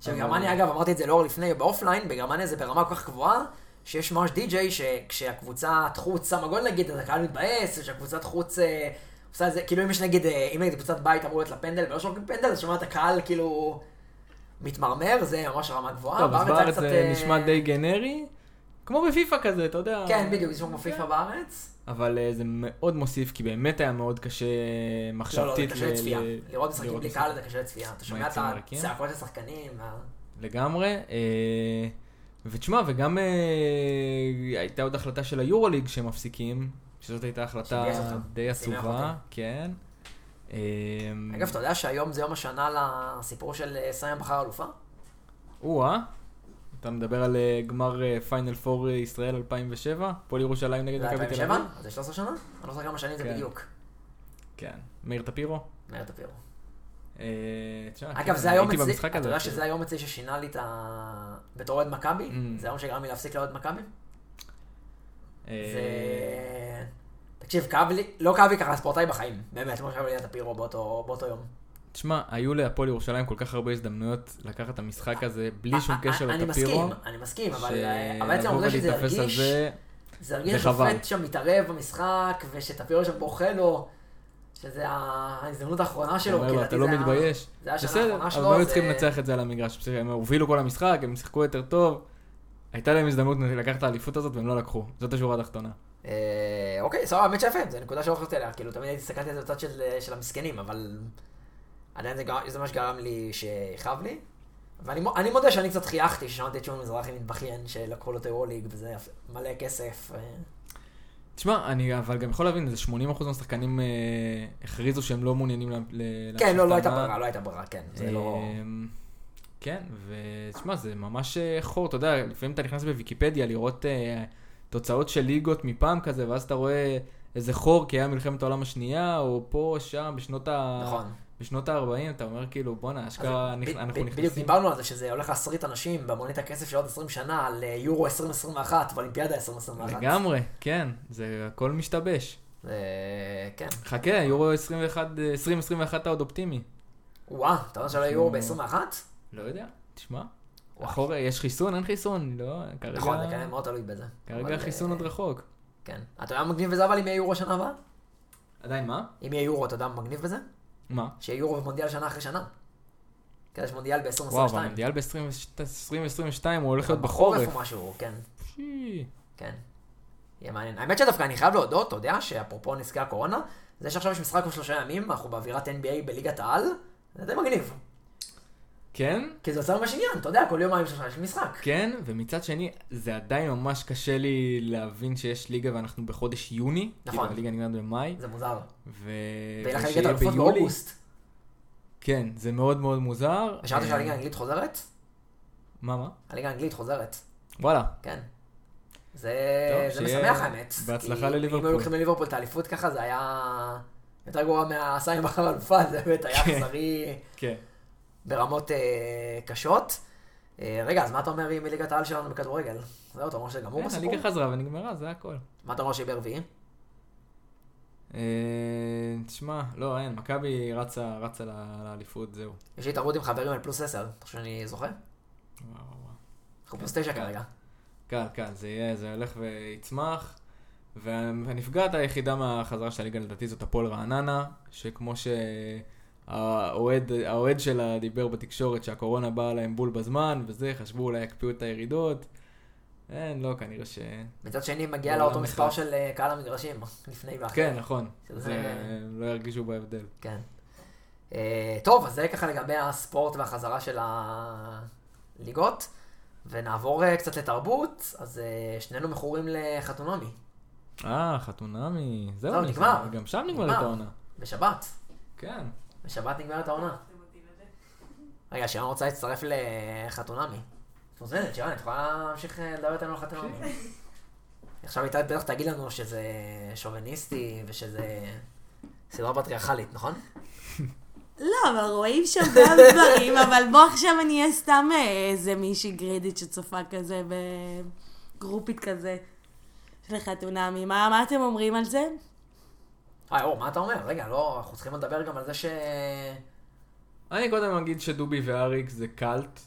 שבגרמניה, אגב, אמרתי את זה לא לפני, באופליין, בגרמניה זה ברמה כל כך גבוהה, שיש ממש די-ג'יי שכשהקבוצת חוץ שמה גול נגיד, אז הקהל מתבאס, וכשהקבוצת חוץ אה, עושה את זה, כאילו אם יש נגיד, אה, אם נגיד קבוצת בית אמרו להיות לפנדל ולא שורקים פנדל, אז שומע את הקהל כאילו מתמרמר, זה ממש רמה גבוהה. טוב, אז בארץ זה אה, נשמע די גנרי, כמו בפיפא כזה, אתה יודע. כן, בדיוק, זה כמו פיפא בארץ. אבל אה, זה מאוד מוסיף, כי באמת היה מאוד קשה לא, לא, זה מחשבתית. קשה לצפייה. לראות משחקים בלי. קהל זה קשה לצפייה. אתה שומע את? הצעקות של השחקנים. לגמרי. ותשמע, וגם הייתה עוד החלטה של היורוליג שמפסיקים, שזאת הייתה החלטה. די עצובה. כן. אה, אגב, אתה יודע שהיום זה יום השנה לסיפור של אה, סיים בחר אלופה? או-אה, אתה מדבר על אה, גמר פיינל פור ישראל 2007, פועל ירושלים נגד זה מכבי תל 2007? אביב? אז זה 13 שנה? אני לא זוכר כמה שנים זה כן. בדיוק. כן. מאיר טפירו? מאיר טפירו. אה, אגב, כן, זה היום אצלי, אתה יודע. שזה היום אצלי ששינה לי את ה... בתור אוהד מכבי? Mm. זה היום שגרם לי להפסיק לאוהד מכבי? אה, זה... תקשיב, כאב לי, לא כאב לי ככה ספורטאי בחיים, באמת, כמו שהיה לי את הפירו באותו באותו יום. תשמע, היו להפועל ירושלים כל כך הרבה הזדמנויות לקחת את המשחק הזה בלי שום אני- קשר אני לטפירו. מסכים, אני מסכים, אבל אה, אבל עצם העובדה שזה הרגיש, זה, חבל. שופט שם מתערב במשחק, ושטפירו שם בוכה לו, שזה ההזדמנות האחרונה שלו, אומר לו, אתה לא מתבייש. זה השנה בסדר, האחרונה אבל שלו, הם היו צריכים לנצח את זה על המגרש. בסדר, הם הובילו כל המשחק, הם שיחקו יותר טוב. הייתה להם הזדמנות לקחת את האליפות הזאת והם לא לקחו. זאת השורה התחתונה. אה, אוקיי, סבבה, האמת שיפה, זו נקודה שלא חשבתי עליה, כאילו תמיד הסתכלתי על זה בצד של, של המסכנים, אבל עדיין זה, זה מה שגרם לי שיכאב לי. ואני מו- אני מודה שאני קצת חייכתי ששמעתי את שמעון מזרחי מתבכיין שלקחו לו את היורוליג וזה מלא כסף. אה. תשמע, אני אבל גם יכול להבין, איזה 80% מהשחקנים אה, הכריזו שהם לא מעוניינים כן, לא, לא הייתה. ברירה, לא הייתה ברירה, כן, זה לא... כן, ותשמע, זה ממש אה, חור, אתה יודע, לפעמים אתה נכנס בוויקיפדיה לראות אה, תוצאות של ליגות מפעם כזה, ואז אתה רואה איזה חור כי היה מלחמת העולם השנייה, או פה, שם, בשנות ה... נכון. בשנות ה-40, אתה אומר כאילו, בואנה, אשכרה, ב- אנחנו ב- בדיוק נכנסים. דיברנו על זה שזה הולך להסריט אנשים במונית הכסף של עוד 20 שנה על אה, יורו 2021 ואולימפיאדה 2021. לגמרי, כן, זה הכל משתבש. כן. חכה, יורו 21, אה, 2021 אתה עוד אופטימי. וואה, אתה יודע שלא יורו ב-21? לא יודע, תשמע. אחורה, יש חיסון, אין חיסון, לא, כרגע, נכון, זה כנראה מאוד תלוי בזה. כרגע החיסון אה, עוד רחוק. כן. אתה יודע מה מגניב בזה אבל אם יהיה יורו שנה הבאה? עדיין מה? אם יהיה יורו, אתה יודע מה מגניב בזה? מה? שיהיה יורו ומונדיאל שנה אחרי שנה. כן, יש מונדיאל וואו, ב-2022. אבל המונדיאל ב-2022 הוא הולך להיות בחורף. או משהו, כן. כן. יהיה מעניין. האמת שדווקא אני חייב להודות, אתה יודע, שאפרופו נזקי הקורונה, זה שעכשיו יש משחק כל שלושה ימים, אנחנו באווירת NBA בליגת העל, זה די מגניב. כן, כי זה עושה ממש עניין, אתה יודע, כל יומיים שלושה יש משחק. כן, ומצד שני, זה עדיין ממש קשה לי להבין שיש ליגה ואנחנו בחודש יוני. נכון. כאילו, הליגה נגמרת במאי. זה מוזר. ו... ויהיה לך ליגת אלופות. באוגוסט. כן, זה מאוד מאוד מוזר. ושמעת אה, שהליגה האנגלית חוזרת? מה, מה? הליגה האנגלית חוזרת, וואלה. כן. זה, טוב, זה משמח האמת. בהצלחה לליברפול. אם היו לוקחים לליברפול את האליפות ככה, זה היה יותר גרוע מהסיים בחר אלופה, זה באמת היה כן. אכזרי כן. ברמות אה, קשות. אה, רגע, אז מה אתה אומר עם ליגת העל שלנו בכדורגל? זהו, אתה אומר שזה גמור כן, בסיפור? הליגה חזרה ונגמרה, זה הכל. מה אתה אומר שיהיה ברביעי? אה, תשמע, לא, אין, מכבי רצה רצה לאליפות, זהו. יש לי התערבות עם חברים על פלוס 10, אתה חושב שאני זוכה? וואו, וואו. אנחנו פלוס 9 כן. כרגע. קל, קל, זה יהיה, זה הולך ויצמח. והנפגעת היחידה מהחזרה של הליגה לדעתי זאת הפועל רעננה, שכמו האוהד האוהד שלה דיבר בתקשורת שהקורונה באה להם בול בזמן, וזה, חשבו אולי יקפיאו את הירידות. אין, לא, כנראה ש... מצד שני, מגיע בעולם לאותו מספר נכנס. של אה, קהל המגרשים, לפני ואחרי. כן, נכון. שזה- זה, לא ירגישו בהבדל. כן. אה, טוב, אז זה ככה לגבי הספורט והחזרה של הליגות. ונעבור אה, קצת לתרבות, אז אה, שנינו מכורים לחתונמי, אה, חתונמי. זהו, נגמר. גם שם נגמרת נגמר. העונה. בשבת. כן. בשבת נגמרת העונה. רגע, שירן רוצה להצטרף לחתונמי. את מוזמנת, שירן, את יכולה להמשיך אה, לדבר איתנו על חתונמי. עכשיו איתי בטח תגיד לנו שזה שוביניסטי ושזה סדרה פטריארכלית, נכון? לא, אבל רואים שם גם דברים, אבל בוא עכשיו אני אהיה סתם אה, איזה מישהי גרידית שצופה כזה בגרופית כזה של חתונמי. מה מה אתם אומרים על זה? אה, אור, מה אתה אומר? רגע, לא, אנחנו צריכים לדבר גם על זה שזה אני קודם אגיד שדובי ואריק זה קאלט,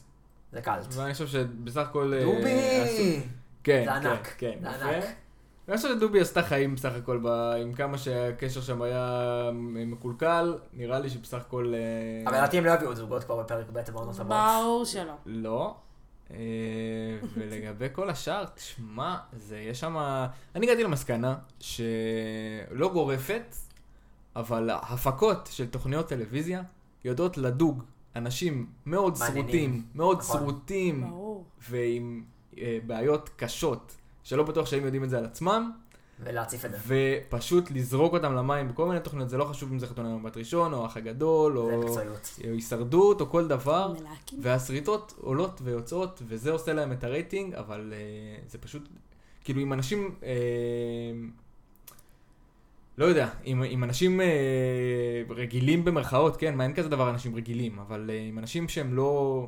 קלט. ואני חושב שבסך הכל... אה, דובי! עשו- כן, זה כן, ענק, כן, זה יפה. ענק. אני חושב שדובי עשתה חיים בסך הכל, ב... עם כמה שהקשר שם היה מקולקל, נראה לי שבסך הכל... אה, אבל לדעתי הם לא יביאו זוגות כבר בפרק ב' בעונות הבאות. ברור שלא. לא. אה, ולגבי כל השאר, תשמע, זה, יש שם... אני הגעתי למסקנה שלא גורפת, אבל הפקות של תוכניות טלוויזיה יודעות לדוג אנשים מאוד מעניינים. שרוטים, מאוד נכון. שרוטים, ברור. ועם אה, בעיות קשות, שלא בטוח שהם יודעים את זה על עצמם, ולהציף את זה. ופשוט לזרוק אותם למים בכל מיני תוכניות, זה לא חשוב אם זה חתונה במבט ראשון, או האח הגדול, או. או הישרדות, או כל דבר. מלהקים. והשריטות עולות ויוצאות, וזה עושה להם את הרייטינג, אבל uh, זה פשוט, כאילו אם אנשים, uh, לא יודע, אם, אם אנשים uh, רגילים במרכאות, כן, מה אין כזה דבר אנשים רגילים, אבל uh, אם אנשים שהם לא,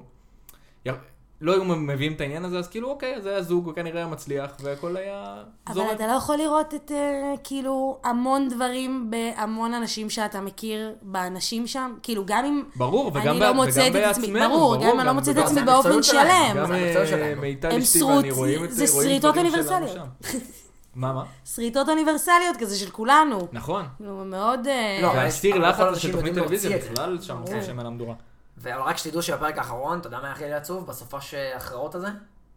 לא היו מביאים את העניין הזה, אז כאילו אוקיי, אז היה זוג, הוא כנראה היה מצליח, והכל היה אבל זורם. אתה לא יכול לראות את, אה, כאילו, המון דברים בהמון אנשים שאתה מכיר באנשים שם. כאילו, גם אם ברור, וגם, ב- לא וגם בעצמנו, ברור, גם אם אני לא מוצאת את עצמי זה באופן שלם. גם זה אה. מיטל אשתי ואני רואים את זה רואים שריטות דברים שלנו אוניברסליות. שם. מה, מה? שריטות אוניברסליות כזה של כולנו. נכון. מאוד... אה, לא, אבל אבל לחץ של תוכנית טלוויזיה זה. בכלל שם ברור. חושב על המדורה. אבל רק שתדעו שבפרק האחרון, אתה יודע מה הכי עצוב? בסופש ההכרעות הזה?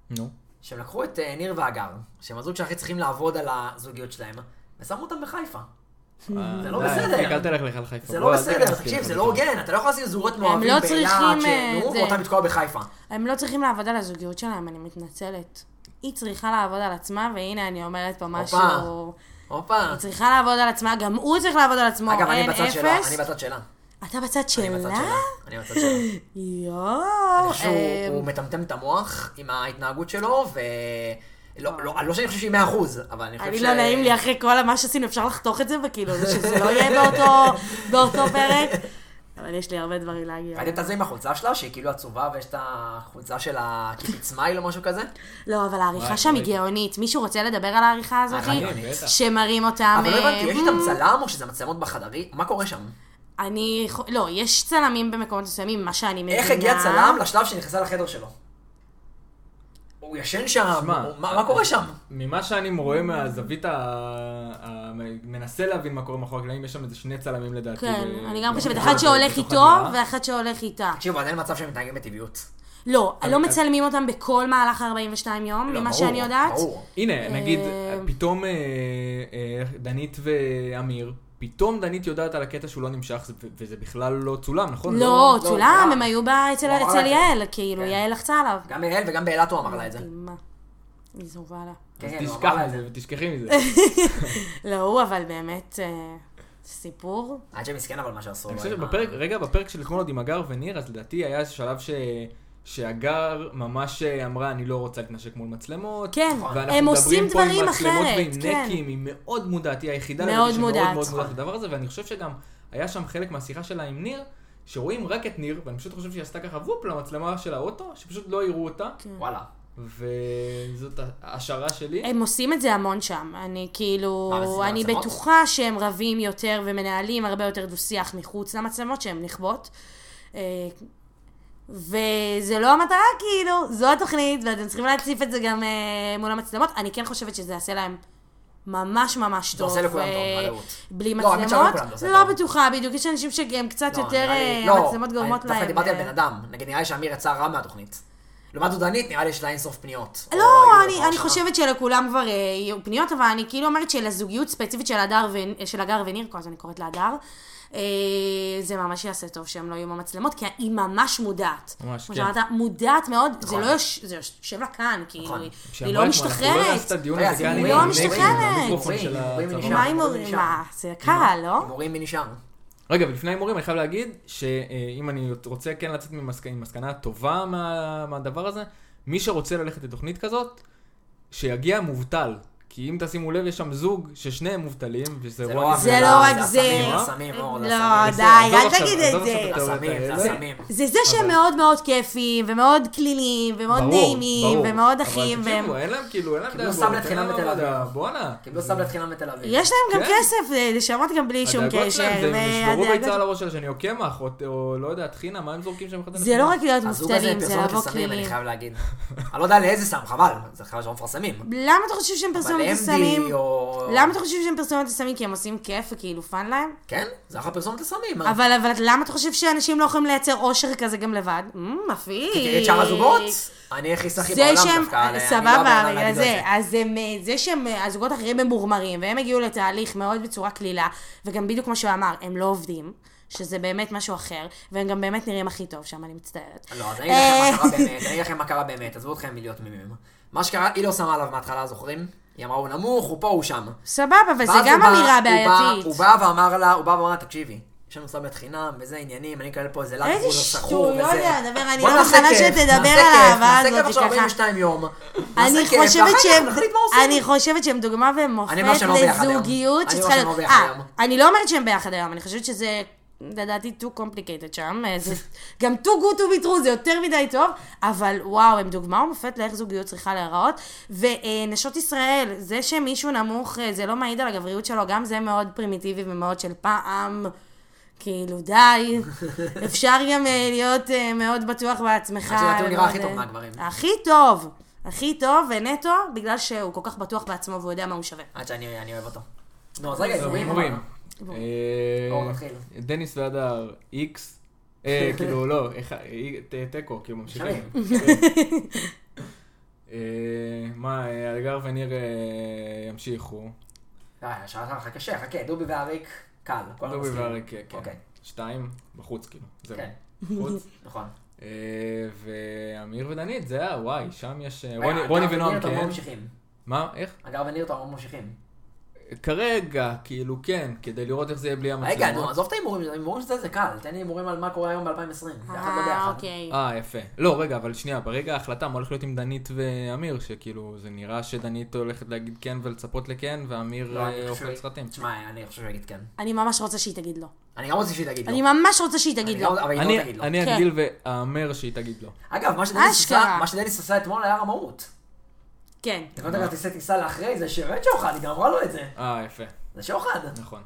נו. שהם לקחו את אה, ניר והגר, שהם הזוג שהכי צריכים לעבוד על הזוגיות שלהם, ושמו אותם בחיפה. זה לא בסדר. אל תלך לך על חיפה. זה לא בסדר, תקשיב, זה לא הוגן, אתה לא יכול לשים זוגות מאוהבים לא באילת, אה, שנו, זה. ואותם לתקוע בחיפה. הם לא צריכים לעבוד על הזוגיות שלהם, אני מתנצלת. היא צריכה לעבוד על עצמה, והנה אני אומרת פה משהו... הופה. היא צריכה לעבוד על עצמה, גם הוא צריך לעבוד על עצמו, אגב, אני בצד שלה. אני בצד שלה. אתה בצד אני בצד שלה? שלה. אני בצד שלה. יואו. אני אה, הוא מטמטם את המוח עם ההתנהגות שלו, ו... לא, לא, לא שאני חושב שהיא 100%, אבל אני חושב אני ש... לא נעים לי אחרי כל מה שעשינו, אפשר לחתוך את זה, וכאילו, שזה לא יהיה באותו- באותו פרק. אבל יש לי הרבה דברים להגיד. ראיתם את זה עם החולצה שלה, שהיא כאילו עצובה ויש את החולצה של it smile או משהו כזה? לא, אבל העריכה שם היא. גאונית. מישהו רוצה לדבר על העריכה הזאת? שמראים אותם... אבל לא הבנתי, יש איתם צלם או שזה מצלמות בחדרים? מה קורה שם? אני... לא, יש צלמים במקומות מסוימים, מה שאני מבינה... איך הגיע צלם לשלב שנכנסה לחדר שלו? הוא ישן שם? שמע, הוא- מה מה קורה שם? ממה שאני רואה מהזווית ה... ה... מנסה להבין מה קורה מאחורי הקלעים, יש שם איזה שני צלמים לדעתי. כן, ו- אני גם לא חושבת, אחד שהולך איתו. ואחד שהולך איתה. תקשיבו, עדיין מצב שהם מתנהגים בטבעיות. לא, לא מצלמים אותם בכל מהלך 42 יום, לא, ממה שאני יודעת. הנה, נגיד, אה, פתאום אה, אה, דנית ואמיר, פתאום דנית יודעת על הקטע שהוא לא נמשך, וזה בכלל לא צולם, נכון? לא, לא, צולם, צולם. הם היו אצל יעל, כאילו, כן. יעל לחצה עליו. גם יעל וגם באילת הוא אמר לה את זה. היא זובה לה. כן, אז תשכח מזה זה. ותשכחי מזה. לא, הוא אבל באמת אה, סיפור. עד שמסכן אבל מה שעשו אני לו. חושב עם ה- שבפרק, רגע, בפרק של אתמול עוד עם הגר וניר, אז לדעתי היה איזה שלב ש... שהגר ממש אמרה, אני לא רוצה להתנשק מול מצלמות. כן, ואנחנו הם עושים מדברים פה דברים עם מצלמות אחרת, ועם כן. נקים, היא מאוד מודעת, היא היחידה מאוד שמאוד מודעת. מאוד מודעת לדבר הזה, ואני חושב שגם היה שם חלק מהשיחה שלה עם ניר, שרואים רק את ניר, ואני פשוט חושב שהיא עשתה ככה וופ למצלמה של האוטו, שפשוט לא יראו אותה, וואלה. וזאת ההשערה שלי. הם עושים את זה המון שם. אני כאילו, מה, וזה אני במצלמות? בטוחה שהם רבים יותר ומנהלים הרבה יותר דו-שיח מחוץ למצלמות שהן נכבות. אה, וזה לא המטרה, כאילו, זו התוכנית, ואתם צריכים להציף את זה גם אה, מול המצלמות. אני כן חושבת שזה יעשה להם ממש ממש זה טוב. עושה לכולם ו- טוב, בוודאות. בלי לא, מצלמות? זה לא טוב. בטוחה, בדיוק. יש אנשים שהם קצת לא, יותר, לי- אה, לא, המצלמות גורמות להם. דווקא דיברתי על אה, בן אדם. נגיד, נראה לי שאמיר יצא רע מהתוכנית. לעומת זו דנית, נראה לי יש לה אינסוף פניות. לא, אני, אני. חושבת שלכולם כבר אה, יהיו פניות, אבל אני כאילו אומרת שלזוגיות ספציפית של הדר ו... של הגר וניר, כל הזמן אני קוראת לה הדר, אה, זה ממש יעשה טוב שהם לא יהיו במצלמות, כי היא ממש מודעת. ממש, כמו כן. שאמרת, מודעת מאוד, זה נכון. לא יוש... זה יושב לה כאן, כאילו, נכון. היא- היא לא לא משתחררת. הימורים, עם לא משתחררת. מנשם. מה עם... נשאר. מה, זה קל, לא? הימורים מי נשאר. רגע, ולפני ההימורים אני חייב להגיד שאם אני רוצה כן לצאת ממסק- עם מסקנה טובה מה- מהדבר הזה, מי שרוצה ללכת לתוכנית כזאת, שיגיע מובטל. כי אם תשימו לב, יש שם זוג ששניהם מובטלים, וזה לא רק זה לא רק זה זה. הסמים, הסמים, אור, זה לא. די, אל תגיד את זה. זה הסמים, זה האלה. הסמים. זה זה שהם אבל- מאוד מאוד כיפים, ומאוד קלילים, ומאוד נעימים. ומאוד אבל אחים, תקשיבו, והם... אין להם כאילו, אין להם קיבלו דאגות, סבלת אין חינם להם בתל אביב. בואנה. קיבלו סבלת חינם בתל אביב. יש להם גם כן. כסף, אה, נשמות גם בלי שום הדאגות קשר. שלהם זה הם ישברו ביצה על הראש שלה שאני או קמח, או- לא יודע, טחינה, מה הם זורקים שם אחד זה השני? לא רק להיות מובטלים, זה לבוא לסמים, אני קלילים. חייב להגיד. אני לא יודע לאיזה סם, חבל. זה חבל שלא מפרסמים. למה אתה חושב שהם אבל פרסומת לסמים? או... למה אתה חושב שהם פרסומת לסמים? כי הם עושים כיף וכאילו פאן להם? כן, זה אחלה פרסומת לסמים. מה? אבל אבל למה אתה חושב שאנשים לא יכולים לייצר אושר כזה גם לבד? מפיק. כי תראי את שאר הזוגות, אני הכי סחי בעולם שהם, דווקא. לא סבבה, בגלל זה, אז הם, זה שהם, הזוגות האחרים הם מורמרים, והם הגיעו לתהליך מאוד בצורה קלילה, וגם בדיוק כמו שהוא אמר, הם לא עובדים, שזה באמת משהו אחר, והם גם באמת נראים הכי טוב שם, אני מצטערת. לא, אז אני אגיד לכם מה קרה באמת, אני אגיד לכם מה קרה באמת, עזבו אתכם מלהיות תמימים. מה שקרה, היא לא שמה עליו מההתחלה, זוכרים? היא אמרה, הוא נמוך, הוא פה, הוא שם. סבבה, וזה גם אמירה בעייתית. הוא בא ואמר לה, הוא בא ואמר לה, תקשיבי, יש לנו סבלת חינם, וזה עניינים, אני אקלל פה איזה לאט איזה גבול סחור שטויות, וזה. דבר, אני בוא לא נעשה מוכנה שתדבר נעשה על האהבה נעשה הזאת כיף עכשיו ככה. 42 יום. אני נעשה חושבת שהם. אני חושבת שהם דוגמה ומופת אני לא. לזוגיות אני שצריכה להיות... לא ביחד אה. אני לא אומרת שהם ביחד היום, אני חושבת שזה... לדעתי too complicated שם, אה, זה גם too good to be true, זה יותר מדי טוב, אבל וואו, הם דוגמה ומופת לאיך זוגיות צריכה להיראות. ונשות ישראל, זה שמישהו נמוך, אה, זה לא מעיד על הגבריות שלו, גם זה מאוד פרימיטיבי ומאוד של פעם. כאילו, די. אפשר גם אה, להיות מאוד בטוח בעצמך. עד שלדעתי הוא נראה הכי טוב מהגברים. הכי טוב. הכי טוב ונטו, בגלל שהוא כל כך בטוח בעצמו והוא יודע מה הוא שווה. עד שאני אני אוהב אותו. נו, אז רגע, טוב, הימורים. אה, אור, נתחיל. דניס והדר, איקס. אה, כאילו, לא, תיקו, כאילו ממשיכים. אה, מה, אלגר וניר ימשיכו. אה, שאלת לך קשה, חכה, דובי ואריק, קל. דובי. ואריק, כן. אוקיי, שתיים, בחוץ, כאילו. זהו. כן, בחוץ. נכון. ואמיר ודנית, זה היה, וואי, שם יש... רוני- ונועם, כן. מה, איך? אגב, וניר לא ממשיכים. כרגע, כאילו, כן, כדי לראות איך זה יהיה בלי המצלמות. רגע, נו, עזוב את ההימורים, ההימורים שזה זה קל. תן לי הימורים על מה קורה היום ב-2020. ביחד לא אה, ביחד. אוקיי. אה, יפה. לא, רגע, אבל שנייה, ברגע ההחלטה, מה הולך להיות עם דנית ואמיר, שכאילו, זה נראה שדנית הולכת להגיד כן ולצפות לכן, ואמיר לא, אני אה, אוכל סרטים. תשמע, אני חושב שהוא יגיד כן. אני ממש רוצה שהיא תגיד לא. אני גם רוצה שהיא תגיד אני לא. ממש רוצה שהיא תגיד אני לא. גם- אבל היא אני לא תגיד לא. אני כן. אגדיל ואאמר שהיא תגיד לא. אגב, מה שדניס עשה אתמול היה רמאות. כן. תקנות כרטיסי טיסה לאחרי זה שבאמת שוחד, היא גם אמרה לו את זה. אה, יפה, זה שוחד. נכון.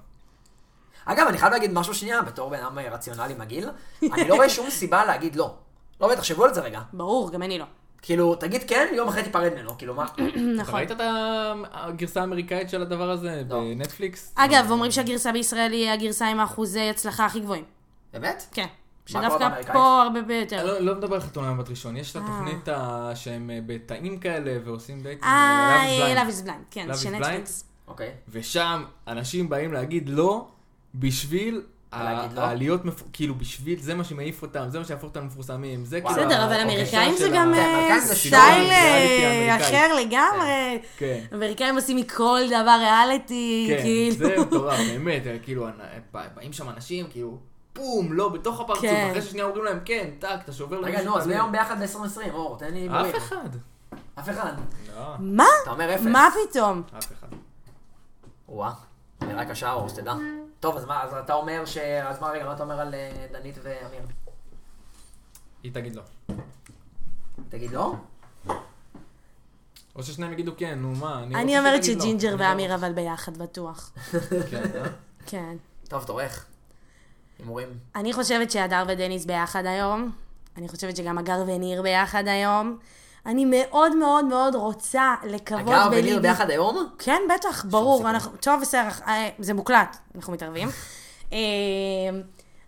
אגב, אני חייב להגיד משהו שנייה, בתור בן אדם רציונלי מגעיל, אני לא רואה שום סיבה להגיד לא. לא באמת, תחשבו על זה רגע. ברור, גם אני לא. כאילו, תגיד כן, יום אחרי תיפרד ממנו, כאילו מה? אתה נכון. ראית את הגרסה האמריקאית של הדבר הזה לא. בנטפליקס? אגב, אומרים שהגרסה בישראל היא הגרסה עם האחוזי הצלחה הכי גבוהים. באמת? כן. שדווקא? פה הרבה אני ביותר. לא- לא מדבר על חתונה בת ראשון, יש את אה. התוכנית שהם אה, בתאים כאלה ועושים דייטים. אה, Love is Blind. Love is Blind, כן, Love is של Blind? נטפליקס. אוקיי. ושם אנשים באים להגיד לא בשביל לא? העליות, כאילו בשביל, זה מה שמעיף אותם, זה מה שיהפוך אותם למפורסמים, זה כאילו... בסדר, אבל אמריקאים זה גם כן, אה, זה סטייל אה. אחר לגמרי. כן. אמריקאים עושים מכל דבר ריאליטי, כן, כאילו. זה מטורף, באמת, אה, כאילו, באים שם אנשים, כאילו, בום, לא, בתוך הפרצוף, כן. אחרי ששנייה אומרים להם, כן, טאק, אתה שובר רגע, למישהו נו, את אז מי הלב." היום ביחד ב-2020? אור, תן לי. אף אחד. אף אחד. לא, מה? אתה אומר אפס. מה פתאום? אף אחד. וואה, נראה קשה, אור, שתדע. טוב, אז מה, אז אתה אומר ש... אז מה, רגע, מה אתה אומר על אה, דנית ואמיר? היא תגיד לא. תגיד לא? או ששניהם יגידו כן, נו מה, אני אני רוצה אומרת שתגיד לא. שג'ינג'ר לא- ואמיר אבל ביחד, בטוח. כן, אה? כן. טוב, תורך. הימורים. אני חושבת שהדר ודניס ביחד היום. אני חושבת שגם הגר וניר ביחד היום. אני מאוד מאוד מאוד רוצה לקוות אגב, וניר בליבי. ביחד היום? כן, בטח, ברור. אנחנו, טוב, בסדר, אה, זה מוקלט, אנחנו מתערבים. אה,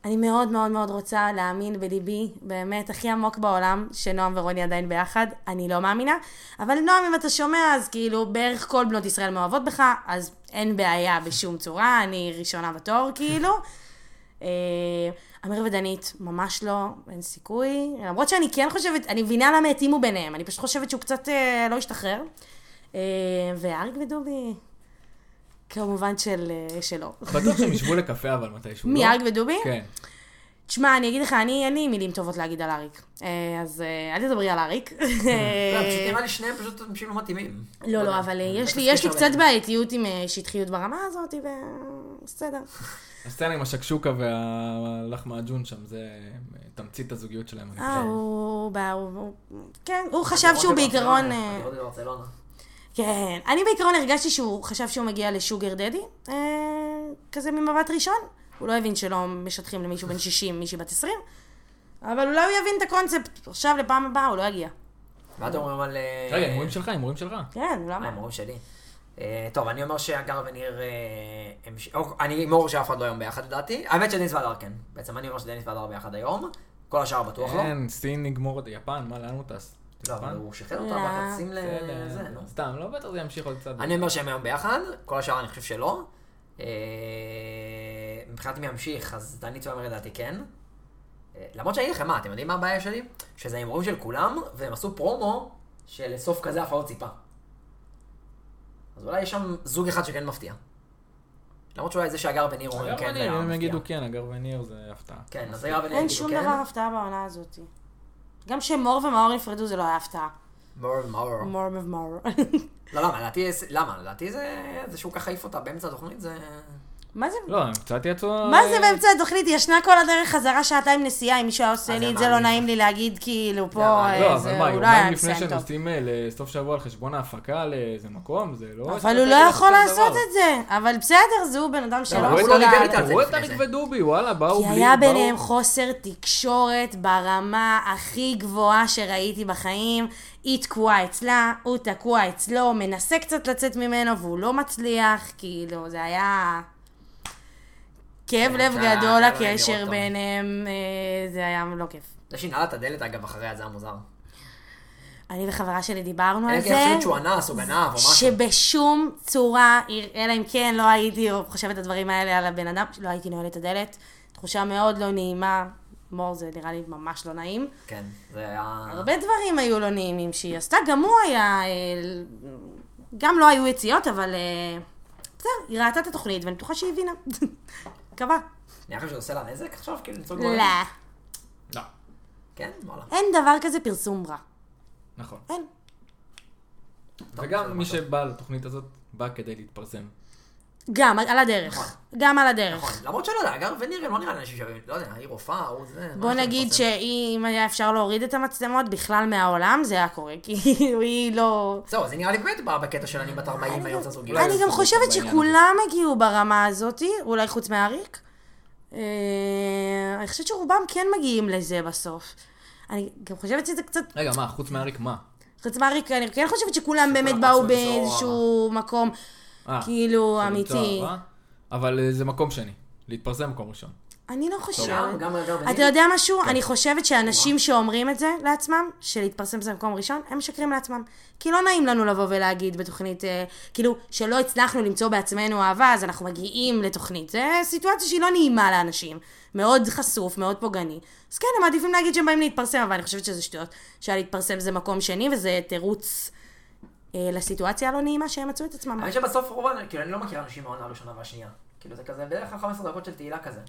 אני מאוד מאוד מאוד רוצה להאמין בליבי, באמת, הכי עמוק בעולם, שנועם ורוני עדיין ביחד. אני לא מאמינה. אבל נועם, אם אתה שומע, אז כאילו, בערך כל בנות ישראל מאוהבות בך, אז אין בעיה בשום צורה, אני ראשונה בתור, כאילו. אה, אמיר ודנית, ממש לא, אין סיכוי. למרות שאני כן חושבת, אני מבינה למה התאימו ביניהם, אני פשוט חושבת שהוא קצת אה, לא השתחרר. אה, ואריק ודובי, כמובן של, אה, שלא. בטוח שהם ישבו לקפה אבל מתישהו, לא? מי, אריק ודובי? כן. תשמע, אני אגיד לך, אני, אין לי מילים טובות להגיד על אריק. אה, אז אה, אל תדברי על אריק. לא, פשוט נראה לי שניהם פשוט אנשים לא מתאימים. לא, יודע. לא, אבל אה, יש לי, קצת. בעייתיות עם אה, שטחיות ברמה הזאת, ובסדר. הסצנה עם השקשוקה והלך מעג'ון שם, זה תמצית הזוגיות שלהם. אני אה, חושב. הוא, בא, הוא, כן, הוא חשב שהוא בעיקרון... אה. כן, אני בעיקרון הרגשתי שהוא חשב שהוא מגיע לשוגר דדי, אה, כזה ממבט ראשון. הוא לא הבין שלא משטחים למישהו בן 60, מישהי בת 20, אבל אולי הוא יבין את הקונספט. עכשיו, לפעם הבאה, הוא לא יגיע. מה אתם אומרים על... אה, רגע, הימורים שלך, הימורים שלך. כן, אה, למה? הימורים שלי. אה, טוב, אני אומר שהגר וניר... אה, הם ש- או, אני הימור שאף אחד לא היום ביחד לדעתי. האמת שדניס והדר כן. בעצם אני אומר שדניס והדר ביחד היום. כל השאר בטוח לא. כן, סין נגמור את יפן, מה, לאן הוא טס? לא, אבל? הוא שחרר אותה. בחצים לזה, נו. סתם, לא, בטח זה ימשיך עוד קצת. אני אומר שהם היום ביחד, כל השאר אני חושב שלא. אה, מבחינת מי ימשיך, אז דנית ואומר לדעתי כן. אה, למרות שאני אגיד לכם מה, אתם יודעים מה הבעיה שלי? שזה הימורים של כולם, והם עשו פרומו שלסוף כזה אף אחד לא ציפה. אז אולי יש שם זוג אחד שכן מפתיע. למרות שאולי זה שאגר וניר אומרים כן, זה היה מפתיע. יגידו כן, אגר וניר זה הפתעה. כן, אז אגר וניר אין יגידו שום כן. דבר הפתעה בעונה הזאת. גם כשמור ומאור נפרדו זה לא היה הפתעה. מור מור. מור ומאור. לא, למה? לדעתי, למה? לדעתי זה זה שהוא ככה העיף אותה באמצע התוכנית, זה... מה זה? לא, הם קצת יצאו... מה זה באמצע התוכנית? היא ישנה כל הדרך חזרה שעתיים נסיעה, אם מישהו היה עושה לי זה את זה, לא. נעים לי להגיד כאילו פה, מעליב. לא, אה, אבל זה- מה, הוא לא היה יומיים לפני טוב. שנוסעים אה, לסוף שבוע על חשבון ההפקה לאיזה מקום, זה לא... אבל הוא לא יכול לעשות את זה. אבל בסדר, זהו בן אדם שלא הוא עשו לא איתה על זה תראו את לפני אריק זה. ודובי, וואלה, באו כי בלי... היה באו- ביניהם חוסר תקשורת ברמה הכי גבוהה שראיתי בחיים. היא תקועה אצלה, הוא תקוע אצלו, מנסה קצת לצאת ממנו והוא לא מצליח, כאילו, זה היה... כאב כן, לב גדול הקשר. ביניהם, אה, זה היה לא כיף. זה שהיא את הדלת, אגב, אחריה, זה היה מוזר. אני וחברה שלי דיברנו על אלא זה. אני חושבת שהוא אנס או גנב או משהו. שבשום צורה, אלא אם כן לא הייתי חושבת את הדברים האלה על הבן אדם, לא הייתי נועלת את הדלת. תחושה מאוד לא נעימה. מור זה נראה לי ממש לא נעים. כן, זה היה... הרבה דברים היו לא נעימים שהיא עשתה, גם הוא היה, אה, גם לא היו יציאות, אבל אה, בסדר, היא ראתה את התוכנית ואני בטוחה שהיא הבינה. מקווה. נראה לך שזה עושה לה נזק עכשיו? כאילו לצעוק לא. גברים? לא, כן? וואלה. אין דבר כזה פרסום רע. נכון. אין. וגם מי. שבא לתוכנית הזאת, בא כדי להתפרסם. גם, על הדרך. נכון. גם על הדרך. נכון, למרות שלא יודע, אגר וניר לא נראה לי אנשים שווים, לא יודע, היא רופאה, הוא זה... בוא נגיד? שאם היה אפשר להוריד את המצלמות בכלל מהעולם, זה היה קורה, כי היא לא... זהו, זה נראה לי באמת בא בקטע של אני בת 40 היום רוצה זוגיות. אולי אני גם חושבת שכולם הגיעו ברמה הזאתי, אולי חוץ מאריק. אה, אני חושבת שרובם כן מגיעים לזה בסוף. אני גם חושבת שזה קצת... רגע, מה, חוץ מאריק מה? חוץ מאריק, אני כן חושבת שכולם באמת באו למסור באיזשהו מקום, כאילו, של אמיתי. אהבה? אבל אה, זה מקום שני. להתפרסם מקום ראשון. אני לא חושבת. אתה יודע משהו? כן. אני חושבת שאנשים שאומרים את זה לעצמם, שלהתפרסם זה מקום ראשון, הם משקרים לעצמם. כי לא נעים לנו לבוא ולהגיד בתוכנית, אה, כאילו, שלא הצלחנו למצוא בעצמנו אהבה, אז אנחנו מגיעים לתוכנית. זה סיטואציה שהיא לא נעימה לאנשים. מאוד חשוף, מאוד פוגעני. אז כן, הם מעדיפים להגיד שהם באים להתפרסם, אבל אני חושבת שזה שטויות. שלהתפרסם זה מקום שני, וזה תירוץ אה, לסיטואציה הלא נעימה שהם מצאו את עצמם. האמת שבסוף רוב, כאילו, אני לא מכיר אנשים מהעונה הראשונה והשנייה. כאילו, זה כזה בערך 15 דקות של תהילה כזה.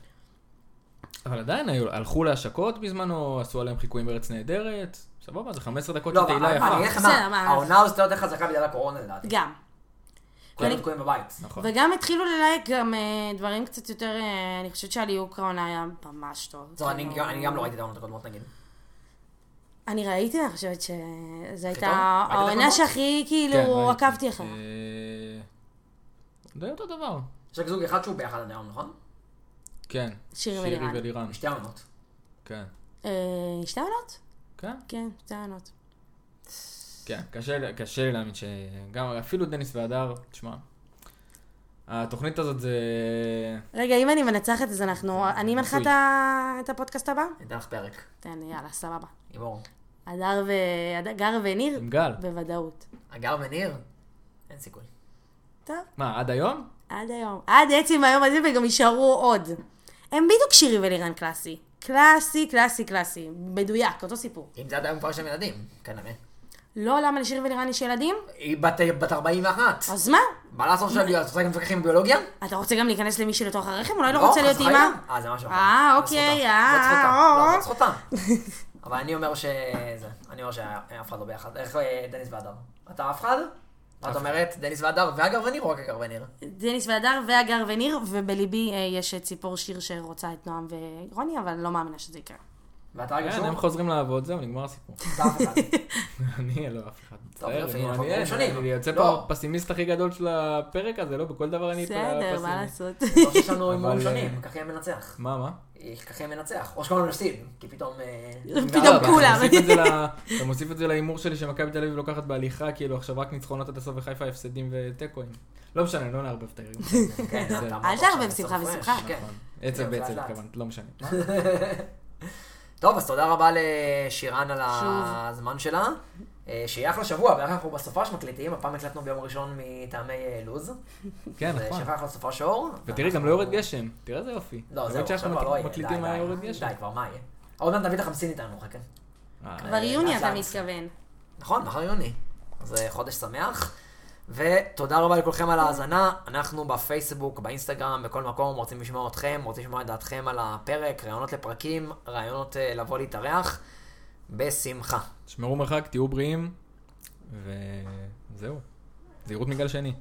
אבל עדיין הלכו להשקות בזמנו, עשו עליהם חיקויים בארץ נהדרת. סבבה, זה 15 דקות של לא, תהילה אבל יפה. אני אגיד בסדר, מה? העונה הזאת יותר חזקה בגלל הקורונה לדעתי. גם. כולם אני- תקועים בבית. נכון. וגם התחילו ללייק גם אה, דברים קצת יותר, אה, אני חושבת שהליהוק העונה היה ממש טוב. אני כאילו, אני גם לא ראיתי את העונות הקודמות נגיד. אני ראיתי, אני חושבת שזו? הייתה העונה? שהכי כן, כאילו ראיתי. עקבתי אחריה. אה, די אותו דבר. יש רק זוג אחד שהוא ביחד עד היום, נכון? כן. שירי ולירן. שתי העונות. כן. אה, שתי עונות? כן. כן, שתי עונות. כן, קשה לי להאמין שגם, אפילו דניס והדר, תשמע, התוכנית הזאת זה... רגע, אם אני מנצחת, אז אנחנו... אני מנחה את הפודקאסט הבא? ניתן לך פרק. תן, יאללה, סבבה. לימור. הדר ו... הדר וניר? עם גל. בוודאות. אגר וניר? אין סיכוי. טוב, מה, עד היום? עד היום. עד עצם היום הזה, וגם יישארו עוד. הם בדיוק שירי ולירן קלאסי. קלאסי, קלאסי, קלאסי. מדויק, אותו סיפור. אם זה עד היום כבר יש להם ילדים, כנראה. לא, למה לשירי ולירן יש ילדים? היא בת בת 41. אז מה? מה לעשות עכשיו? את רוצה גם מפקחים בביולוגיה? אתה רוצה גם להיכנס למישהו לתוך הרחם? אולי לא לא, רוצה להיות אימא? אה, זה משהו אחר. אה, אוקיי, זכותה. אה, זאת זכותה. לא, זכותה. אבל אני אומר שזה, אני אומר שאף אחד לא ביחד. איך אה, דניס והדר? אתה אף אחד? מה את אומרת? דניס והדר ואגר וניר או רק אגר וניר? דניס והדר והגר וניר, ובליבי אה, יש את ציפור שיר שרוצה את נועם ורוני, אבל לא מאמינה שזה יקרה. ואתה אגר כן, שוב? הם חוזרים לעבוד, זהו, נגמר הסיפור. אתה אף אחד. אני לא אף אחד. טוב, מצטער, אני יוצא לא. פה הפסימיסט הכי גדול של הפרק הזה, לא? בכל דבר אני פה בסדר, מה. לעשות? לא שיש לנו הימורים שונים, אה, ככה יהיה מנצח. מה, מה? ככה יהיה מנצח. או שכולנו נפסיד, כי פתאום... אה, פתאום לא, אבל כולם. אתה מוסיף את זה להימור שלי שמכבי תל אביב לוקחת בהליכה, כאילו עכשיו רק ניצחונות עד הסוף וחיפה הפסדים ותיקואים. לא משנה, לא נערבב את העיר. כן, אל תערבב שמחה ושמחה. כן. עצב כן, בעצב. התכוונת, לא משנה. טוב, אז תודה רבה לשירן על הזמן שלה. אה, שיהיה אחלה שבוע, ואנחנו אנחנו בסופה שמקליטים, הפעם הקלטנו ביום ראשון מטעמי אה, לוז. כן, נכון. שיהיה אחלה סופה שור. ותראי, גם לא יורד גשם. תראה איזה יופי. לא, זהו, עכשיו כבר לא יהיה. מקליטים די, היה די, יורד גשם. די, כבר מה יהיה? עוד מעט נביא את החמסין איתנו, חכה. אה, כבר יוני אתה. מתכוון. נכון, מחר יוני. אז חודש שמח. ותודה רבה לכולכם על ההאזנה. אנחנו בפייסבוק, באינסטגרם, בכל מקום רוצים לשמוע אתכם, רוצים לשמוע את דעתכם על הפרק, רעיונות לפרקים, רעיונות אה, לבוא להתארח. בשמחה. תשמרו מרחק, תהיו בריאים, וזהו. זהירות מגל שני.